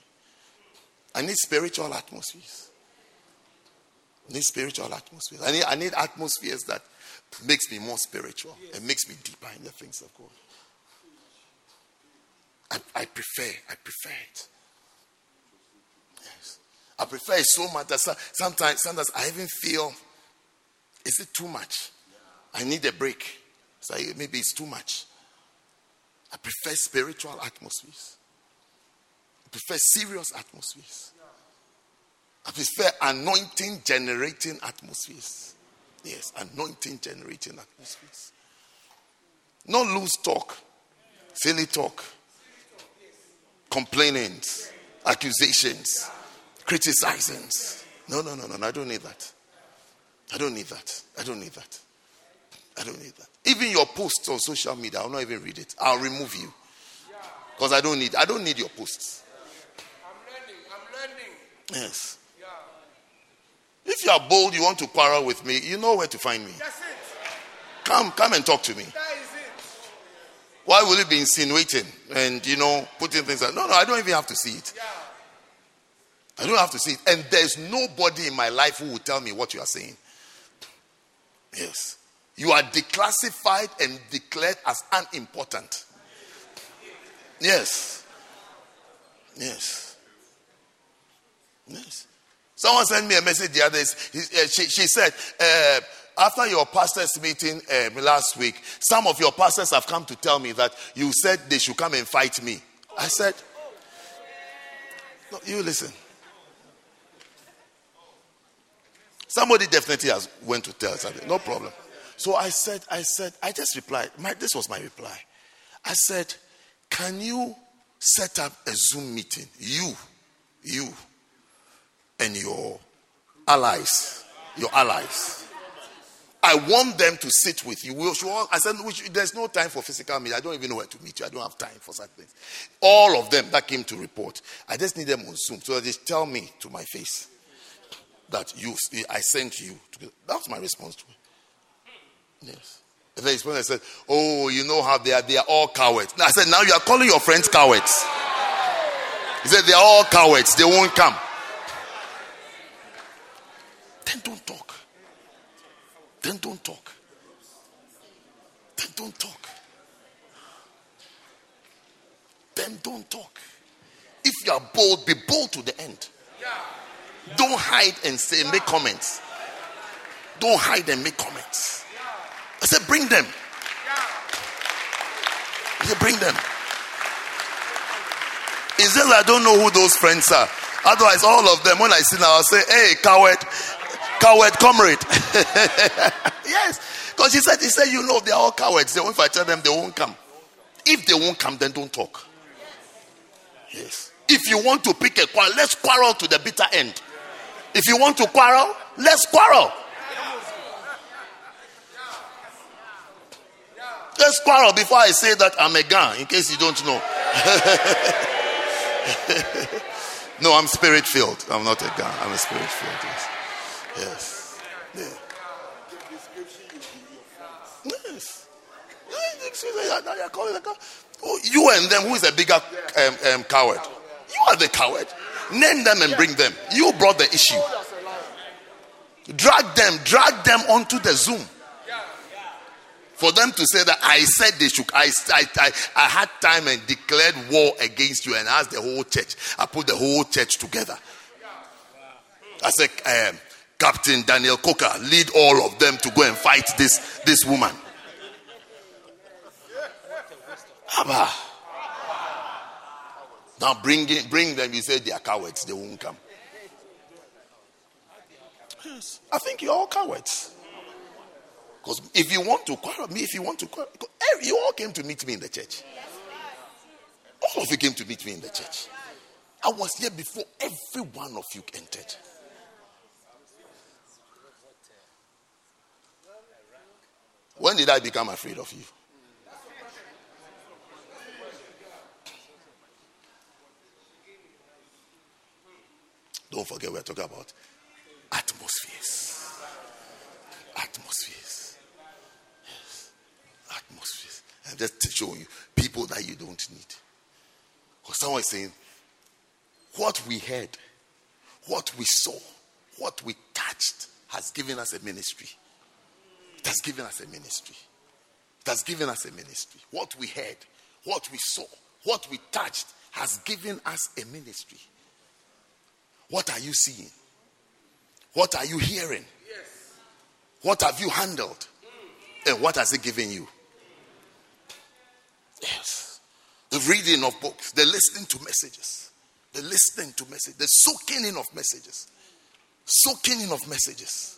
I need spiritual atmospheres. I need spiritual atmospheres. I need, I need atmospheres that makes me more spiritual and makes me deeper in the things of God. I, I prefer, I prefer it. Yes. I prefer it so much that sometimes, sometimes I even feel, is it too much? I need a break. So maybe it's too much. I prefer spiritual atmospheres. I prefer serious atmospheres. I prefer anointing generating atmospheres. Yes, anointing generating atmospheres. No loose talk, silly talk, complainings, accusations, criticizings. No, no, no, no, I don't need that. I don't need that. I don't need that. I don't need that. Even your posts on social media, I'll not even read it. I'll remove you. Because I don't need I don't need your posts. I'm learning. I'm learning. Yes. Yeah. If you are bold, you want to quarrel with me, you know where to find me. Come, come and talk to me. Why will you be insinuating and you know putting things like no no I don't even have to see it. I don't have to see it. And there's nobody in my life who will tell me what you are saying. Yes. You are declassified and declared as unimportant. Yes. Yes. Yes. Someone sent me a message the other day. She, she said, uh, after your pastors' meeting um, last week, some of your pastors have come to tell me that you said they should come and fight me. I said, No, you listen. Somebody definitely has went to tell something. No problem. So I said, I said, I just replied. My, this was my reply. I said, Can you set up a Zoom meeting? You, you, and your allies. Your allies. I want them to sit with you. I said, there's no time for physical meeting. I don't even know where to meet you. I don't have time for such things. All of them that came to report, I just need them on Zoom so that they tell me to my face that you, I sent you. To, that was my response to it. Yes. And then I said, Oh, you know how they are, they are all cowards. I said, Now you are calling your friends cowards. He said, They are all cowards, they won't come. Then don't talk. Then don't talk. Then don't talk. Then don't talk. If you are bold, be bold to the end. Don't hide and say, make comments. Don't hide and make comments. I said, bring them. I said, bring them. Is it I don't know who those friends are? Otherwise, all of them, when I see now, I'll say, hey, coward, coward comrade. [LAUGHS] yes. Because he said, he said, you know, they're all cowards. So if I tell them they won't come. If they won't come, then don't talk. Yes. If you want to pick a quarrel, let's quarrel to the bitter end. If you want to quarrel, let's quarrel. Let's quarrel before I say that I'm a gun, in case you don't know. [LAUGHS] no, I'm spirit filled. I'm not a gun. I'm a spirit filled. Yes. Yes. Yes. Oh, you and them, who is a bigger um, um, coward? You are the coward. Name them and bring them. You brought the issue. Drag them, drag them onto the Zoom. For them to say that I said they should, I, I, I, I had time and declared war against you and asked the whole church. I put the whole church together. I said, um, Captain Daniel Coker, lead all of them to go and fight this, this woman. Abba. Now bring, in, bring them. You say they are cowards. They won't come. Yes. I think you're all cowards. Because if you want to quarrel me, if you want to quarrel, you all came to meet me in the church. All of you came to meet me in the church. I was here before every one of you entered. When did I become afraid of you? Don't forget, we're talking about atmospheres. Atmospheres. Yes. Atmospheres. I'm just showing you people that you don't need. Because someone is saying, what we heard, what we saw, what we touched has given us a ministry. Has given us a ministry. It has given us a ministry. What we heard, what we saw, what we touched has given us a ministry. What are you seeing? What are you hearing? Yes. What have you handled? And what has it given you? Yes. The reading of books, the listening to messages, the listening to messages, the soaking in of messages, soaking in of messages,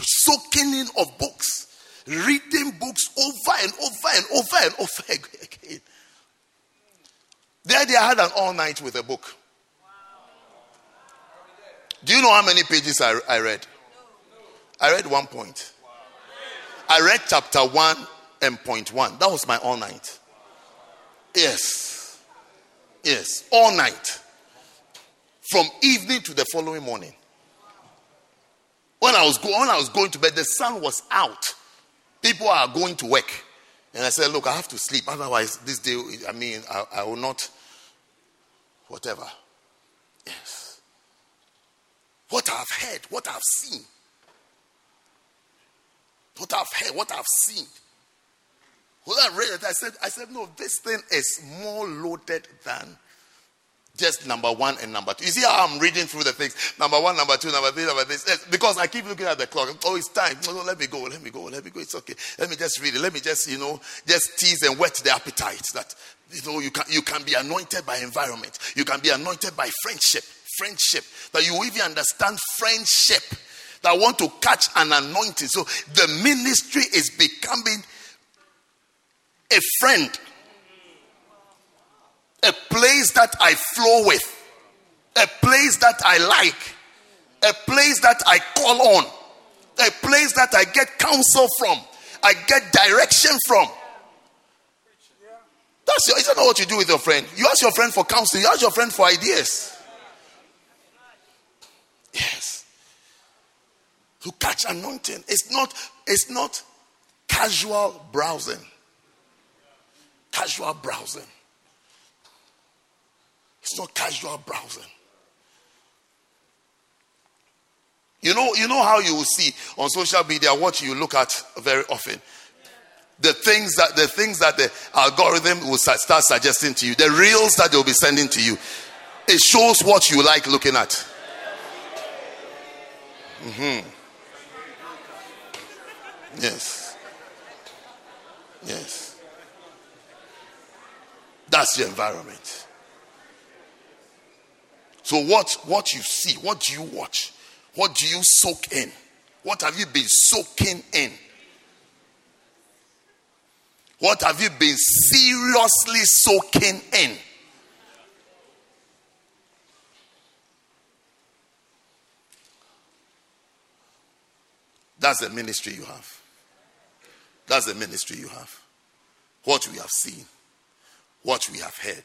soaking in of books, reading books over and over and over and over [LAUGHS] again. There, they had an all night with a book. Do you know how many pages I, I read? I read one point. I read chapter one and point one. That was my all night. Yes. Yes. All night. From evening to the following morning. When I was going, when I was going to bed, the sun was out. People are going to work. And I said, Look, I have to sleep. Otherwise, this day, I mean, I, I will not, whatever. Yes. What I've heard, what I've seen. What I've heard, what I've seen. When I read it, I said, I said, no, this thing is more loaded than Just number one and number two. You see how I'm reading through the things? Number one, number two, number three, number this. Because I keep looking at the clock. Oh, it's time. No, no, let me go. Let me go. Let me go. It's okay. Let me just read it. Let me just, you know, just tease and whet the appetite. That you know, you can you can be anointed by environment. You can be anointed by friendship. Friendship. That you even understand friendship. That want to catch an anointing. So the ministry is becoming a friend a place that I flow with, a place that I like, a place that I call on, a place that I get counsel from, I get direction from. That's your, isn't that what you do with your friend? You ask your friend for counsel, you ask your friend for ideas. Yes. To catch anointing. It's not, it's not casual browsing. Casual browsing. It's not casual browsing. You know, you know how you will see on social media what you look at very often. The things that the things that the algorithm will start suggesting to you, the reels that they'll be sending to you. It shows what you like looking at. Mm-hmm. Yes. Yes. That's the environment. So what what you see, what do you watch? What do you soak in? What have you been soaking in? What have you been seriously soaking in? That's the ministry you have. That's the ministry you have. What we have seen, what we have heard,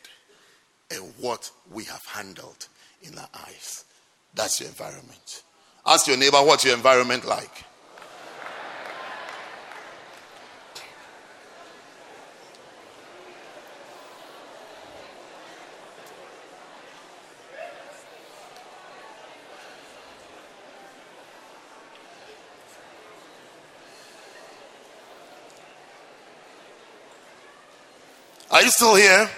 and what we have handled in our eyes. That's your environment. Ask your neighbor, what's your environment like? Are you still here?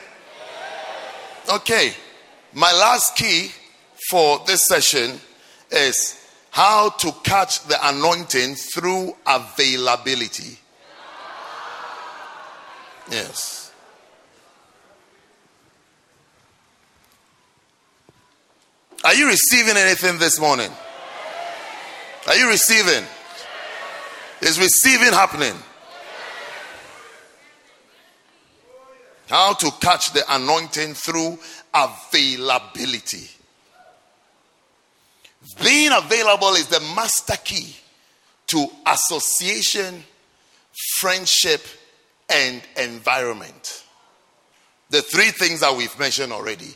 Okay. My last key for this session is how to catch the anointing through availability. Yes. Are you receiving anything this morning? Are you receiving? Is receiving happening? How to catch the anointing through availability. Being available is the master key to association, friendship, and environment. The three things that we've mentioned already.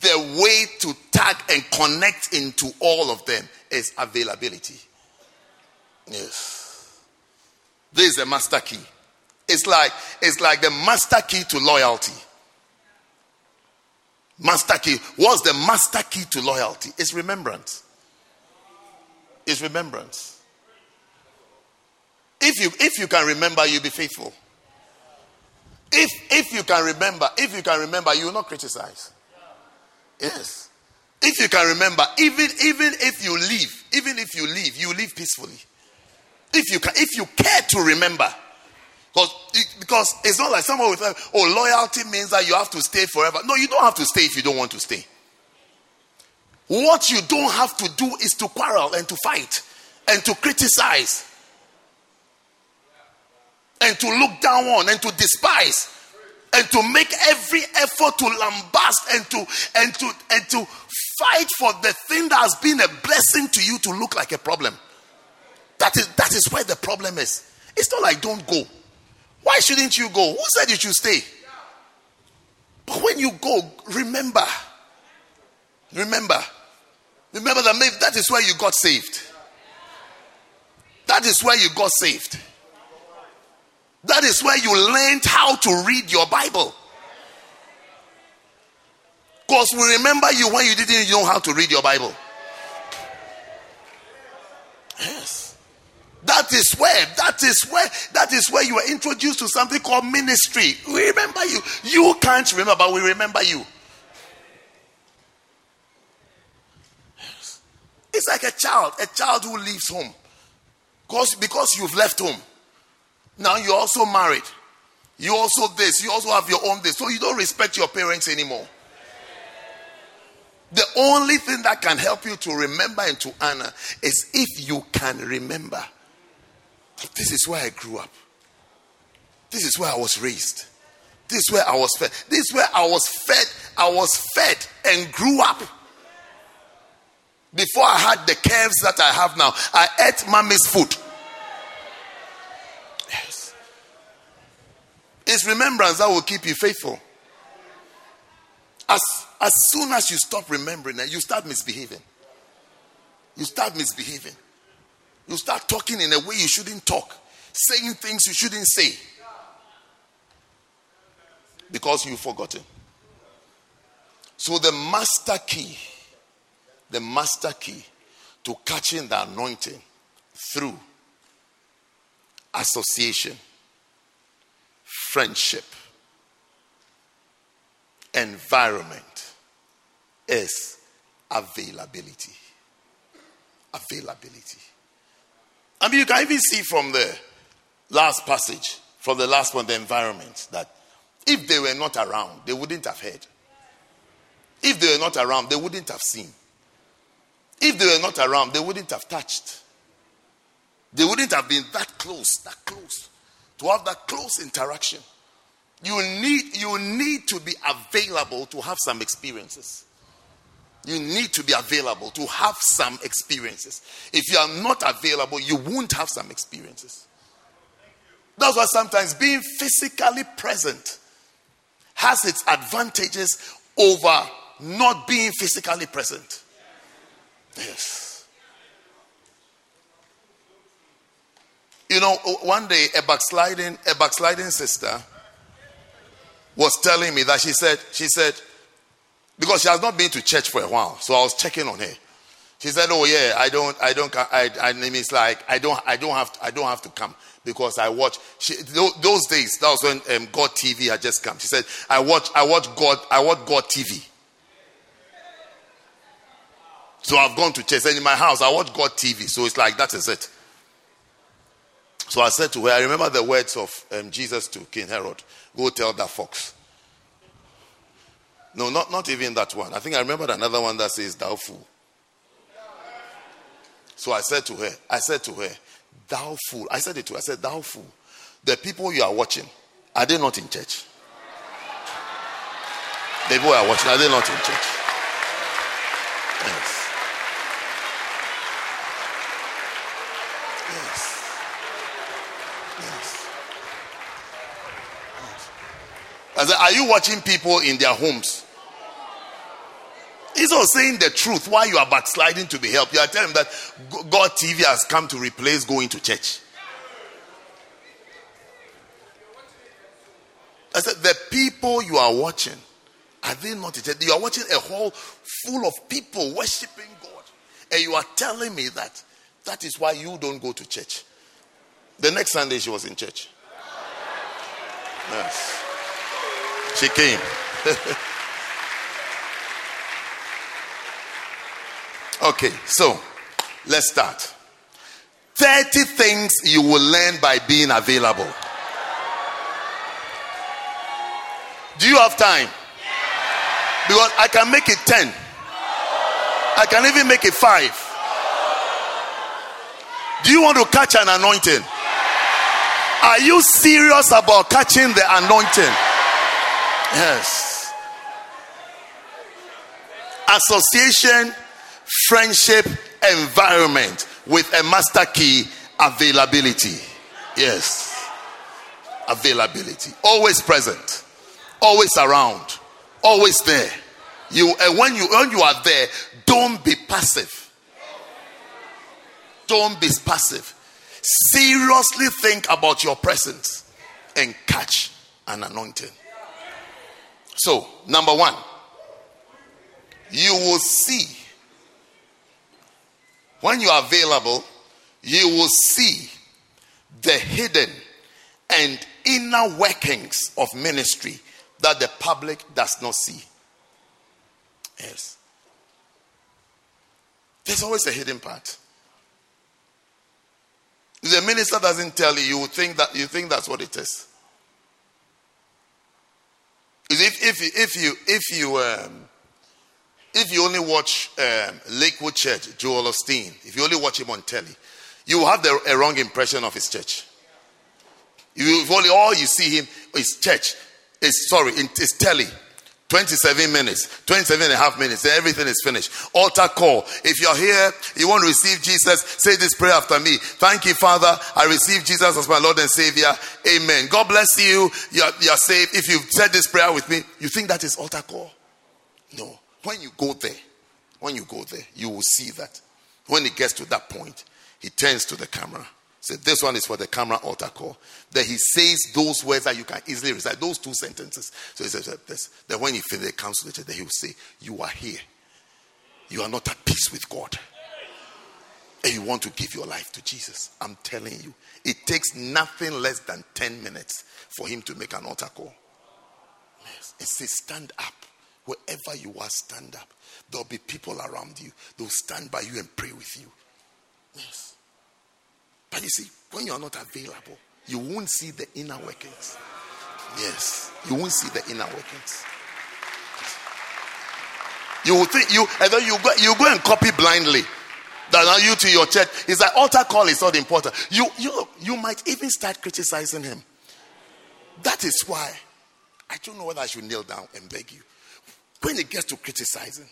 The way to tag and connect into all of them is availability. Yes. This is the master key. It's like it's like the master key to loyalty. Master key. What's the master key to loyalty? It's remembrance. It's remembrance. If you if you can remember, you'll be faithful. If if you can remember, if you can remember, you will not criticize. Yes. If you can remember, even even if you leave, even if you leave, you leave peacefully. If you can, if you care to remember, because, because it's not like someone with, oh, loyalty means that you have to stay forever. No, you don't have to stay if you don't want to stay. What you don't have to do is to quarrel and to fight and to criticize and to look down on and to despise and to make every effort to lambast and to and to and to fight for the thing that has been a blessing to you to look like a problem. That is that is where the problem is. It's not like don't go. Why shouldn't you go? Who said you should stay? But when you go, remember. Remember. Remember that maybe that is where you got saved. That is where you got saved. That is where you learned how to read your Bible. Because we remember you when you didn't know how to read your Bible. Yes. That is where, that is where, that is where you are introduced to something called ministry. We remember you. You can't remember, but we remember you. It's like a child, a child who leaves home. Because, because you've left home. Now you're also married. You also this, you also have your own this. So you don't respect your parents anymore. The only thing that can help you to remember and to honor is if you can remember. This is where I grew up. This is where I was raised. This is where I was fed. This is where I was fed. I was fed and grew up. Before I had the curves that I have now, I ate mommy's food. Yes. It's remembrance that will keep you faithful. As, as soon as you stop remembering it, you start misbehaving. You start misbehaving. You start talking in a way you shouldn't talk, saying things you shouldn't say because you've forgotten. So, the master key, the master key to catching the anointing through association, friendship, environment is availability. Availability. I mean, you can even see from the last passage, from the last one, the environment, that if they were not around, they wouldn't have heard. If they were not around, they wouldn't have seen. If they were not around, they wouldn't have touched. They wouldn't have been that close, that close, to have that close interaction. You need, you need to be available to have some experiences. You need to be available to have some experiences. If you are not available, you won't have some experiences. That's why sometimes being physically present has its advantages over not being physically present. Yes. You know, one day a backsliding a backsliding sister was telling me that she said she said because she has not been to church for a while, so I was checking on her. She said, "Oh yeah, I don't, I don't, I, I mean, it's like I don't, I don't have, to, I don't have to come because I watch. She, those days, that was when um, God TV had just come. She said, "I watch, I watch God, I watch God TV." So I've gone to church, and in my house, I watch God TV. So it's like that is it. So I said to her, I remember the words of um, Jesus to King Herod: "Go tell that fox." No, not, not even that one. I think I remember another one that says, "Thou fool." So I said to her, I said to her, Thou fool. I said it to her. I said, Thou fool. The people you are watching, are they not in church? The people are watching, are they not in church? Yes. I said, Are you watching people in their homes? He's not saying the truth why you are backsliding to be helped. You are telling that God TV has come to replace going to church. I said, the people you are watching, are they not? You are watching a hall full of people worshiping God. And you are telling me that that is why you don't go to church. The next Sunday she was in church. Yes. She came. [LAUGHS] Okay, so let's start. 30 things you will learn by being available. Do you have time? Because I can make it 10. I can even make it 5. Do you want to catch an anointing? Are you serious about catching the anointing? Yes. Association friendship environment with a master key availability. Yes. Availability. Always present. Always around. Always there. You and when you when you are there, don't be passive. Don't be passive. Seriously think about your presence and catch an anointing. So, number 1, you will see when you are available, you will see the hidden and inner workings of ministry that the public does not see. Yes. There's always a hidden part. If the minister doesn't tell you, you think that you think that's what it is. If if if you if you um, if you only watch um, Lakewood Church, Joel Osteen, if you only watch him on telly, you will have the, a wrong impression of his church. You only all you see him is church. Is sorry, it's telly. 27 minutes, 27 and a half minutes, everything is finished. Altar call. If you're here, you want to receive Jesus, say this prayer after me. Thank you, Father. I receive Jesus as my Lord and Savior. Amen. God bless you. You're, you're saved. If you've said this prayer with me, you think that is altar call? No. When you go there, when you go there, you will see that. When it gets to that point, he turns to the camera so this one is for the camera altar call. Then he says those words that you can easily recite, those two sentences. So he says this. Then when he finishes, the church, then he will say, You are here. You are not at peace with God. And you want to give your life to Jesus. I'm telling you, it takes nothing less than 10 minutes for him to make an altar call. Yes. It says, Stand up. Wherever you are, stand up. There'll be people around you. They'll stand by you and pray with you. Yes. But you see, when you are not available, you won't see the inner workings. Yes, you won't see the inner workings. You will think you and then you go you go and copy blindly. That now you to your church is that altar call is not important. You you you might even start criticizing him. That is why I don't know whether I should kneel down and beg you. When it gets to criticizing,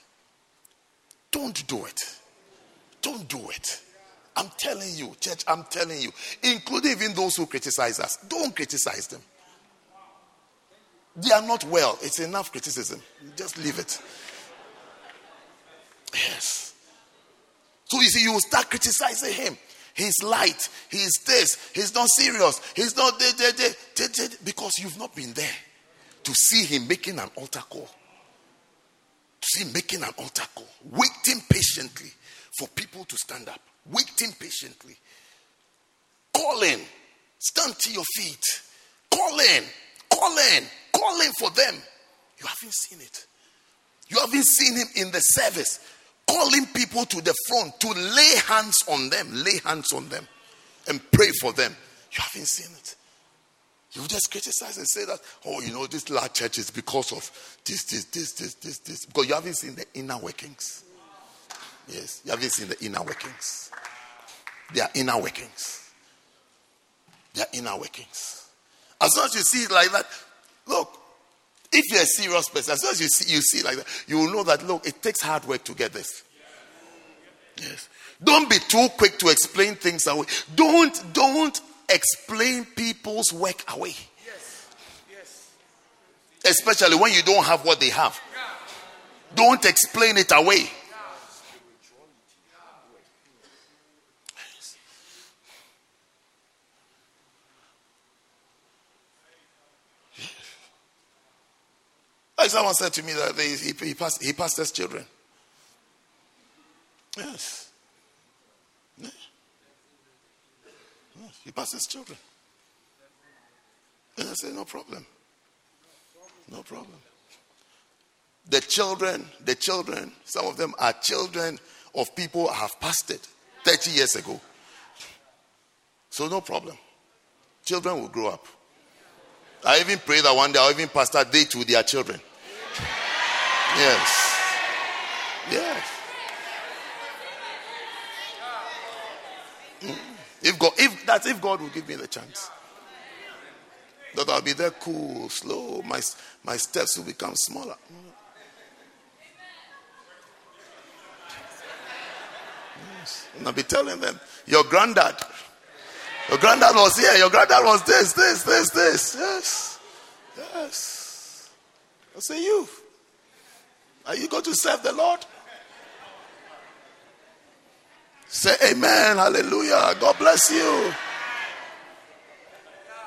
don't do it. Don't do it. I'm telling you, church, I'm telling you, including even those who criticize us, don't criticize them. They are not well. It's enough criticism. Just leave it. Yes. So you see, you start criticizing him. He's light. He's this. He's not serious. He's not because you've not been there to see him making an altar call. See making an altar call, waiting patiently for people to stand up waiting patiently, calling, stand to your feet, calling, calling, calling for them. You haven't seen it. You haven't seen him in the service, calling people to the front to lay hands on them, lay hands on them, and pray for them. You haven't seen it. You just criticize and say that, oh, you know, this large church is because of this, this, this, this, this, this. Because you haven't seen the inner workings. Yes, you haven't seen the inner workings. Their inner workings. Their inner workings. As soon as you see it like that, look, if you're a serious person, as soon as you see you see like that, you will know that look, it takes hard work to get this. Yes. Don't be too quick to explain things away. Don't don't explain people's work away. Yes. Yes. Especially when you don't have what they have. Don't explain it away. Like someone said to me that he, he, passed, he pastors children. Yes. He pastors children. And I said, no problem. No problem. The children, the children, some of them are children of people I have pastored 30 years ago. So no problem. Children will grow up. I even pray that one day I'll even pastor they to their children. Yes. Yes. Mm. If God, if that's if God will give me the chance, that I'll be there cool, slow. My my steps will become smaller. Yes. And I'll be telling them, your granddad, your granddad was here, your granddad was this, this, this, this. Yes. Yes. I say you. Are you going to serve the Lord? Say amen, hallelujah. God bless you.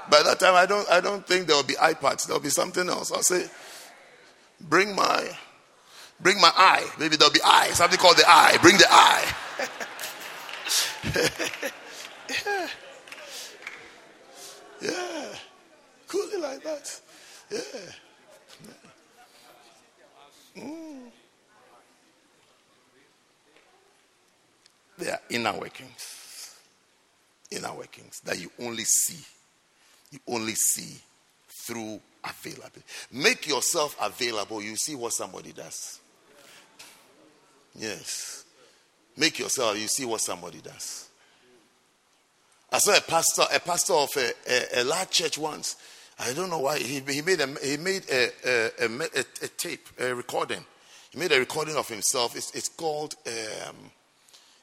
By that time, I don't, I don't think there will be iPads. There will be something else. I'll say, bring my, bring my eye. Maybe there'll be eye. Something called the eye. Bring the eye. [LAUGHS] yeah. Yeah. Coolly like that. Yeah. Mm. There are inner workings. Inner workings that you only see. You only see through availability. Make yourself available, you see what somebody does. Yes. Make yourself, you see what somebody does. I saw a pastor, a pastor of a, a, a large church once. I don't know why he, he made a he made a, a, a, a tape, a recording. He made a recording of himself. It's, it's called um,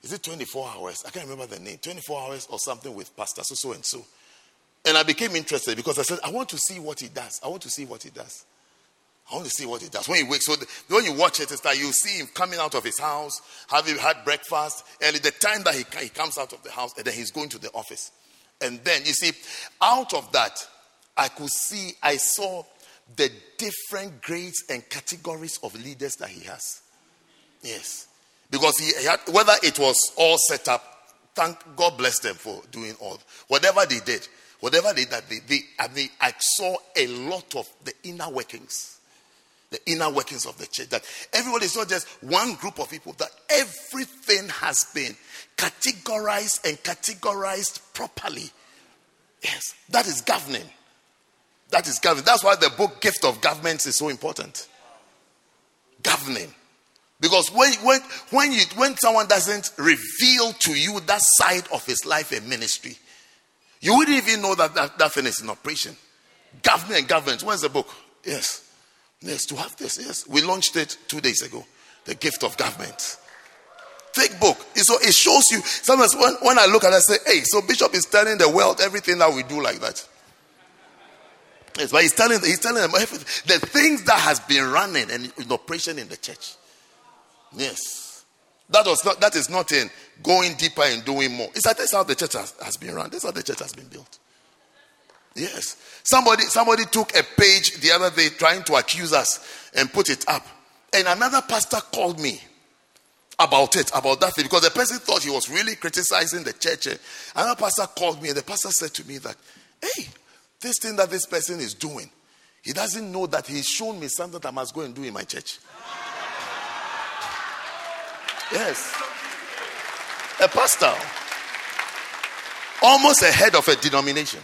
is it 24 hours? I can't remember the name. 24 hours or something with Pastor so so and so. And I became interested because I said, I want to see what he does. I want to see what he does. I want to see what he does. When he wakes, so when you watch it, it's like you see him coming out of his house, having had breakfast, and the time that he, he comes out of the house, and then he's going to the office. And then, you see, out of that, I could see, I saw the different grades and categories of leaders that he has. Yes. Because he had, whether it was all set up, thank God bless them for doing all. Whatever they did, whatever they did, they, they, I mean, I saw a lot of the inner workings. The inner workings of the church. That everybody is not just one group of people, that everything has been categorized and categorized properly. Yes, that is governing. That is governing. That's why the book Gift of Governments is so important. Governing. Because when, when, when, you, when someone doesn't reveal to you that side of his life and ministry, you wouldn't even know that that, that thing is in operation. Government and government. Where's the book? Yes. Yes, to have this. Yes. We launched it two days ago. The gift of government. Thick book. So it shows you. Sometimes when, when I look at it, I say, hey, so Bishop is telling the world everything that we do like that. Yes, but he's telling, he's telling them everything. The things that has been running and in operation in the church. Yes. That was not that is not in going deeper and doing more. It's like that's how the church has, has been run. That's how the church has been built. Yes. Somebody somebody took a page the other day trying to accuse us and put it up. And another pastor called me about it, about that thing, because the person thought he was really criticizing the church. Another pastor called me, and the pastor said to me that, hey, this thing that this person is doing, he doesn't know that he's shown me something that I must go and do in my church. Yes. A pastor. Almost a head of a denomination.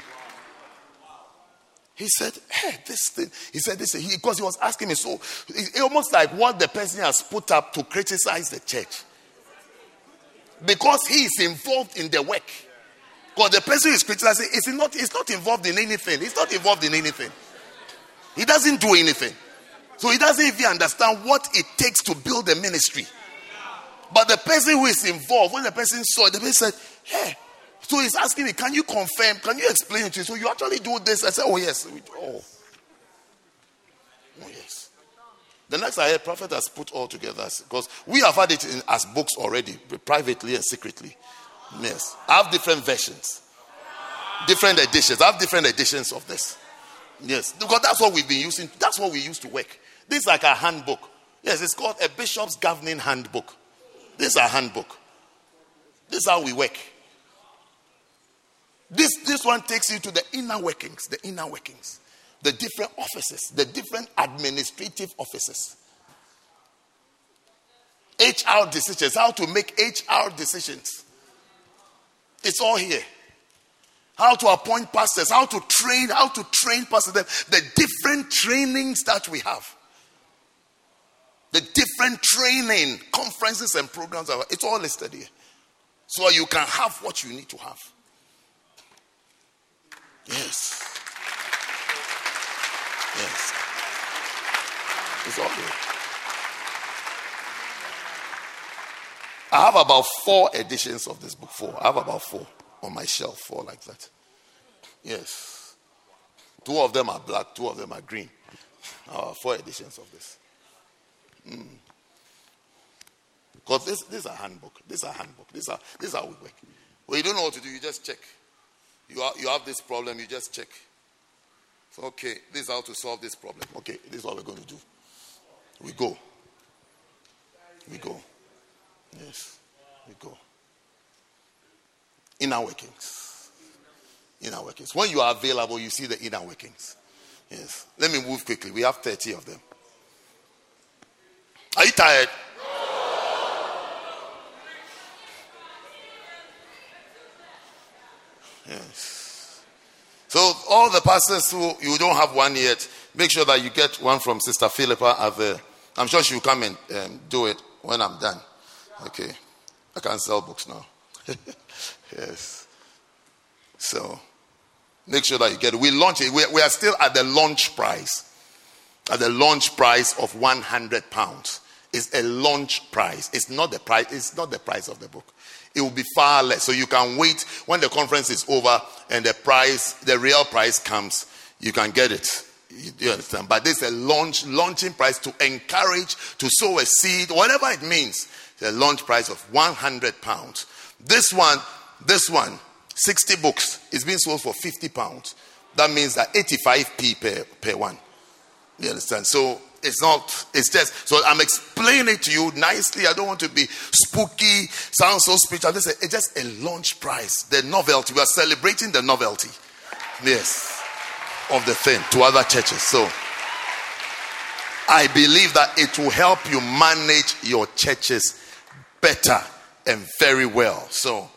He said, Hey, this thing. He said this he, because he was asking me so almost like what the person has put up to criticize the church. Because he is involved in the work. Because the person is criticizing is not, is not involved in anything. He's not involved in anything. He doesn't do anything. So he doesn't even understand what it takes to build a ministry. But the person who is involved, when the person saw it, the person said, Hey, so he's asking me, Can you confirm? Can you explain it to me? So you actually do this? I said, Oh, yes. Oh. Oh, yes. The next I heard, Prophet has put all together because we have had it in, as books already, privately and secretly. Yes. I have different versions, different editions. I have different editions of this. Yes. Because that's what we've been using. That's what we used to work. This is like a handbook. Yes, it's called a bishop's governing handbook. This is our handbook. This is how we work. This, this one takes you to the inner workings, the inner workings, the different offices, the different administrative offices. HR decisions, how to make HR decisions. It's all here. How to appoint pastors, how to train, how to train pastors, the, the different trainings that we have the different training, conferences, and programs. It's all listed here. So you can have what you need to have. Yes. Yes. It's all here. I have about four editions of this book. Four. I have about four on my shelf, four like that. Yes. Two of them are black, two of them are green. Uh, four editions of this. Mm. Because this, this is a handbook. This is a handbook. This is, this is how we work. When you don't know what to do, you just check. You, are, you have this problem, you just check. So, okay, this is how to solve this problem. Okay, this is what we're going to do. We go. We go. Yes, we go. Inner workings. Inner workings. When you are available, you see the inner workings. Yes. Let me move quickly. We have 30 of them. Are you tired? Yes. So all the pastors who you don't have one yet, make sure that you get one from Sister Philippa at the. I'm sure she'll come and um, do it when I'm done. Okay. I can sell books now. [LAUGHS] yes. So make sure that you get it. We launch it. We, we are still at the launch price. At the launch price of 100 pounds. It's a launch price. It's not the price. It's not the price of the book. It will be far less. So you can wait when the conference is over and the price, the real price comes. You can get it. You, you understand? But this is a launch launching price to encourage to sow a seed, whatever it means. The launch price of 100 pounds. This one, this one, 60 books is being sold for 50 pounds. That means that 85p per, per one. You understand? So it's not, it's just, so I'm explaining it to you nicely. I don't want to be spooky, sound so spiritual. This it's just a launch price, the novelty. We are celebrating the novelty, yes, of the thing to other churches. So I believe that it will help you manage your churches better and very well. So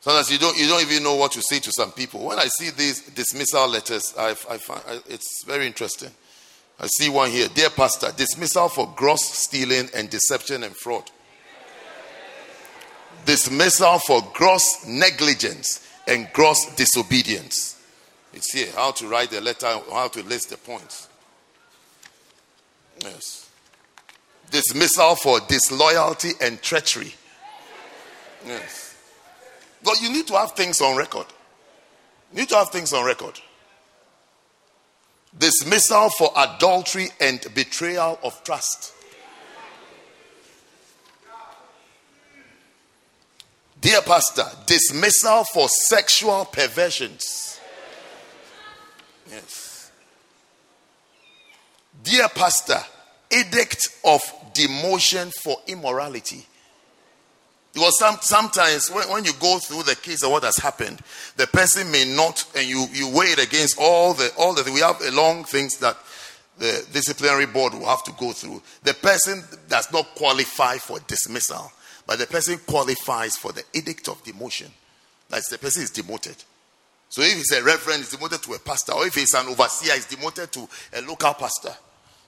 sometimes you don't you don't even know what to say to some people. When I see these dismissal letters, I, I find it's very interesting. I see one here. Dear Pastor, dismissal for gross stealing and deception and fraud. Dismissal for gross negligence and gross disobedience. It's here how to write the letter, how to list the points. Yes. Dismissal for disloyalty and treachery. Yes. But you need to have things on record. You need to have things on record dismissal for adultery and betrayal of trust. Dear Pastor, dismissal for sexual perversions. Yes. Dear Pastor, edict of demotion for immorality. Because some, sometimes when, when you go through the case of what has happened, the person may not, and you, you weigh it against all the all the we have a long things that the disciplinary board will have to go through. The person does not qualify for dismissal, but the person qualifies for the edict of demotion. That's the person is demoted. So if he's a reverend, he's demoted to a pastor, or if he's an overseer, he's demoted to a local pastor.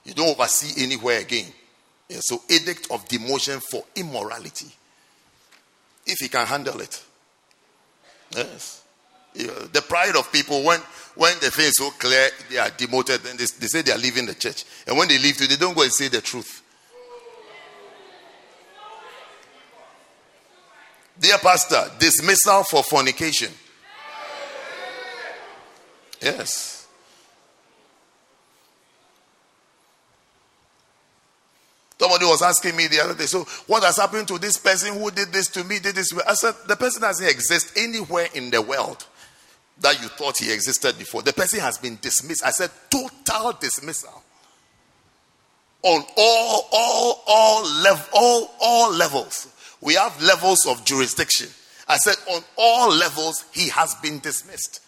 You don't oversee anywhere again. Yeah, so edict of demotion for immorality if he can handle it. Yes. the pride of people, when, when the thing is so clear, they are demoted, then they, they say they are leaving the church. And when they leave, they don't go and say the truth. Dear Pastor, dismissal for fornication. Yes. Somebody was asking me the other day, so what has happened to this person who did this to me, did this? I said, the person doesn't exist anywhere in the world that you thought he existed before. The person has been dismissed. I said, total dismissal. On all, all, all, level, all, all levels. We have levels of jurisdiction. I said, on all levels, he has been dismissed.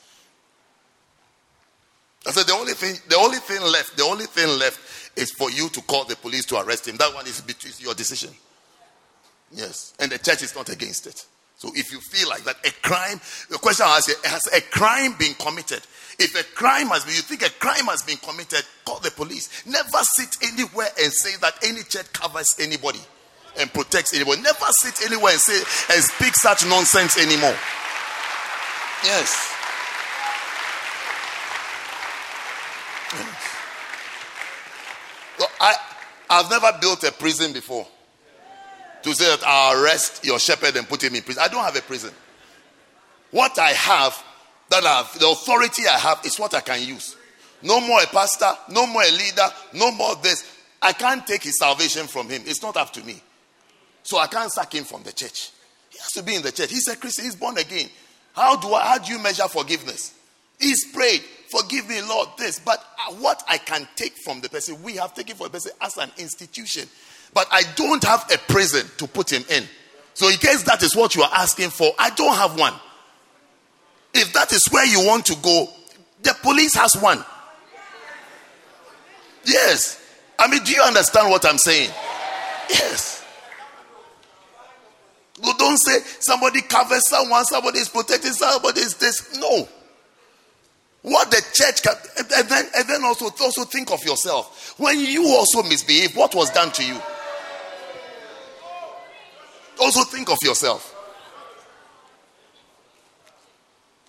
I said, the only thing, the only thing left, the only thing left is for you to call the police to arrest him. That one is between your decision. Yes. And the church is not against it. So if you feel like that, a crime, the question I ask you, has a crime been committed? If a crime has been, you think a crime has been committed, call the police. Never sit anywhere and say that any church covers anybody and protects anybody. Never sit anywhere and say and speak such nonsense anymore. Yes. yes. I, I've never built a prison before to say that I'll arrest your shepherd and put him in prison. I don't have a prison. What I have, that I have, the authority I have is what I can use. No more a pastor, no more a leader, no more this. I can't take his salvation from him. It's not up to me. So I can't sack him from the church. He has to be in the church. He's a Christian, he's born again. How do I how do you measure forgiveness? He's prayed, forgive me, Lord, this. But uh, what I can take from the person, we have taken from the person as an institution. But I don't have a prison to put him in. So, in case that is what you are asking for, I don't have one. If that is where you want to go, the police has one. Yes. I mean, do you understand what I'm saying? Yes. You don't say somebody covers someone, somebody is protecting somebody is this. No. What the church can, and then, and then also, also think of yourself. When you also misbehave, what was done to you? Also think of yourself.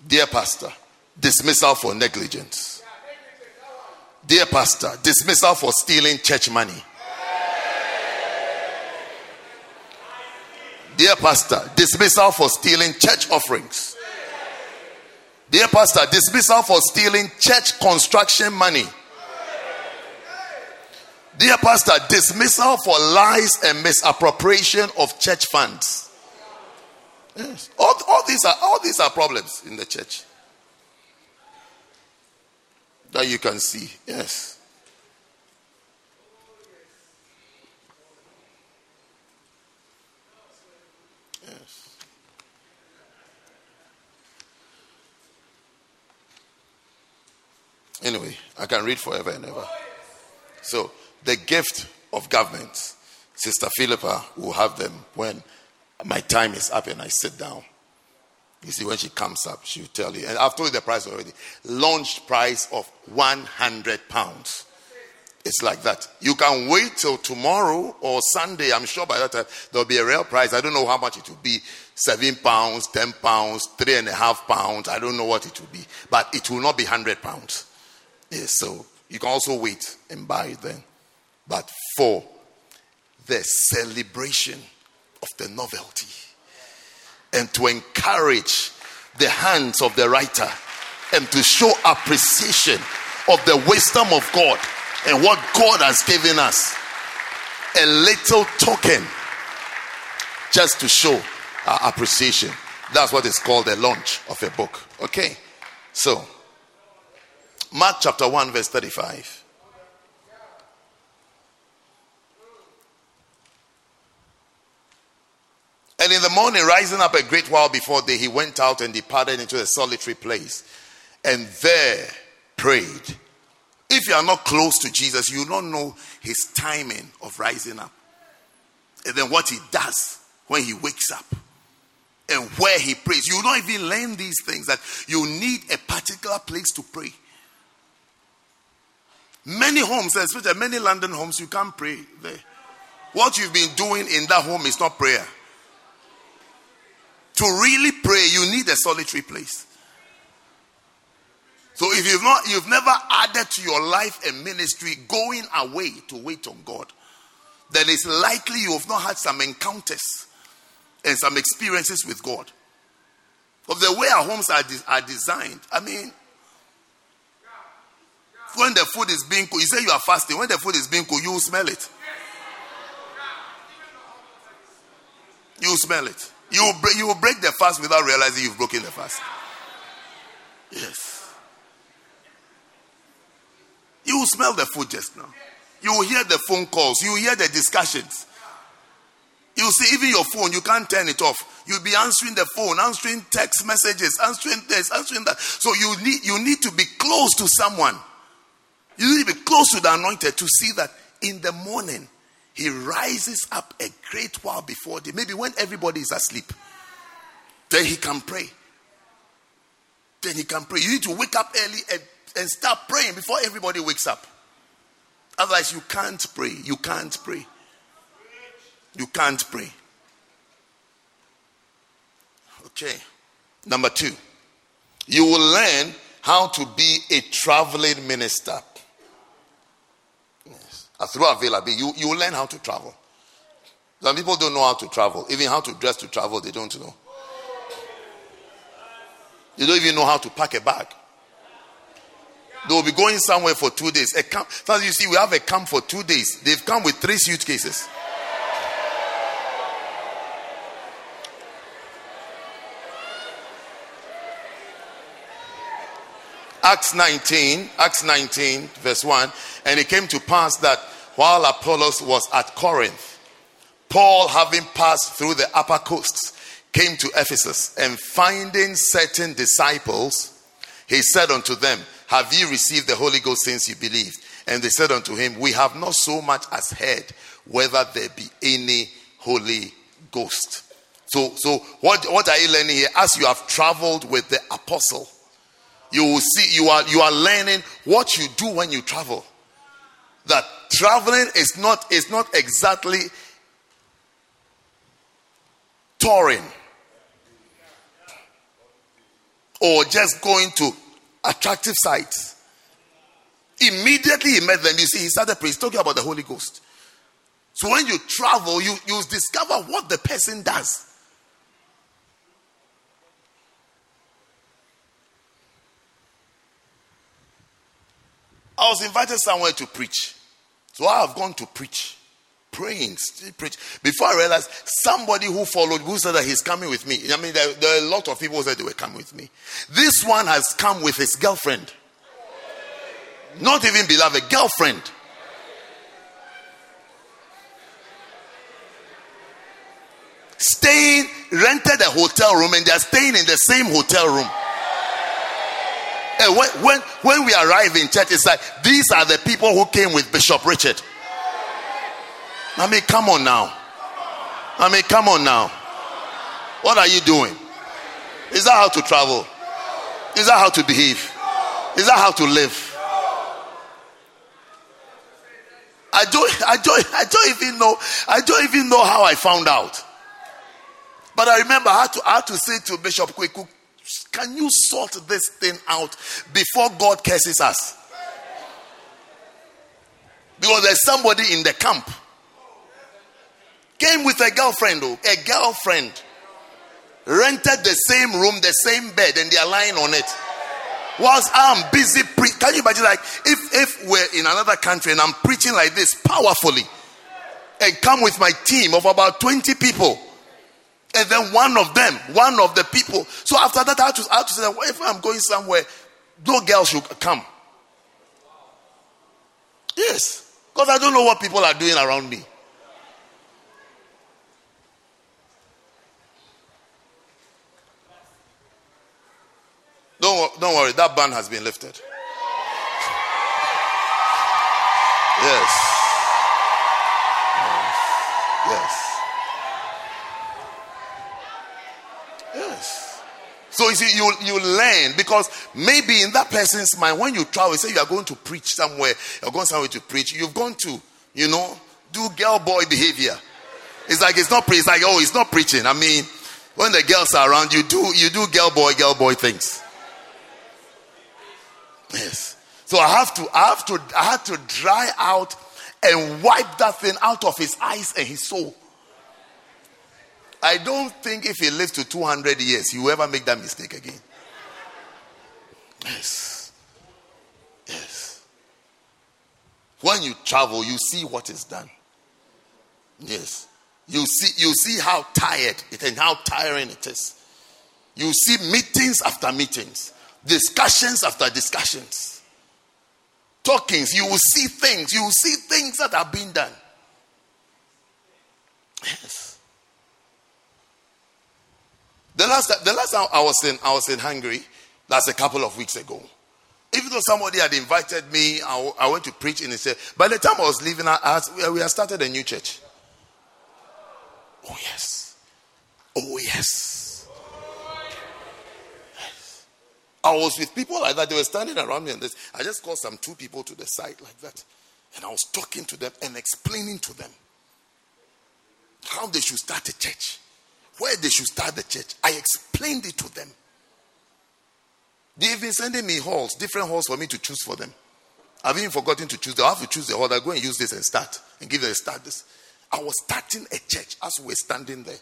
Dear Pastor, dismissal for negligence. Dear Pastor, dismissal for stealing church money. Dear Pastor, dismissal for stealing church offerings. Dear Pastor, dismissal for stealing church construction money. Dear Pastor, dismissal for lies and misappropriation of church funds. Yes. All, all, these are, all these are problems in the church that you can see. Yes. Yes. Anyway, I can read forever and ever. So, the gift of government, Sister Philippa will have them when my time is up and I sit down. You see, when she comes up, she'll tell you. And I've told you the price already. Launch price of 100 pounds. It's like that. You can wait till tomorrow or Sunday. I'm sure by that time there'll be a real price. I don't know how much it will be. Seven pounds, ten pounds, three and a half pounds. I don't know what it will be. But it will not be hundred pounds. So you can also wait and buy it then. But for the celebration of the novelty and to encourage the hands of the writer and to show appreciation of the wisdom of God and what God has given us. A little token just to show our appreciation. That's what is called the launch of a book. Okay? So, Mark chapter 1, verse 35. And in the morning, rising up a great while before day, he went out and departed into a solitary place and there prayed. If you are not close to Jesus, you don't know his timing of rising up. And then what he does when he wakes up and where he prays. You don't even learn these things that you need a particular place to pray. Many homes, especially many London homes, you can't pray there. What you've been doing in that home is not prayer. To really pray, you need a solitary place. So if you've not you've never added to your life a ministry going away to wait on God, then it's likely you have not had some encounters and some experiences with God. Of the way our homes are, de- are designed, I mean, when the food is being cooked, you say you are fasting. When the food is being cooked, you will smell it. You will smell it. You will, break, you will break the fast without realizing you've broken the fast. Yes. You will smell the food just now. You will hear the phone calls. You will hear the discussions. You see, even your phone, you can't turn it off. You'll be answering the phone, answering text messages, answering this, answering that. So you need you need to be close to someone. You need to be close to the anointed to see that in the morning he rises up a great while before day. Maybe when everybody is asleep, then he can pray. Then he can pray. You need to wake up early and, and start praying before everybody wakes up. Otherwise, you can't pray. You can't pray. You can't pray. Okay. Number two, you will learn how to be a traveling minister. Through availability, you, you learn how to travel. Some people don't know how to travel. Even how to dress to travel, they don't know. You don't even know how to pack a bag. They will be going somewhere for two days. A camp. Sometimes you see, we have a camp for two days. They've come with three suitcases. Acts 19, Acts 19, verse 1. And it came to pass that while Apollos was at Corinth, Paul, having passed through the upper coasts, came to Ephesus, and finding certain disciples, he said unto them, Have ye received the Holy Ghost since you believed? And they said unto him, We have not so much as heard whether there be any Holy Ghost. So, so what, what are you learning here? As you have traveled with the apostle, you will see you are you are learning what you do when you travel. That traveling is not is not exactly touring or just going to attractive sites. Immediately he met them, you see, he started praying, talking about the Holy Ghost. So when you travel, you, you discover what the person does. I was invited somewhere to preach. So I have gone to preach, praying, still preach. Before I realized somebody who followed, who said that he's coming with me. I mean, there, there are a lot of people who said they were coming with me. This one has come with his girlfriend. Not even beloved, girlfriend. Staying, rented a hotel room, and they're staying in the same hotel room. And when, when, when we arrive in church, it's like these are the people who came with Bishop Richard. I mean, come on now. I mean, come on now. What are you doing? Is that how to travel? Is that how to behave? Is that how to live? I don't, I don't, I don't even know. I don't even know how I found out. But I remember I had to, I had to say to Bishop Kweku, can you sort this thing out before God curses us? Because there's somebody in the camp came with a girlfriend, oh, a girlfriend rented the same room, the same bed, and they are lying on it. Whilst I'm busy, pre- can you imagine? Like if if we're in another country and I'm preaching like this powerfully, and come with my team of about twenty people and then one of them, one of the people. So after that, I had to, I had to say, well, if I'm going somewhere, no girls should come. Yes. Because I don't know what people are doing around me. Don't, don't worry, that ban has been lifted. Yes. Yes. So you see, you you learn because maybe in that person's mind, when you travel, say you are going to preach somewhere, you're going somewhere to preach, you've gone to, you know, do girl boy behavior. It's like it's not pre- it's like, oh, it's not preaching. I mean, when the girls are around, you do you do girl boy, girl boy things. Yes. So I have to, I have to, I had to dry out and wipe that thing out of his eyes and his soul. I don't think if he lives to 200 years, he will ever make that mistake again. Yes. Yes. When you travel, you see what is done. Yes. You see, you see how tired it and how tiring it is. You see meetings after meetings, discussions after discussions, talkings. You will see things. You will see things that are being done. Yes. The last, the last time I was in, I was in Hungary, that's a couple of weeks ago. Even though somebody had invited me, I, I went to preach in church. By the time I was leaving, I, I, we had started a new church. Oh, yes. Oh, yes. yes. I was with people like that. They were standing around me and this. I just called some two people to the side like that. And I was talking to them and explaining to them how they should start a church where they should start the church. I explained it to them. They've been sending me halls, different halls for me to choose for them. I've even forgotten to choose. They'll have to choose the hall. I'll go and use this and start and give them a start. This. I was starting a church as we were standing there.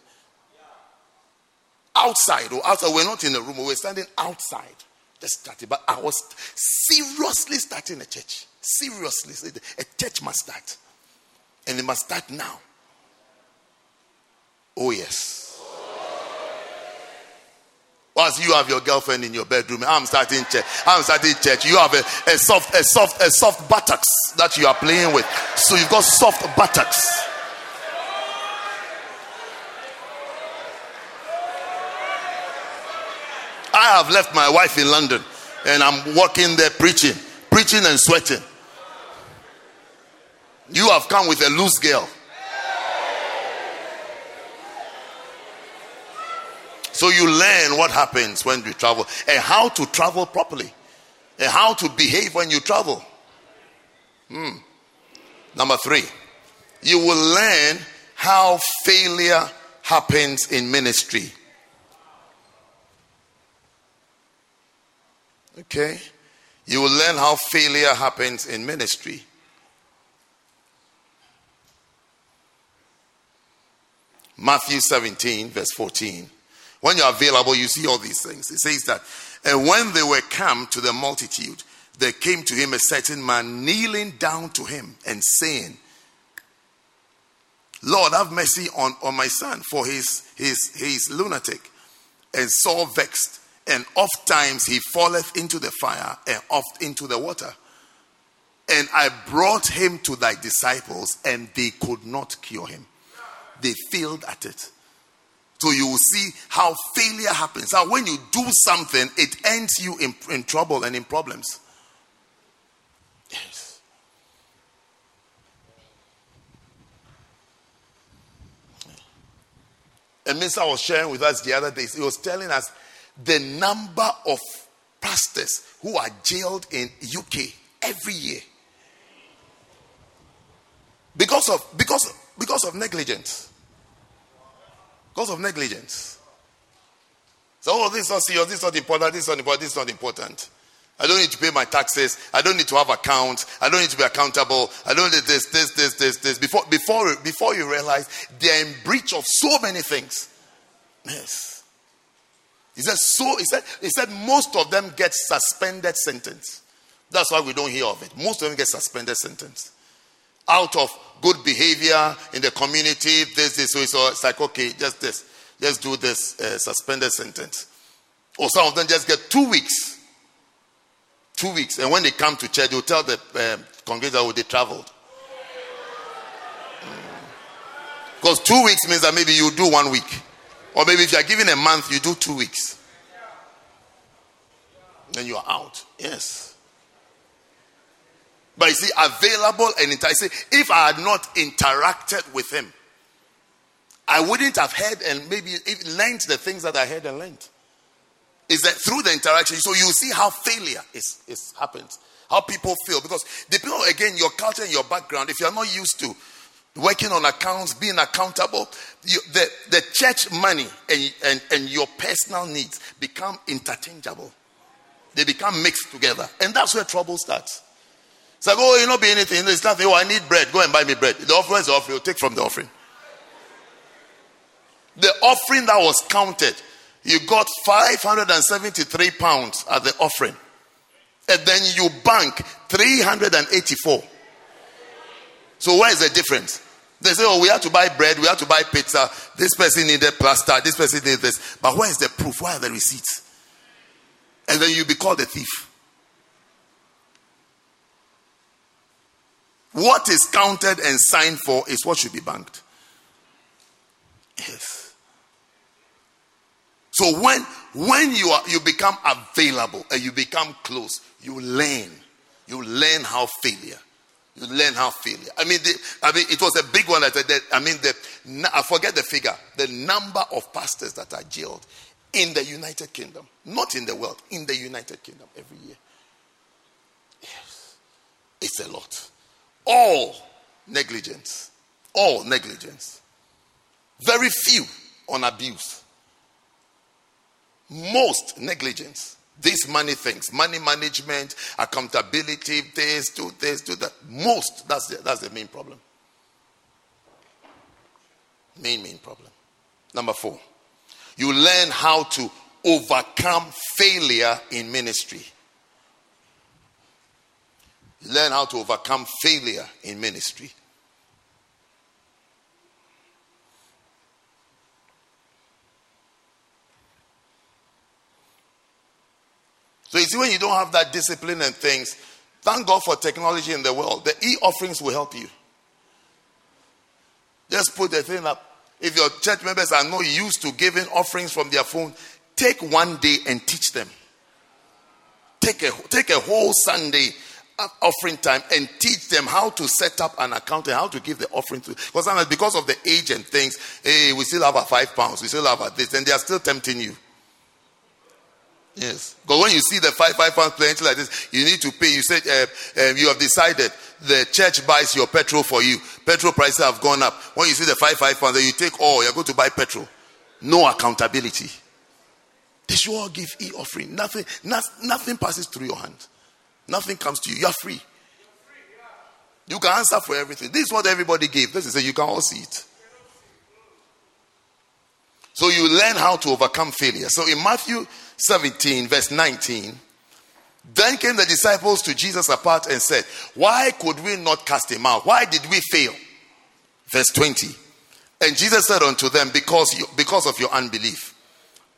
Outside or outside. We're not in a room, we were standing outside. Just started. But I was seriously starting a church. Seriously. A church must start. And it must start now. Oh, yes. Once you have your girlfriend in your bedroom, I'm starting church. I'm starting church. You have a, a soft, a soft, a soft buttocks that you are playing with. So you've got soft buttocks. I have left my wife in London and I'm walking there preaching, preaching and sweating. You have come with a loose girl. So you learn what happens when you travel and how to travel properly and how to behave when you travel. Hmm. Number three, you will learn how failure happens in ministry. Okay? You will learn how failure happens in ministry. Matthew 17, verse 14. When you're available, you see all these things. It says that, and when they were come to the multitude, there came to him a certain man kneeling down to him and saying, Lord, have mercy on, on my son, for his his his lunatic and sore vexed, and oft times he falleth into the fire and oft into the water. And I brought him to thy disciples, and they could not cure him. They failed at it. So you will see how failure happens. How when you do something, it ends you in, in trouble and in problems. Yes. A minister was sharing with us the other day. He was telling us the number of pastors who are jailed in UK every year because of because because of negligence. Because of negligence. So, oh, this is not serious, this is not important, this is not important, this is not important. I don't need to pay my taxes. I don't need to have accounts. I don't need to be accountable. I don't need this, this, this, this, this. Before, before, before you realize they're in breach of so many things. Yes. He said, so he said, he said most of them get suspended sentence. That's why we don't hear of it. Most of them get suspended sentence. Out of good behavior in the community, this, this, so it's like, okay, just this. Just do this uh, suspended sentence. Or some of them just get two weeks two weeks. And when they come to church, they'll tell the um, congregation they traveled. Because mm. two weeks means that maybe you do one week. Or maybe if you are given a month, you do two weeks. Then you are out. Yes. But you see, available and enticing. If I had not interacted with him, I wouldn't have heard and maybe even learned the things that I heard and learned is that through the interaction, so you see how failure is, is happens, how people feel. Because depending on again your culture and your background, if you're not used to working on accounts, being accountable, you, the, the church money and, and, and your personal needs become interchangeable. They become mixed together. And that's where trouble starts. It's like, oh, you know, be anything. It's nothing. Oh, I need bread. Go and buy me bread. The offering is the offering. You take from the offering. The offering that was counted you got 573 pounds at the offering. And then you bank 384. So where is the difference? They say, oh, we have to buy bread, we have to buy pizza. This person needed plaster, this person needed this. But where is the proof? Where are the receipts? And then you be called a thief. What is counted and signed for is what should be banked. Yes. So when when you are you become available and you become close, you learn. You learn how failure. You learn how failure. I mean, the, I mean, it was a big one. That, that I mean, the, I forget the figure. The number of pastors that are jailed in the United Kingdom, not in the world, in the United Kingdom every year. Yes, it's a lot. All negligence. All negligence. Very few on abuse most negligence. These money things, money management, accountability, this, do this, do that. Most, that's the, that's the main problem. Main, main problem. Number four, you learn how to overcome failure in ministry. Learn how to overcome failure in ministry. So you see, when you don't have that discipline and things, thank God for technology in the world. The e offerings will help you. Just put the thing up. If your church members are not used to giving offerings from their phone, take one day and teach them. Take a, take a whole Sunday an offering time and teach them how to set up an account and how to give the offering to because sometimes because of the age and things hey we still have a five pounds we still have a this and they are still tempting you. Yes. Because when you see the five five pounds plenty like this you need to pay. You said uh, uh, you have decided the church buys your petrol for you. Petrol prices have gone up. When you see the five five pounds then you take all you're going to buy petrol. No accountability. They should all give e offering nothing nothing passes through your hands Nothing comes to you. You're free. You can answer for everything. This is what everybody gave. This is a you can all see it. So you learn how to overcome failure. So in Matthew 17, verse 19, then came the disciples to Jesus apart and said, Why could we not cast him out? Why did we fail? Verse 20. And Jesus said unto them, Because, you, because of your unbelief,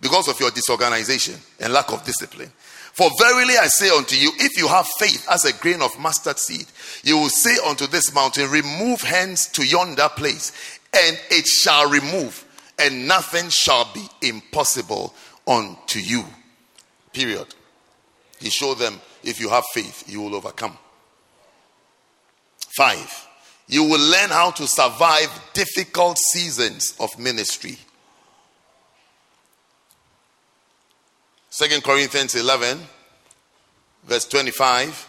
because of your disorganization and lack of discipline. For verily I say unto you, if you have faith as a grain of mustard seed, you will say unto this mountain, Remove hence to yonder place, and it shall remove, and nothing shall be impossible unto you. Period. He showed them, if you have faith, you will overcome. Five, you will learn how to survive difficult seasons of ministry. Second Corinthians 11, verse 25.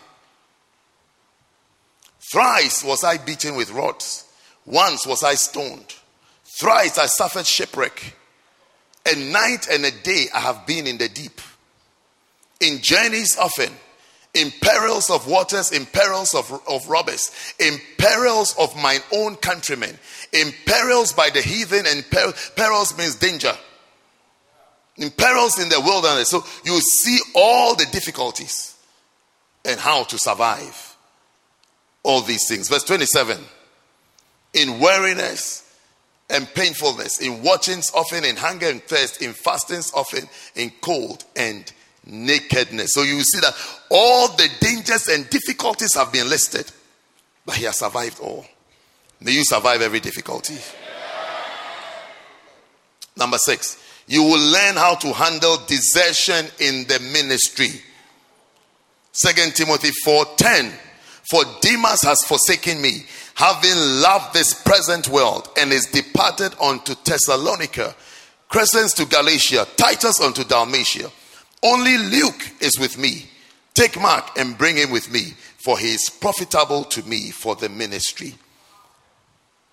Thrice was I beaten with rods, once was I stoned, thrice I suffered shipwreck. A night and a day I have been in the deep, in journeys often, in perils of waters, in perils of, of robbers, in perils of mine own countrymen, in perils by the heathen, and per, perils means danger in perils in the wilderness. So you see all the difficulties and how to survive all these things. Verse 27 in weariness and painfulness, in watchings often, in hunger and thirst, in fastings often, in cold and nakedness. So you see that all the dangers and difficulties have been listed, but he has survived all. May you survive every difficulty. Number six, you will learn how to handle desertion in the ministry. Second Timothy 4:10 For Demas has forsaken me, having loved this present world, and is departed unto Thessalonica, Crescens to Galatia, Titus unto Dalmatia. Only Luke is with me. Take Mark and bring him with me, for he is profitable to me for the ministry.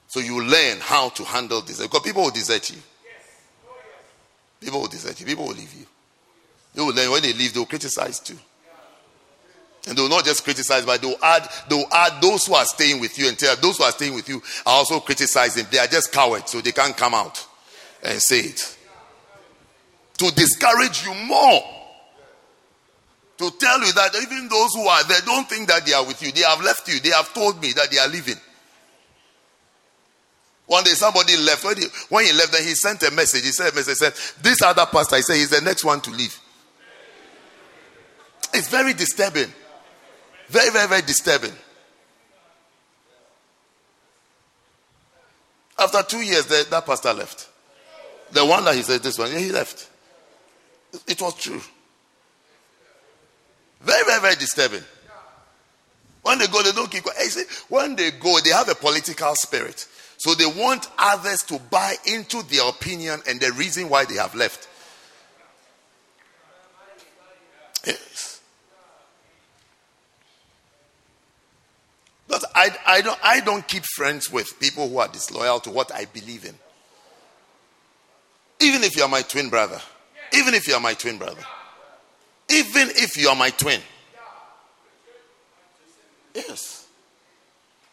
So you learn how to handle this. Because people will desert you. People will desert you. People will leave you. They will when they leave, they will criticize too. And they will not just criticize, but they will add, they will add those who are staying with you and tell those who are staying with you are also criticizing. They are just cowards, so they can't come out and say it. To discourage you more. To tell you that even those who are there don't think that they are with you. They have left you. They have told me that they are leaving. One day somebody left. When he, when he left, then he sent a message. He sent a message. Said, This other pastor, he said, he's the next one to leave. It's very disturbing. Very, very, very disturbing. After two years, the, that pastor left. The one that he said, this one, he left. It was true. Very, very, very disturbing. When they go, they don't keep quiet. When they go, they have a political spirit. So they want others to buy into their opinion and the reason why they have left. Yes. But I, I, don't, I don't keep friends with people who are disloyal to what I believe in. Even if you are my twin brother. Even if you are my twin brother. Even if you are my twin. Yes.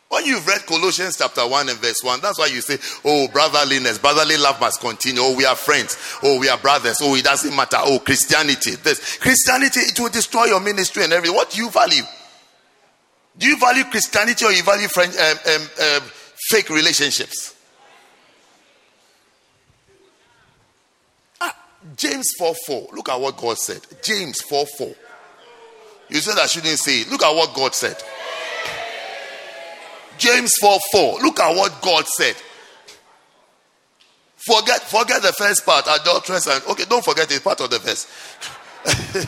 When you've read Colossians chapter 1 and verse 1, that's why you say, Oh, brotherliness, brotherly love must continue. Oh, we are friends. Oh, we are brothers. Oh, it doesn't matter. Oh, Christianity. This Christianity, it will destroy your ministry and everything. What do you value? Do you value Christianity or you value friend, um, um, um, fake relationships? Ah, James 4 4. Look at what God said. James 4 4. You said I shouldn't say it. Look at what God said. James 4 4. Look at what God said. Forget, forget the first part, adulteress and okay, don't forget it's part of the verse. [LAUGHS]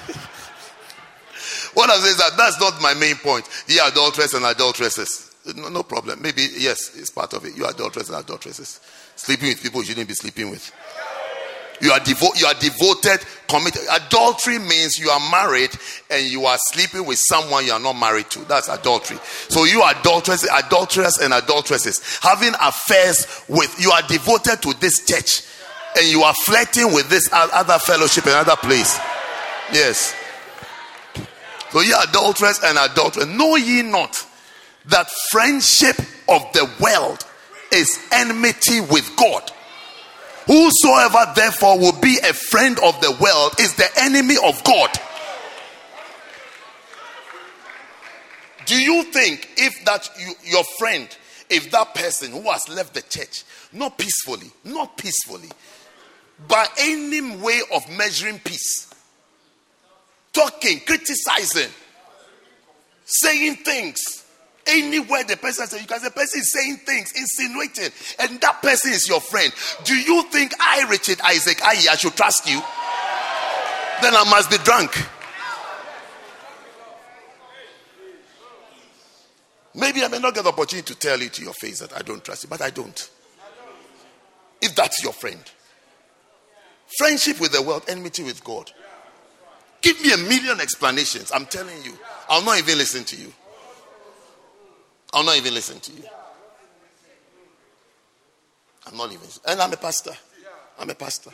what I'm saying is that that's not my main point. Yeah, adulteress and adulteresses. No, no problem. Maybe, yes, it's part of it. You adulteress and adulteresses. Sleeping with people you shouldn't be sleeping with. You are, you are devoted, committed. Adultery means you are married and you are sleeping with someone you are not married to. That's adultery. So you are adulteress, adulteress and adulteresses. Having affairs with, you are devoted to this church and you are flirting with this other fellowship and other place. Yes. So ye adulterers and adulterers, know ye not that friendship of the world is enmity with God? Whosoever therefore will be a friend of the world is the enemy of God. Do you think if that you, your friend, if that person who has left the church, not peacefully, not peacefully, by any way of measuring peace, talking, criticizing, saying things. Anywhere the person says, say the person is saying things, insinuating, and that person is your friend. Do you think I, Richard Isaac, I, I should trust you? Then I must be drunk. Maybe I may not get the opportunity to tell you to your face that I don't trust you, but I don't. If that's your friend. Friendship with the world, enmity with God. Give me a million explanations. I'm telling you, I'll not even listen to you. I'll not even listen to you. I'm not even. And I'm a pastor. I'm a pastor.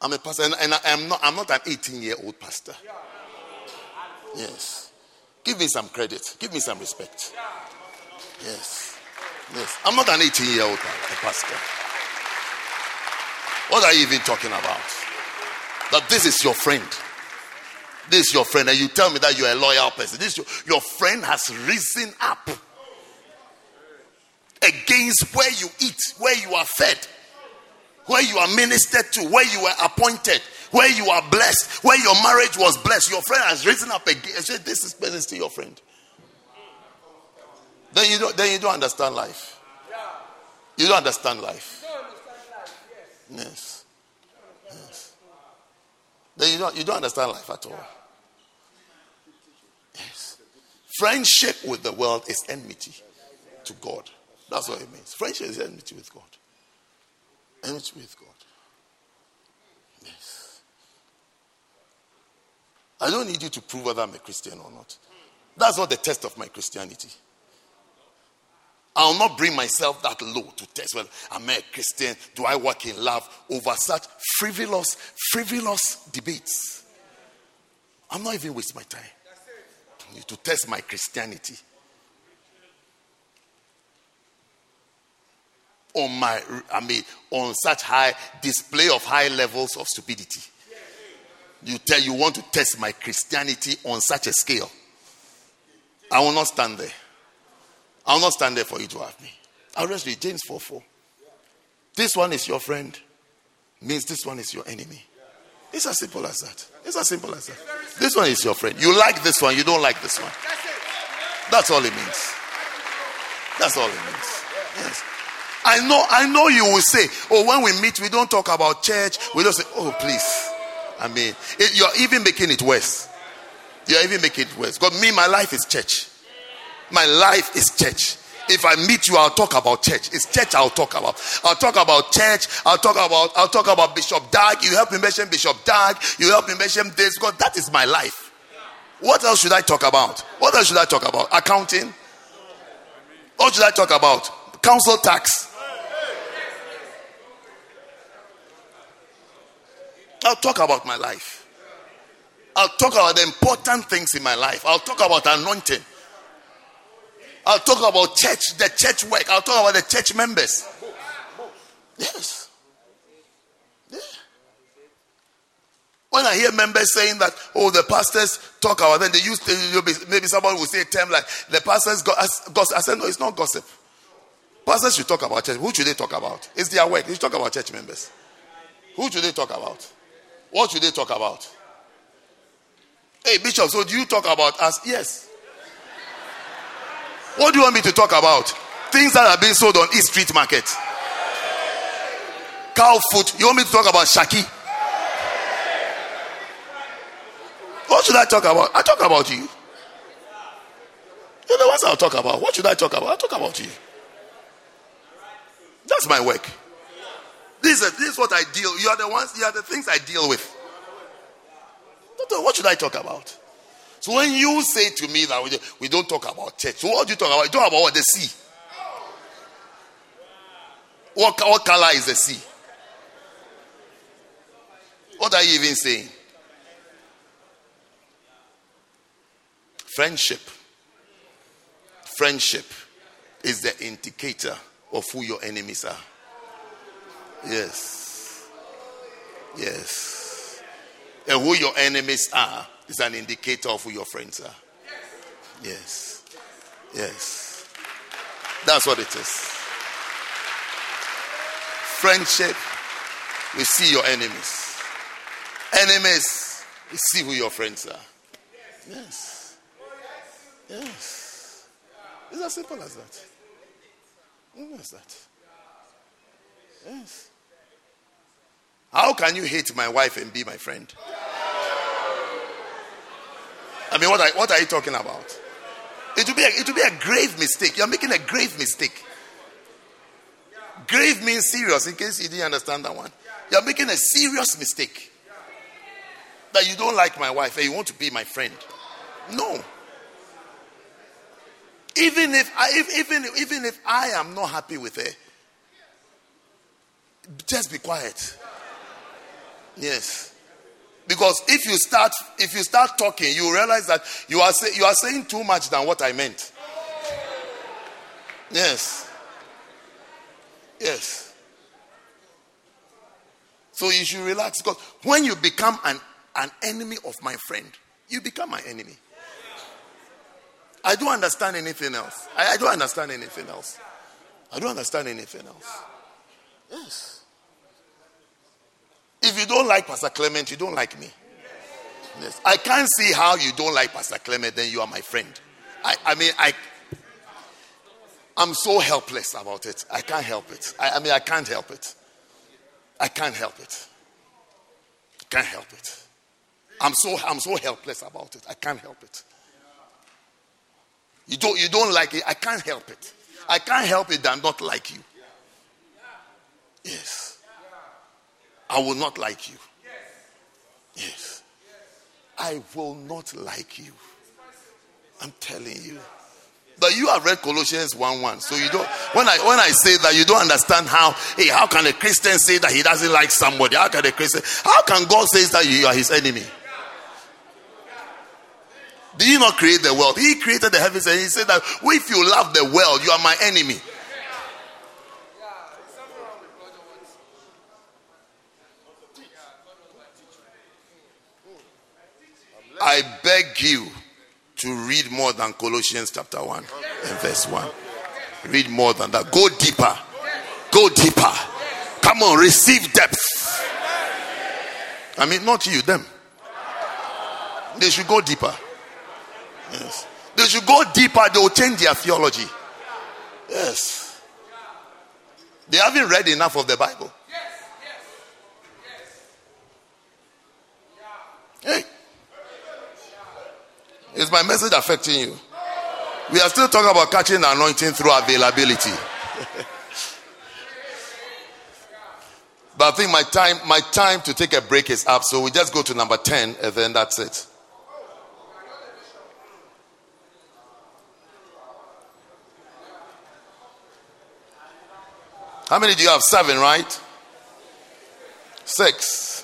I'm a pastor, and, and I, am not. I'm not an 18 year old pastor. Yes. Give me some credit. Give me some respect. Yes. Yes. I'm not an 18 year old pastor. What are you even talking about? That this is your friend. This is your friend, and you tell me that you're a loyal person. This your, your friend has risen up against where you eat, where you are fed, where you are ministered to, where you were appointed, where you are blessed, where your marriage was blessed. Your friend has risen up against. This is person still your friend. Then you don't. Then you don't understand life. You don't understand life. Yes. Yes. Then you don't, you don't understand life at all. Friendship with the world is enmity to God. That's what it means. Friendship is enmity with God. Enmity with God. Yes. I don't need you to prove whether I'm a Christian or not. That's not the test of my Christianity. I'll not bring myself that low to test whether I'm a Christian. Do I walk in love over such frivolous, frivolous debates? I'm not even waste my time to test my Christianity on my, I mean, on such high display of high levels of stupidity. You tell you want to test my Christianity on such a scale. I will not stand there. I'll not stand there for you to have me. I'll just read James 4 4. This one is your friend, means this one is your enemy. It's as simple as that. It's as simple as that. This one is your friend. You like this one, you don't like this one. That's all it means. That's all it means. Yes. I know, I know you will say, oh, when we meet, we don't talk about church. We don't say, oh, please. I mean, it, you're even making it worse. You're even making it worse. Because me, my life is church. My life is church. If I meet you, I'll talk about church. It's church I'll talk about. I'll talk about church. I'll talk about I'll talk about Bishop Dag. You help me mention Bishop Dag. You help me mention this because that is my life. What else should I talk about? What else should I talk about? Accounting? What should I talk about? Council tax? I'll talk about my life. I'll talk about the important things in my life. I'll talk about anointing. I'll talk about church, the church work. I'll talk about the church members. Yes. Yeah. When I hear members saying that, oh, the pastors talk about, then they used to, maybe someone will say a term like, the pastors gossip. I said, no, it's not gossip. Pastors should talk about church. Who should they talk about? It's their work. They should talk about church members. Who should they talk about? What should they talk about? Hey, Bishop, so do you talk about us? Yes. What do you want me to talk about? Things that are being sold on East Street Market. Cow foot. You want me to talk about Shaki? What What should I talk about? I talk about you. You're the ones I'll talk about. What should I talk about? I'll talk about you. That's my work. This is, this is what I deal. You are the ones. You are the things I deal with. What should I talk about? So when you say to me that we, don't talk about church, so what do you talk about? You talk about what the sea. What, what color is the sea? What are you even saying? Friendship. Friendship is the indicator of who your enemies are. Yes. Yes. And who your enemies are is an indicator of who your friends are. Yes. Yes. That's what it is. Friendship, we see your enemies. Enemies, we see who your friends are. Yes. Yes. It's as simple as that. Simple as that. Yes. How can you hate my wife and be my friend? I mean, what are, what are you talking about? It will, be a, it will be a grave mistake. You're making a grave mistake. Grave means serious, in case you didn't understand that one. You're making a serious mistake. That you don't like my wife and you want to be my friend. No. Even if I, if, even, even if I am not happy with her, just be quiet. Yes. Because if you start if you start talking, you realize that you are say, you are saying too much than what I meant. Yes. Yes. So you should relax because when you become an, an enemy of my friend, you become my enemy. I don't understand anything else. I, I don't understand anything else. I don't understand anything else. Yes. If you don't like Pastor Clement, you don't like me. Yes. I can't see how you don't like Pastor Clement, then you are my friend. I, I mean, I, I'm so helpless about it. I can't help it. I, I mean, I can't help it. I can't help it. I can't help it. I'm so I'm so helpless about it. I can't help it. You don't you don't like it. I can't help it. I can't help it that I'm not like you. Yes. I will not like you. Yes. I will not like you. I'm telling you. But you have read Colossians 1 1. So you don't when I when I say that you don't understand how hey, how can a Christian say that he doesn't like somebody? How can a Christian how can God say that you are his enemy? Did he not create the world? He created the heavens and he said that if you love the world, you are my enemy. I beg you to read more than Colossians chapter 1 and verse 1. Read more than that. Go deeper. Go deeper. Come on, receive depth. I mean, not you, them. They should go deeper. Yes. They should go deeper. They will change their theology. Yes. They haven't read enough of the Bible. Yes, yes. Yes. Hey. Is my message affecting you? We are still talking about catching the anointing through availability. [LAUGHS] but I think my time, my time to take a break is up, so we just go to number 10 and then that's it. How many do you have? Seven, right? Six.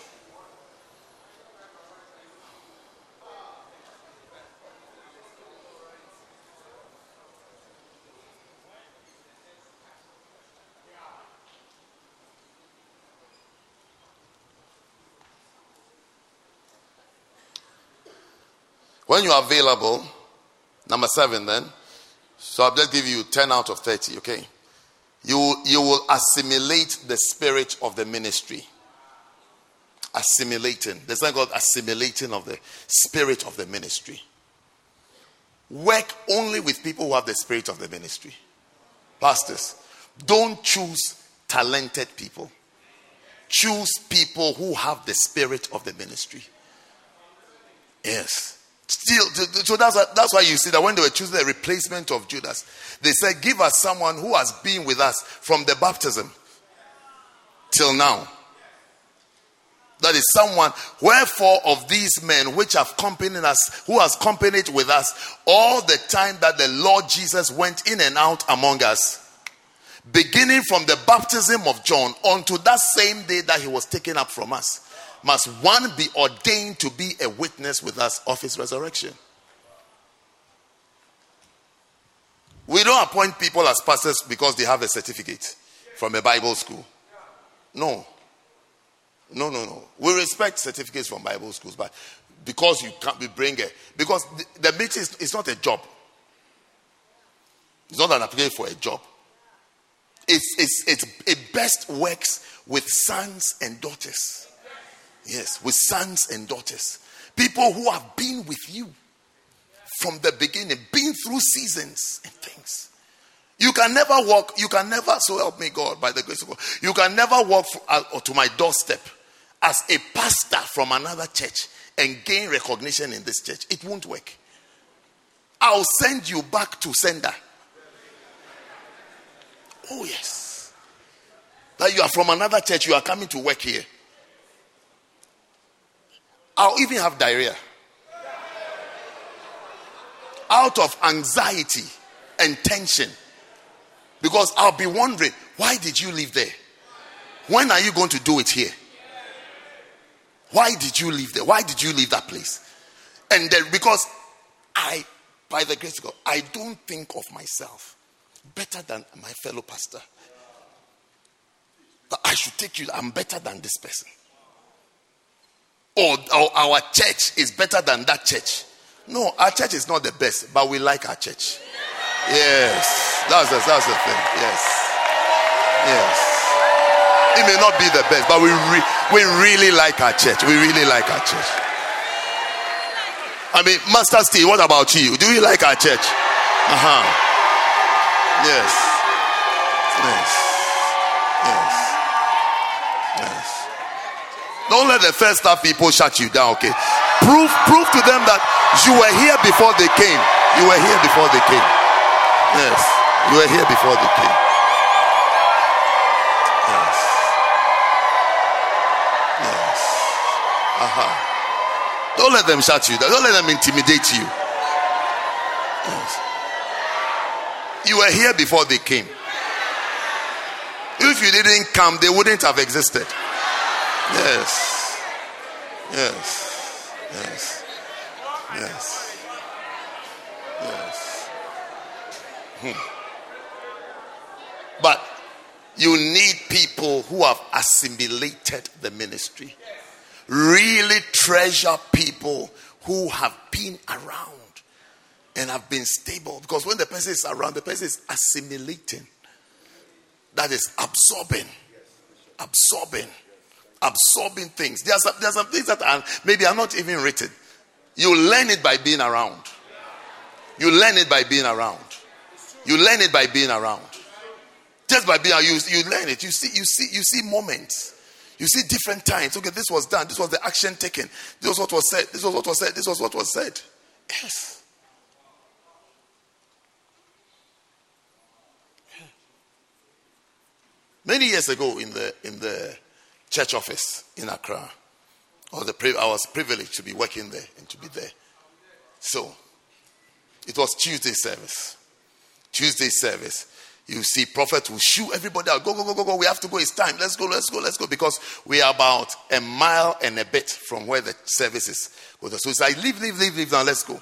When you are available, number seven, then, so I'll just give you 10 out of 30, okay? You, you will assimilate the spirit of the ministry. Assimilating. There's something called assimilating of the spirit of the ministry. Work only with people who have the spirit of the ministry. Pastors, don't choose talented people. Choose people who have the spirit of the ministry. Yes. Still, so that's why, that's why you see that when they were choosing a replacement of Judas, they said, Give us someone who has been with us from the baptism till now. That is someone, wherefore of these men which have accompanied us, who has accompanied with us all the time that the Lord Jesus went in and out among us, beginning from the baptism of John unto that same day that he was taken up from us, must one be ordained to be a witness with us of his resurrection. We don't appoint people as pastors because they have a certificate from a Bible school. No. No, no, no. We respect certificates from Bible schools, but because you can't be bring it, because the, the meeting is not a job. It's not an application for a job. It's, it's, it's, it best works with sons and daughters. Yes, with sons and daughters. People who have been with you from the beginning, been through seasons and things. You can never walk, you can never, so help me God, by the grace of God, you can never walk uh, to my doorstep as a pastor from another church and gain recognition in this church. It won't work. I'll send you back to sender. Oh, yes. That you are from another church, you are coming to work here. I'll even have diarrhea. Out of anxiety and tension. Because I'll be wondering, why did you live there? When are you going to do it here? Why did you leave there? Why did you leave that place? And then because I, by the grace of God, I don't think of myself better than my fellow pastor. But I should take you, I'm better than this person. Or, or our church is better than that church. No, our church is not the best, but we like our church. Yes, that's the, that's the thing. Yes. Yes. It may not be the best, but we, re- we really like our church. We really like our church. I mean, Master Steve, what about you? Do you like our church? Uh huh. Yes. Yes. Don't let the first staff people shut you down, okay? Prove, prove to them that you were here before they came. You were here before they came. Yes. You were here before they came. Yes. Yes. Uh-huh. Don't let them shut you down. Don't let them intimidate you. Yes. You were here before they came. If you didn't come, they wouldn't have existed. Yes. Yes. Yes. Yes. Yes. Hmm. But you need people who have assimilated the ministry really treasure people who have been around and have been stable. Because when the person is around, the person is assimilating. That is absorbing. Absorbing. Absorbing things. There are some, there are some things that are maybe are not even written. You learn it by being around. You learn it by being around. You learn it by being around. Just by being you, you learn it. You see, you see, you see moments. You see different times. Okay, this was done. This was the action taken. This was what was said. This was what was said. This was what was said. Yes. Many years ago in the in the church office in Accra, or the I was privileged to be working there and to be there. So it was Tuesday service. Tuesday service you see prophet will shoo everybody out. Go, go, go, go, go. We have to go. It's time. Let's go, let's go, let's go. Because we are about a mile and a bit from where the service is. So it's like, leave, leave, leave, leave now. Let's go.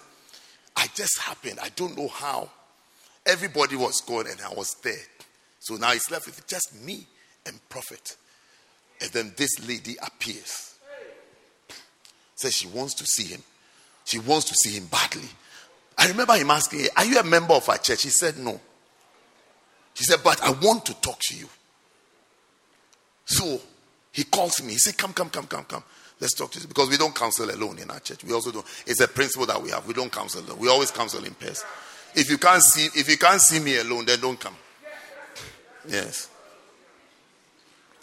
I just happened. I don't know how. Everybody was gone and I was there. So now it's left with just me and prophet. And then this lady appears. Says she wants to see him. She wants to see him badly. I remember him asking, Are you a member of our church? He said, No. He said, But I want to talk to you. So he calls me. He said, Come, come, come, come, come. Let's talk to you. Because we don't counsel alone in our church. We also don't. It's a principle that we have. We don't counsel alone. We always counsel in pairs. If you can't see, if you can't see me alone, then don't come. Yes.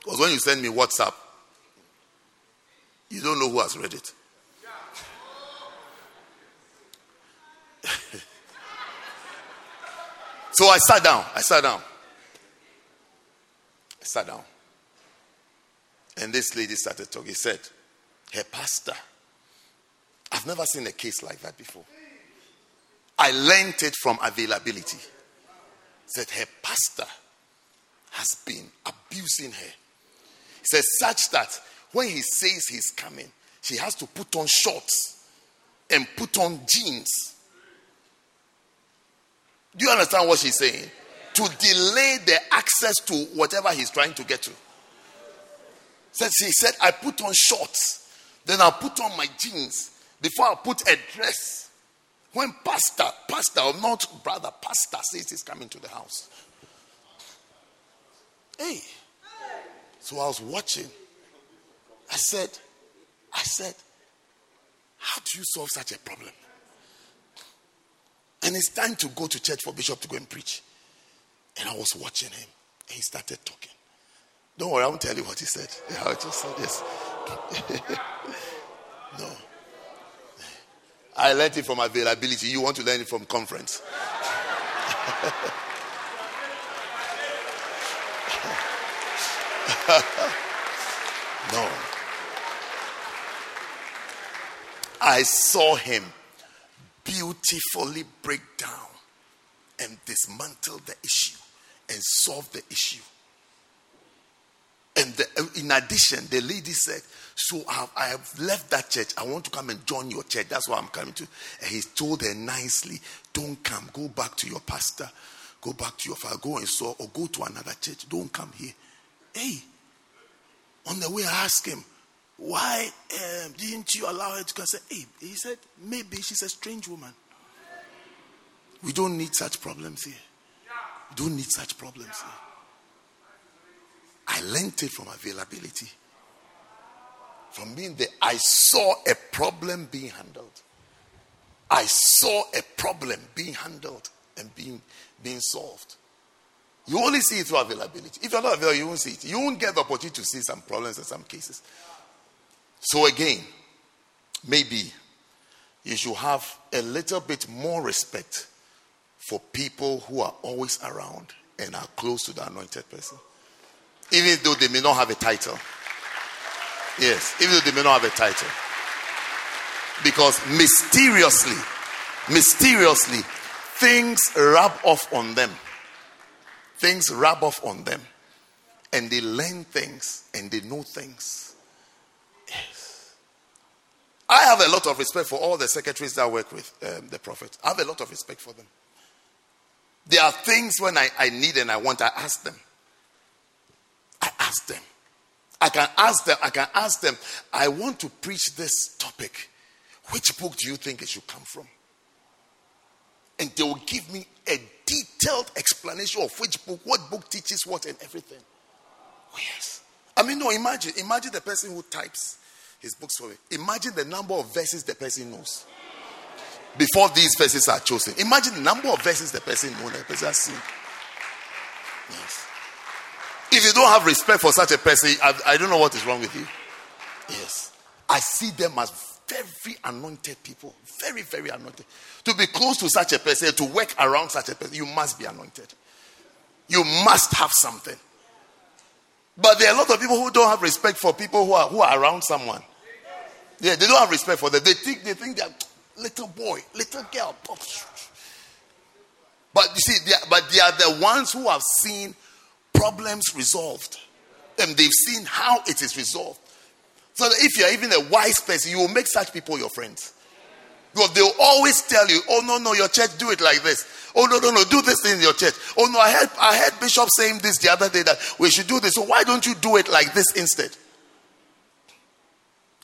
Because when you send me WhatsApp, you don't know who has read it. [LAUGHS] so I sat down. I sat down. I sat down. And this lady started talking. He said, Her pastor. I've never seen a case like that before. I learnt it from availability. Said her pastor has been abusing her Says, such that when he says he's coming, she has to put on shorts and put on jeans. Do you understand what she's saying? To delay the access to whatever he's trying to get to. Said she said, I put on shorts, then I'll put on my jeans before I put a dress. When pastor, pastor or not brother, pastor says he's coming to the house. Hey. So I was watching. I said, I said, how do you solve such a problem? And it's time to go to church for Bishop to go and preach. And I was watching him. And he started talking. Don't worry, I won't tell you what he said. [LAUGHS] I just said this. [LAUGHS] no. I learned it from availability. You want to learn it from conference. [LAUGHS] [LAUGHS] no. I saw him beautifully break down and dismantle the issue and solve the issue. And the, in addition, the lady said, So I have, I have, left that church. I want to come and join your church. That's why I'm coming to. And he told her nicely, Don't come. Go back to your pastor. Go back to your father. Go and saw or go to another church. Don't come here. Hey, on the way, I asked him, Why um, didn't you allow her to come? I said, Hey, he said, Maybe she's a strange woman. We don't need such problems here. We don't need such problems here. I learned it from availability. From being there, I saw a problem being handled. I saw a problem being handled and being, being solved. You only see it through availability. If you're not available, you won't see it. You won't get the opportunity to see some problems in some cases. So, again, maybe you should have a little bit more respect for people who are always around and are close to the anointed person even though they may not have a title. Yes, even though they may not have a title. Because mysteriously, mysteriously, things rub off on them. Things rub off on them. And they learn things and they know things. Yes. I have a lot of respect for all the secretaries that work with um, the prophet. I have a lot of respect for them. There are things when I, I need and I want, I ask them. I ask them. I can ask them, I can ask them, I want to preach this topic. Which book do you think it should come from? And they will give me a detailed explanation of which book, what book teaches what, and everything. Oh, yes. I mean, no, imagine, imagine the person who types his books for me. Imagine the number of verses the person knows before these verses are chosen. Imagine the number of verses the person knows, the person has seen. Yes. If you don't have respect for such a person, I, I don't know what is wrong with you. Yes. I see them as very anointed people. Very, very anointed. To be close to such a person, to work around such a person, you must be anointed. You must have something. But there are a lot of people who don't have respect for people who are, who are around someone. Yeah, they don't have respect for them. They think they think they're little boy, little girl. But you see, they are, but they are the ones who have seen problems resolved. And they've seen how it is resolved. So if you're even a wise person, you will make such people your friends. Because they'll always tell you, oh no, no, your church do it like this. Oh no, no, no, do this in your church. Oh no, I heard I heard Bishop saying this the other day that we should do this. So why don't you do it like this instead?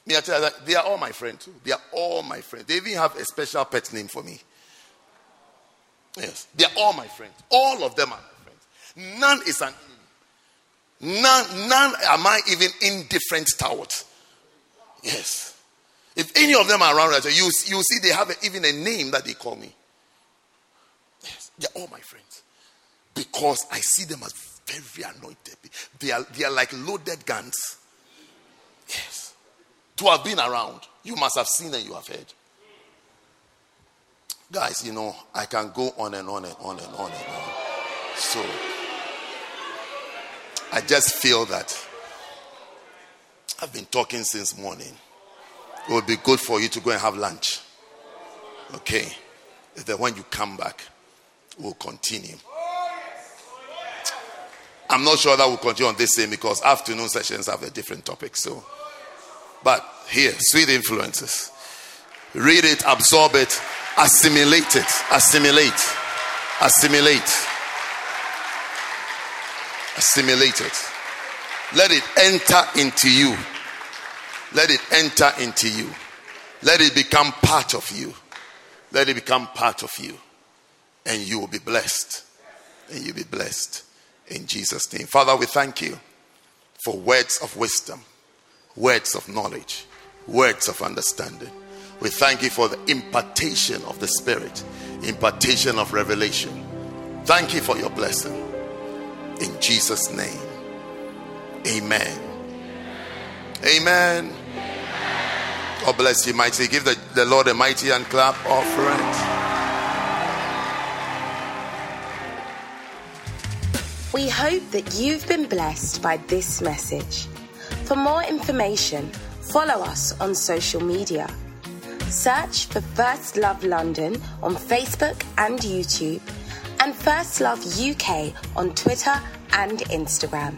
Me, I tell you that they are all my friends. They are all my friends. They even have a special pet name for me. Yes, they are all my friends. All of them are my friends. None is an none, none am I even indifferent towards. Yes. If any of them are around, you, you see they have a, even a name that they call me. Yes, they're all my friends. Because I see them as very anointed. They are, they are like loaded guns. Yes. To have been around, you must have seen and you have heard. Guys, you know, I can go on and on and on and on and on. So I just feel that I've been talking since morning. It would be good for you to go and have lunch. Okay. Then when you come back, we'll continue. I'm not sure that we'll continue on this same because afternoon sessions have a different topic. So, but here, sweet influences. Read it, absorb it, assimilate it, assimilate, assimilate, assimilate it. Let it enter into you. Let it enter into you. Let it become part of you. Let it become part of you. And you will be blessed. And you'll be blessed. In Jesus' name. Father, we thank you for words of wisdom, words of knowledge, words of understanding. We thank you for the impartation of the Spirit, impartation of revelation. Thank you for your blessing. In Jesus' name. Amen. Amen. God bless you, mighty. Give the, the Lord a mighty and clap offering. We hope that you've been blessed by this message. For more information, follow us on social media. Search for First Love London on Facebook and YouTube, and First Love UK on Twitter and Instagram.